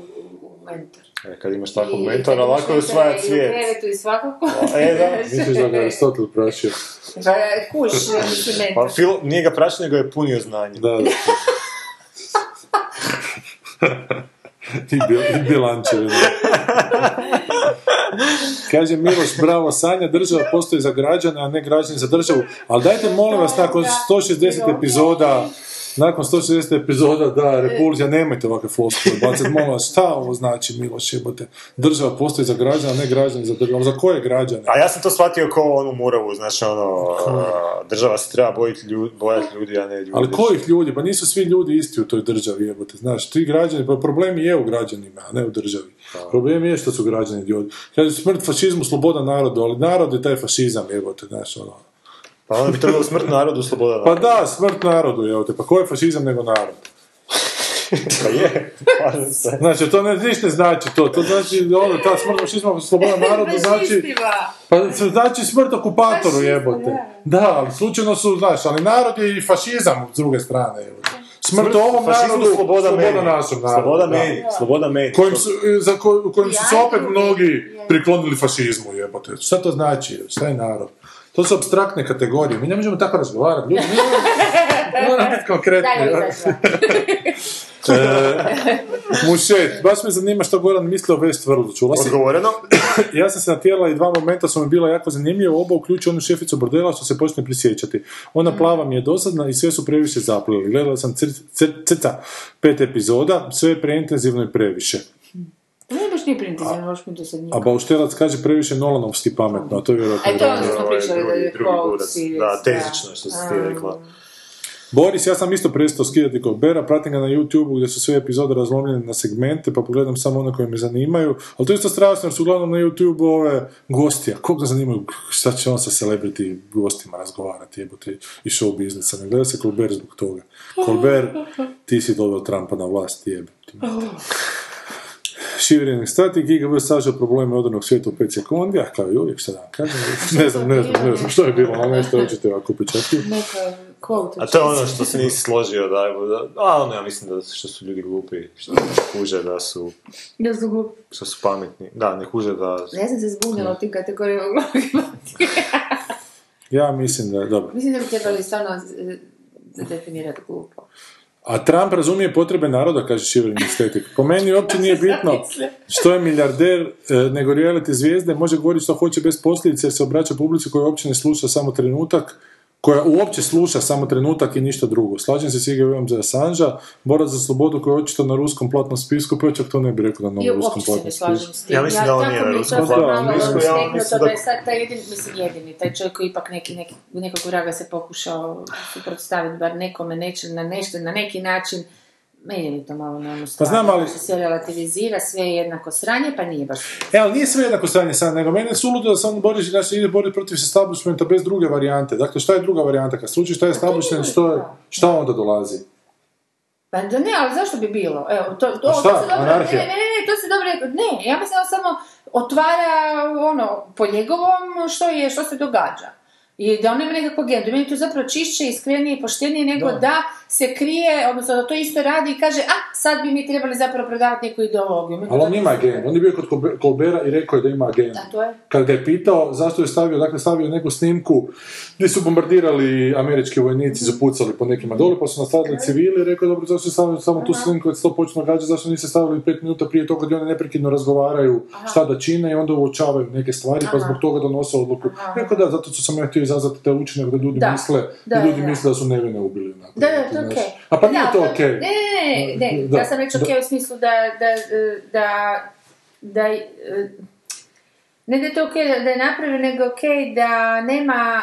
mentor. E, kad imaš takvog I mentora, lako je mentora usvajati i u krevetu i svakako. E, da. Misliš da ga Aristotel prašio? Pa, kuš, mislim, Pa mentor. fil, nije ga prašio, nego je punio znanje. Da, da. I bilančeve. Kaže Miloš, bravo, Sanja, država postoji za građane, a ne građani za državu. Ali dajte, molim vas, nakon 160 epizoda, nakon 160 epizoda, da, Republika, nemojte ovakve floskule bacati, molim vas, šta ovo znači, Miloš, jebote? Država postoji za građane, a ne građani za državu. Za koje građane? A ja sam to shvatio kao onu muravu, znači ono, a, država se treba bojiti ljudi, bojati ljudi, a ne ljudi. Ali kojih ljudi? Pa nisu svi ljudi isti u toj državi, jebote. Znaš, ti građani, pa problem je u građanima, a ne u državi. Problem je što su građani ljudi. Kaže, smrt fašizmu, sloboda narodu, ali narod je taj fašizam, jebote, znaš, ono. Pa onda bi trebalo smrt narodu, sloboda Pa da, smrt narodu, jebote, pa ko je fašizam nego narod? Pa je, se. Znači, to ne, ništa ne znači to, to znači, ono, ta smrt fašizma, sloboda narodu, znači, pa znači smrt okupatoru, jebote. Da, ali slučajno su, znaš, ali narod je i fašizam s druge strane, jebote. Smrt ovom Fašizmu, narodu, sloboda, meni. našem narodu. Sloboda da. meni, sloboda meni. kojim su, za ko, kojim su se opet mnogi priklonili fašizmu, jebote. Šta to znači? Šta je narod? To su abstraktne kategorije. Mi ne možemo tako razgovarati. Ljudi, mi moramo- biti konkretni. E, Mušet, baš me zanima što Goran misli o Westworldu. Čula si? Odgovoreno? ja sam se natjerala i dva momenta su mi bila jako zanimljiva, oba uključuju onu šeficu bordela što se počne prisjećati. Ona plava mi je dosadna i sve su previše zaplili. Gledala sam cr- cr- crta pet epizoda, sve je preintenzivno i previše. Ne baš nije printizam, baš mi to sad nije. A Bauštelac kaže previše Nolanovski pametno, a to je vjerojatno... E, to je ono što smo Ovaj pričali da je drugi Da, tezično što si ti rekla. Boris, ja sam isto prestao skidati Colbera, pratim ga na YouTube gdje su sve epizode razlomljene na segmente, pa pogledam samo one koje me zanimaju, ali to je isto strašno jer su uglavnom na YouTube ove gosti, a koga zanimaju šta će on sa celebrity gostima razgovarati, jebote, i show biznisa, ne gleda se Colbert zbog toga. Colbert, ti si doveo Trumpa na vlast, jebe. Šivirin stati, GGV sažao probleme odrenog svijeta u 5 sekundi, a kao i uvijek da vam kažem, ne znam, ne znam, ne znam što je bilo, ali nešto hoćete ovako quote. A to je ono što se nisi složio da, da a ono ja mislim da što su ljudi glupi, što ne kuže da su, Ja sam glup. što su pametni, da, ne kuže da... Ja sam se zbunila u tim kategorijama glupima. Ja mislim da je dobro. Mislim da bi trebali stvarno eh, definirati glupo. A Trump razumije potrebe naroda, kaže Šiverin estetik. Po meni uopće nije bitno što je milijarder, e, nego reality zvijezde može govoriti što hoće bez posljedice jer se obraća publici koja uopće ne sluša samo trenutak, koja uopće sluša samo trenutak i ništa drugo. Slažem se s IGV-om za Assangea, borac za slobodu koji je očito na ruskom platnom spisku, pa čak to ne bi rekao da na I ruskom uopće se ne platnom slažem spisku. s tim. Ja mislim da on nije na ruskom platnom spisku, ja mislim da da- je sad taj jedini, mislim jedini, taj čovjek koji ipak neki, neki, nekog vraga se pokušao suprotstaviti bar nekome, neće, na nešto, na neki način, meni je to malo na stvar. znam, ali- se relativizira, sve je jednako sranje, pa nije baš. E, ali nije sve jednako stanje sad, nego mene je suludo da se on bori, da se ide boriti protiv establishmenta bez druge varijante. Dakle, šta je druga varijanta? Kad slučiš šta je establishment, što, je, šta onda dolazi? Pa da ne, ali zašto bi bilo? Evo, to, to, A šta, to se dobro, ne, anarhija? ne, ne, ne, to se dobro rekao. Ne, ja mislim da samo otvara ono, po njegovom što je, što se događa. I da on nema nekakvu agendu. Meni to zapravo čišće, iskrenije i poštenije nego da. se krije, odnosno da to isto radi i kaže, a sad bi mi trebali zapravo prodavati neku ideologiju. Meni Ali on ima agendu. On je bio kod Kolbe- Kolbera i rekao je da ima agendu. Da, to je. Kad ga je pitao zašto je stavio, dakle stavio neku snimku gdje su bombardirali američki vojnici, zapucali po nekima dole, pa su nastavili civili i rekao je dobro, zašto je stavio samo tu snimku kad se to počne događati, zašto niste stavili pet minuta prije toga gdje oni neprekidno razgovaraju šta da čine i onda uočavaju neke stvari, pa Aha. zbog toga donose odluku. Rekao da, zato što sam ja htio izazvati te učinak da ljudi Da. misle, da, Da, ljudi da. misle da su nevine ubili. onako, Da, da, to okej. A pa nije to to- okej. Ne, ne, ne, ne, Da, ja sam reći da. okej u smislu da, da, da, da, e, ne da je to okej da, da je napravio, nego okej da nema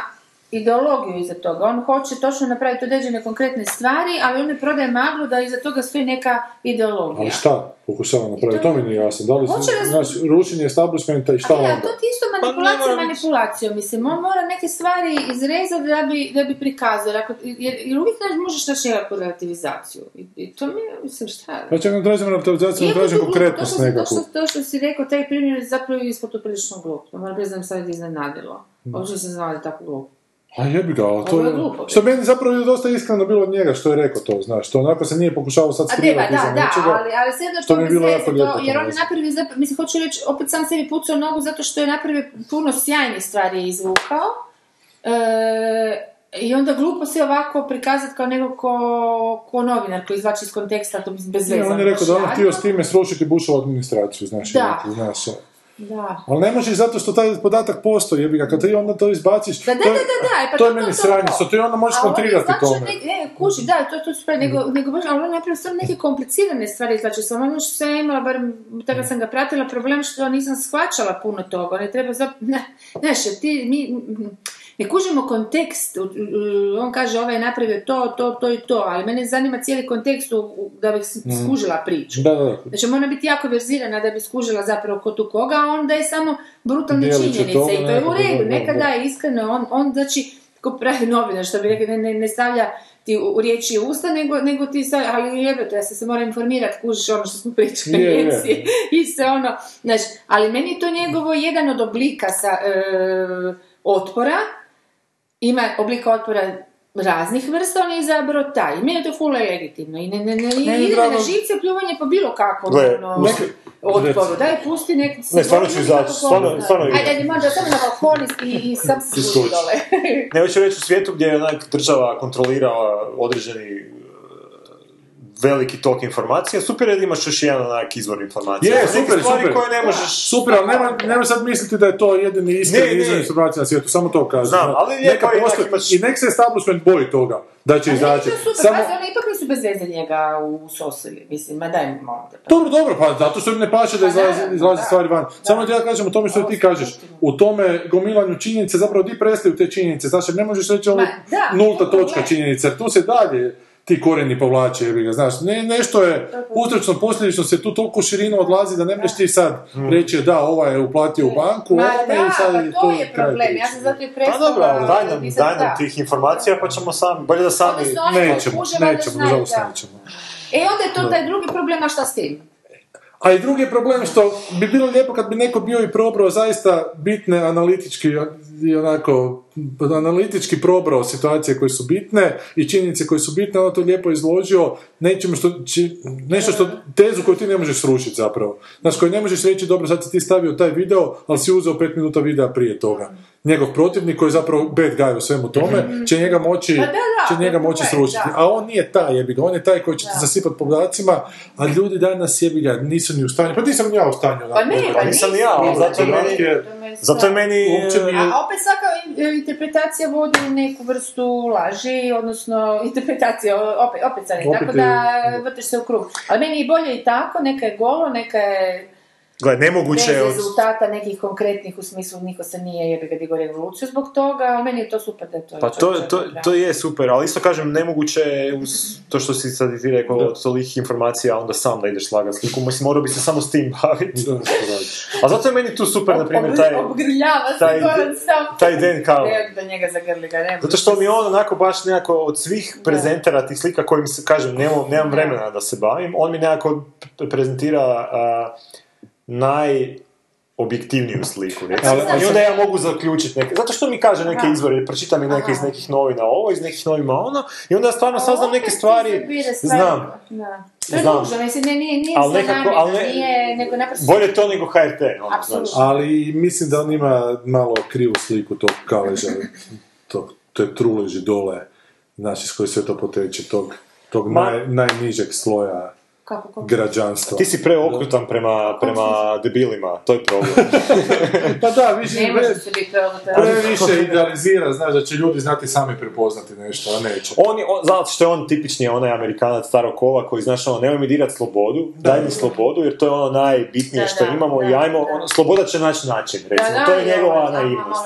ideologiju iza toga. On hoće točno napraviti određene konkretne stvari, ali on ne prodaje maglu da iza toga stoji neka ideologija. Ali šta pokušava napraviti, to mi nije jasno. Da li Hoće znaš, rušenje establishmenta i šta Ali onda? to ti isto Pa manipulacija biti. manipulacijom, mislim, on mora neke stvari izrezati da bi, da bi prikazao, jer, ako, jer, jer uvijek ne možeš naći nekakvu relativizaciju. I, I to mi, je, mislim, šta? Pa čak ne tražim relativizaciju, ne Iako tražim to glupo, konkretnost to što, to, nekakvu. što, to što si rekao, taj primjer je zapravo ispod to prilično glup. To moram priznam sad iznenadilo. Uopće sam znala da je tako glup. A jebi ga, ali to je Što meni zapravo je dosta iskreno bilo od njega što je rekao to, znaš, što onako se nije pokušavao sad skrivati iza da, da, nečega. ali, ali sve što to mi je bilo jako to- lijepo jer on je napravio, zap- mislim, hoću reći, opet sam sebi pucao nogu zato što je napravio puno sjajnih stvari izvukao. E, I onda glupo se ovako prikazati kao neko ko, ko novinar koji izvlači iz konteksta, to bez veze. On je ono, rekao da on htio s time srušiti Bushovu administraciju, znaš, Da. rekao, znaš. Da. Ali ne možeš zato što taj podatak postoji, jebi ga, kad ti onda to izbaciš, Da, da, to da, je, da, da, e, pa to je to, meni to, to, sranje, to. što ti onda možeš je kontrirati tome. Ne, ne, kuži, da, to, to su super, nego, nego baš, ali on je napravio stvarno neke komplicirane stvari izvlačio sam. Ono što sam imala, bar tada sam ga pratila, problem što nisam shvaćala puno toga. On je treba zap... Ne, znaš, ti, mi, ne kužimo kontekst. On kaže, ovaj je napravio to, to, to i to, ali mene zanima cijeli kontekst da bih s- skužila priču. Da, da. Znači mora biti jako verzirana da bi skužila zapravo ko tu koga, a onda je samo brutalne činjenice i to je u redu, da, da, nekada da. je iskreno, on, on znači, ko pravi novinar, što bi rekli, ne, ne, ne stavlja ti u, riječi usta, nego, nego ti sa, ali jebate, ja se se moram informirati, kužiš ono što smo pričali i se ono, znači, ali meni je to njegovo jedan od oblika sa, e, otpora, ima oblika otpora raznih vrsta, on je izabrao taj. I meni je to full legitimno. I ne, ne, ne, je ide drago- na živce pljuvanje po bilo kakvom Gle, ono, neka- otporu. Daj, pusti nek... Ne, stvarno ću izaći, stvarno- stvarno. Ajde, ajde, možda samo na balkon i, i sam se dole. Ne, hoću reći u svijetu gdje je onak država kontrolirala određeni veliki tok informacija, super je da imaš još jedan onak izvor informacija. Je, Neke super, stvari super. koje ne možeš... Super, ali nema, nema sad misliti da je to jedini iskreni ne. izvor informacija na svijetu, samo to kažem. Znam, ali Neka je inak postoji- imaš- I nek se establishment boji toga da će Ali izaći. to super, Samo, pazi, oni ipak nisu bez veze njega usosili, mislim, ma daj mi molim te. pa. Dobro, dobro, pa zato što im ne paše da Pa izlazi, naravno, izlazi da. stvari van. Samo ti ja kažem u tome što ti kažeš. U tome gomilanju činjenice, zapravo di prestaju te činjenice. Znači, ne možeš reći da, nulta to točka jer tu se dalje ti korijeni povlače, jebi ga, znaš, ne, nešto je uzročno posljedično se tu toliko širino odlazi da ne možeš ti sad reći da, ova je uplatio u banku, Ma ovome da, i sad pa je to je kraj problem, priče. ja sam zato i Pa prestala... dobro, ali daj nam, pisati, daj nam da. tih informacija pa ćemo sami, bolje da sami... Odnosno, oni koji Nećemo, kuže, valjda nećemo, znaju, nažalost da. nećemo. E onda je to taj drugi problem, a šta s tim? A i drugi je problem što bi bilo lijepo kad bi neko bio i probrao zaista bitne analitički i onako analitički probrao situacije koje su bitne i činjenice koje su bitne, ono to lijepo izložio nečemu što, či- nešto što, tezu koju ti ne možeš srušiti zapravo. Znači, koju ne možeš reći, dobro, sad si ti stavio taj video, ali si uzeo pet minuta videa prije toga. Njegov protivnik koji je zapravo bad guy u svemu tome, će njega moći, Pa da, da, će njega moći srušiti. da. A on nije taj jebi ga, on je taj koji će te zasipati podacima, a ljudi danas jebi ga, nisu ni u stanju, pa nisam ni ja u stanju. Pa ne, pa nisam ni ja, zato je meni- Zato je meni... A opet svaka interpretacija vodi u neku vrstu laži, odnosno interpretacija, opet, opet sad, Opet tako da vrtiš se u krug. Ali meni je bolje i tako, neka je golo, neka je Gle, nemoguće bez je od... rezultata nekih konkretnih u smislu niko se nije jebi ga digo revoluciju zbog toga, ali meni je to super da je to. Pa to, to, to je super, ali isto kažem, nemoguće je uz to što si sad ti rekao od tolikih informacija, onda sam da ideš slagat sliku, mislim, morao bi se samo s tim baviti. A zato je meni tu super, na primjer, taj, Obgrljava se taj sam. taj Dan Kao. Da njega zagrli ga, ne. Zato što mi je on onako baš nekako od svih prezentera tih slika kojim se, kažem, nemam, nemam vremena da se bavim, on mi nekako prezentira a, najobjektivniju sliku. recimo. Ali- ali I onda ja mogu zaključiti neke, zato što mi kaže neke izvore, pročitam mi neke iz nekih novina ovo, iz nekih novina ono, i onda ja stvarno saznam neke stvari, znam, Da. To je Znam. nužno, mislim, ne, nije, nije Ali nekako- ali ne- nije, nego naprosto... bolje to nego HRT, ono, znaš. Ali mislim da on ima malo krivu sliku tog kaleža, tog, te truleži dole, znači s koje sve to poteče, tog, tog Ma- naj, najnižeg sloja Kako, kako? građanstva. Ti si preokrutan prema, prema debilima, to je problem. Pa da, više, Ne može se biti ovo, to je... previše idealizira, znaš da će ljudi znati sami prepoznati nešto, a neće. On je, on, zato što je on tipični onaj amerikanac starog kova koji znaš ono, nemoj mi dirat slobodu, daj mi slobodu jer to je ono najbitnije Da, što da, imamo da, i ajmo, da. ono, sloboda će naći način, recimo, Da, da, to je je, njegova naivnost.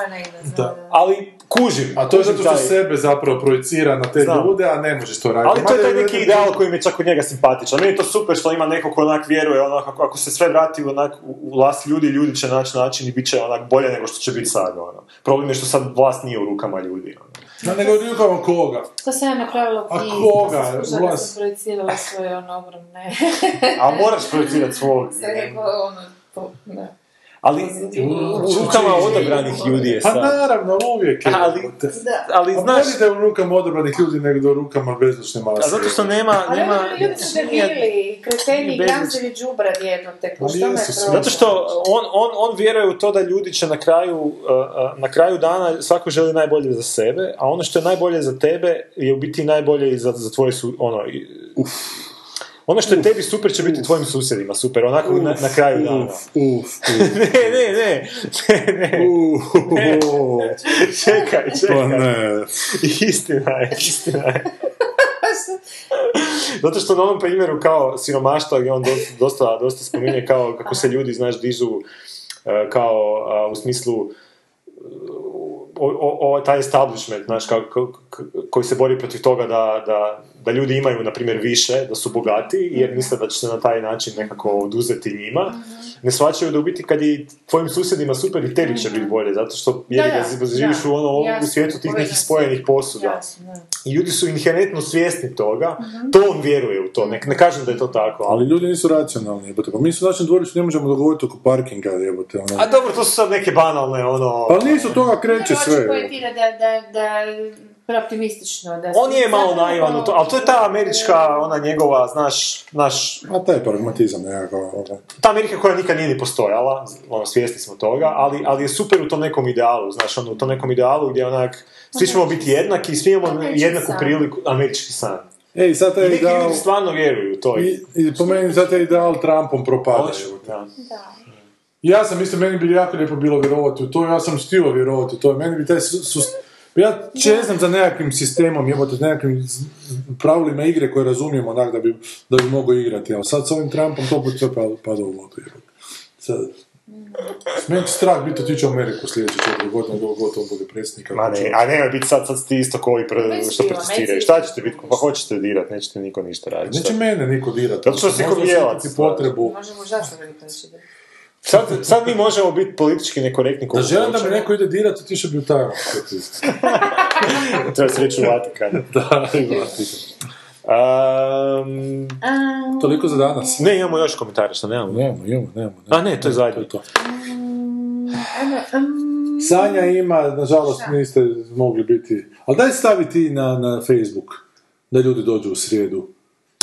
Da. da, da. Ali kužim, A to je zato što taj- sebe zapravo projicira na te Znam. ljude, a ne možeš to raditi. Ali to je taj neki ideal koji mi je čak od njega simpatičan. Meni je to super što ima neko ko onak vjeruje, onak, ako, ako se sve vrati onak, u u vlast ljudi, ljudi će naći način i bit će onak bolje nego što će biti sad. Ono. Problem je što sad vlast nije u rukama ljudi. Ono. Da, nego rukama koga? To sam ja napravila u A koga? da Vlast? sam projecirala svoje ono ogromne... A moraš projecirati svog. Sve ono... To, da. Ali u rukama odabranih ljudi je Pa sad. naravno, uvijek je. Ali, ali A znaš, bolje da je u rukama odabranih ljudi nego u rukama bezlične mase. a zato što nema, Ali nema, oni ljudi su debili, kreteni, gramzevi džubra jednote, Ma što me je jesu svi. problem? Zato što on, on, on vjeruje u to da ljudi će na kraju, na kraju dana svako želi najbolje za sebe, a ono što je najbolje za tebe je u biti najbolje i za, za tvoje su, ono, i- ono što je tebi super će biti tvojim susjedima super, onako na, na kraju dana. Uf, uf, uf. Ne, ne, ne, ne, ne, Uf, čekaj, Pa čekaj. ne. Istina je, istina je. Zato što na onom primjeru kao siromaštva gdje on dosta, dosta, dosta spominje kao kako se ljudi, znaš, dižu e, kao a, u smislu o, o, o- taj establishment, znaš, kao, ko- ko- koji se bori protiv toga da, da, da ljudi imaju, na primjer, više, da su bogati, jer misle da će se na taj način nekako oduzeti njima. Ne shvaćaju da u biti kad je tvojim susjedima super i tebi će biti bolje, zato što jer Da, da, da, živiš da, u, ono, u svijetu tih nekih spojenih posuda. I ljudi su inherentno svjesni toga, to on vjeruje u to, ne, ne kažem da je to tako, ali... Ljudi nisu racionalni, jebote. Pa mi se u našem dvorištu ne možemo dogovoriti oko parkinga, jebote. Ono. A dobro, to su sad neke banalne, ono... Pa nisu toga kreće sve. da, da, da preoptimistično. Da On je malo naivan u to, ali to je ta američka, ona njegova, znaš, naš, A taj pragmatizam nekako. ono. ta Amerika koja nikad nije ni postojala, ono, svjesni smo toga, ali, ali je super u tom nekom idealu, znaš, ono, u tom nekom idealu gdje onak, svi ćemo biti jednaki, svi imamo Američki jednaku san. priliku, američki san. Ej, sad I taj neki ideal... ljudi stvarno vjeruju u to. I, I po meni sad taj ideal Trumpom propada. Hoće, jebote. da. Da. Ja sam isto, meni bi jako lijepo bilo vjerovati u to, ja sam htio vjerovati u to, meni bi taj su, su- ja čezam za nekakvim sistemom, jebote, nekakvim z- pravilima igre koje razumijemo onak da bi, da bi mogao igrati, ali sad s ovim Trumpom to put sve pada, pada u vodu, jebote. Sad, meni će strah biti otići u Ameriku sljedeće četiri godine, dok god on bude predsjednik. Ma ne, a nema biti sad, sad ti isto koji pre, što protestiraju. Šta ćete biti? Pa hoćete dirat, nećete niko ništa raditi. Neće mene niko dirati. Zato što si Možda ko bijelac, potrebu. Možemo to reći. Sad, sad mi možemo biti politički nekorektni Da želim da me hoćemo. neko ide dirati, otišao bi u Tajvan. Treba se reći u Vatikanu. da, i Vatikan. Um, Toliko za danas. ne, imamo još komentare, što nemamo? Nemamo, imamo, nemamo. A ne, to je zadnje. to. Sanja ima, nažalost niste mogli biti, ali daj stavi ti na, na Facebook, da ljudi dođu u srijedu.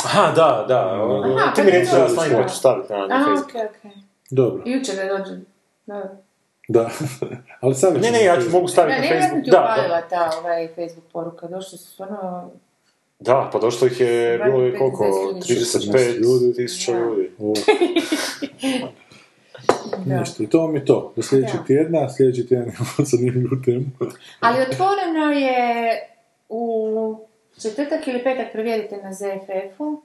Aha, da, da. Aha, ti mi reći da je slanj to. hoću staviti na, na A, Facebook. okej, okej. Dobro, Jučer da dođem. Da. da. ali stavit Ne, ne, ja ću mogu staviti Ne, na ne, ja sam Facebook. ti Da, upalila da, ta ovaj Facebook poruka. Došli su stvarno... da, pa došlo ih je, bilo je koliko, 15 ljudi. 35 tisuća ljudi. Da. ništa, i to mi to. Do sljedećeg tjedna, sljedeći tjedan imamo zanimljivu temu. Ali otvoreno je u četvrtak ili petak, provjerite na ZFF-u,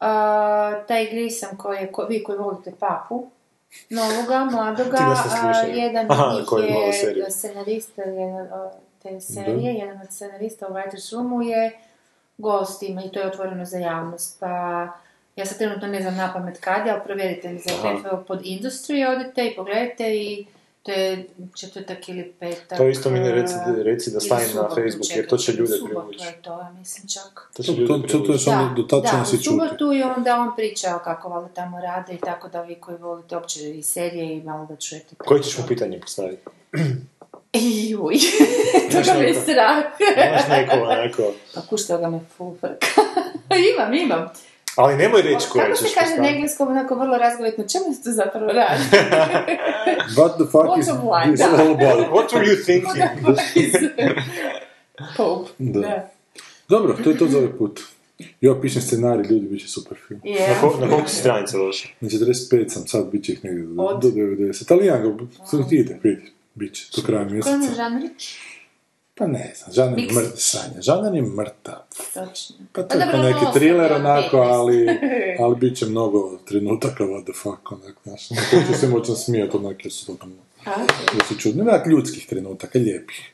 a, taj grisam koji je, ko, vi koji volite papu, novoga, mladoga, a, jedan Aha, od njih koji je scenarista jedan, o, te serije, jedan od scenarista u Writers Roomu je gost ima i to je otvoreno za javnost, pa ja sad trenutno ne znam na pamet kad ali provjerite mi ZFF pod Industry, odite i pogledajte i to je četvrtak ili petak. To isto mi ne reci, a, reci da stavim na Facebook, jer to će ljude u subotu privući. je to, ja mislim čak. To će To, ljude to, to, to je privući. samo, do tad da, u subotu i onda on priča kako valjda tamo rade i tako da vi koji volite opće i serije i malo da čujete. to. Koje ćeš mu pitanje postaviti? Toga me je neko? strah. Imaš neko onako... Pa kušta ga me fufrka. imam, imam. Ali nemoj reći koje Kako ćeš se kaže na engleskom, onako vrlo razgovetno, čemu se to zapravo radi? What the fuck is Bottom line, this all about? What were you thinking? Pope. Da. Da. Dobro, to je to za ovaj put. Ja pišem scenarij, ljudi, bit će super film. Na, Yeah. ko, na koliko si stranica došao? Na 45 sam, sad bit će ih negdje do, Od? do 90. Ali ja ga, ide, vidi, bit će do kraja Koji mjeseca. je žanri? Pa ne znam, Žanan je mrtav, Sanja, Žanan je mrtav. Točno. Pa to Pa je dobro, kao neki thriller onako, 15. ali, ali bit će mnogo trenutaka, what the fuck, onak, znaš. Neko ću se moći smijati, onak, jer su totalno, A? jer su čudni, onak, ljudskih trenutaka, lijepih.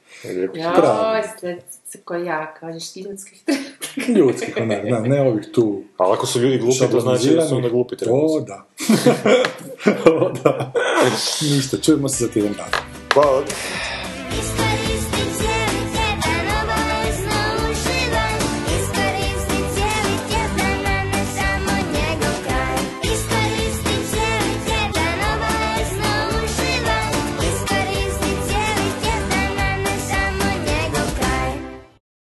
Ste ste ko ja, kažeš ljudskih Ljudskih, onak, da, ne ovih tu Ali ako su ljudi glupi, to znači da su onda glupi O, trenutci. da. o, da. Ništa, čujemo se za tjedan dana. Hvala.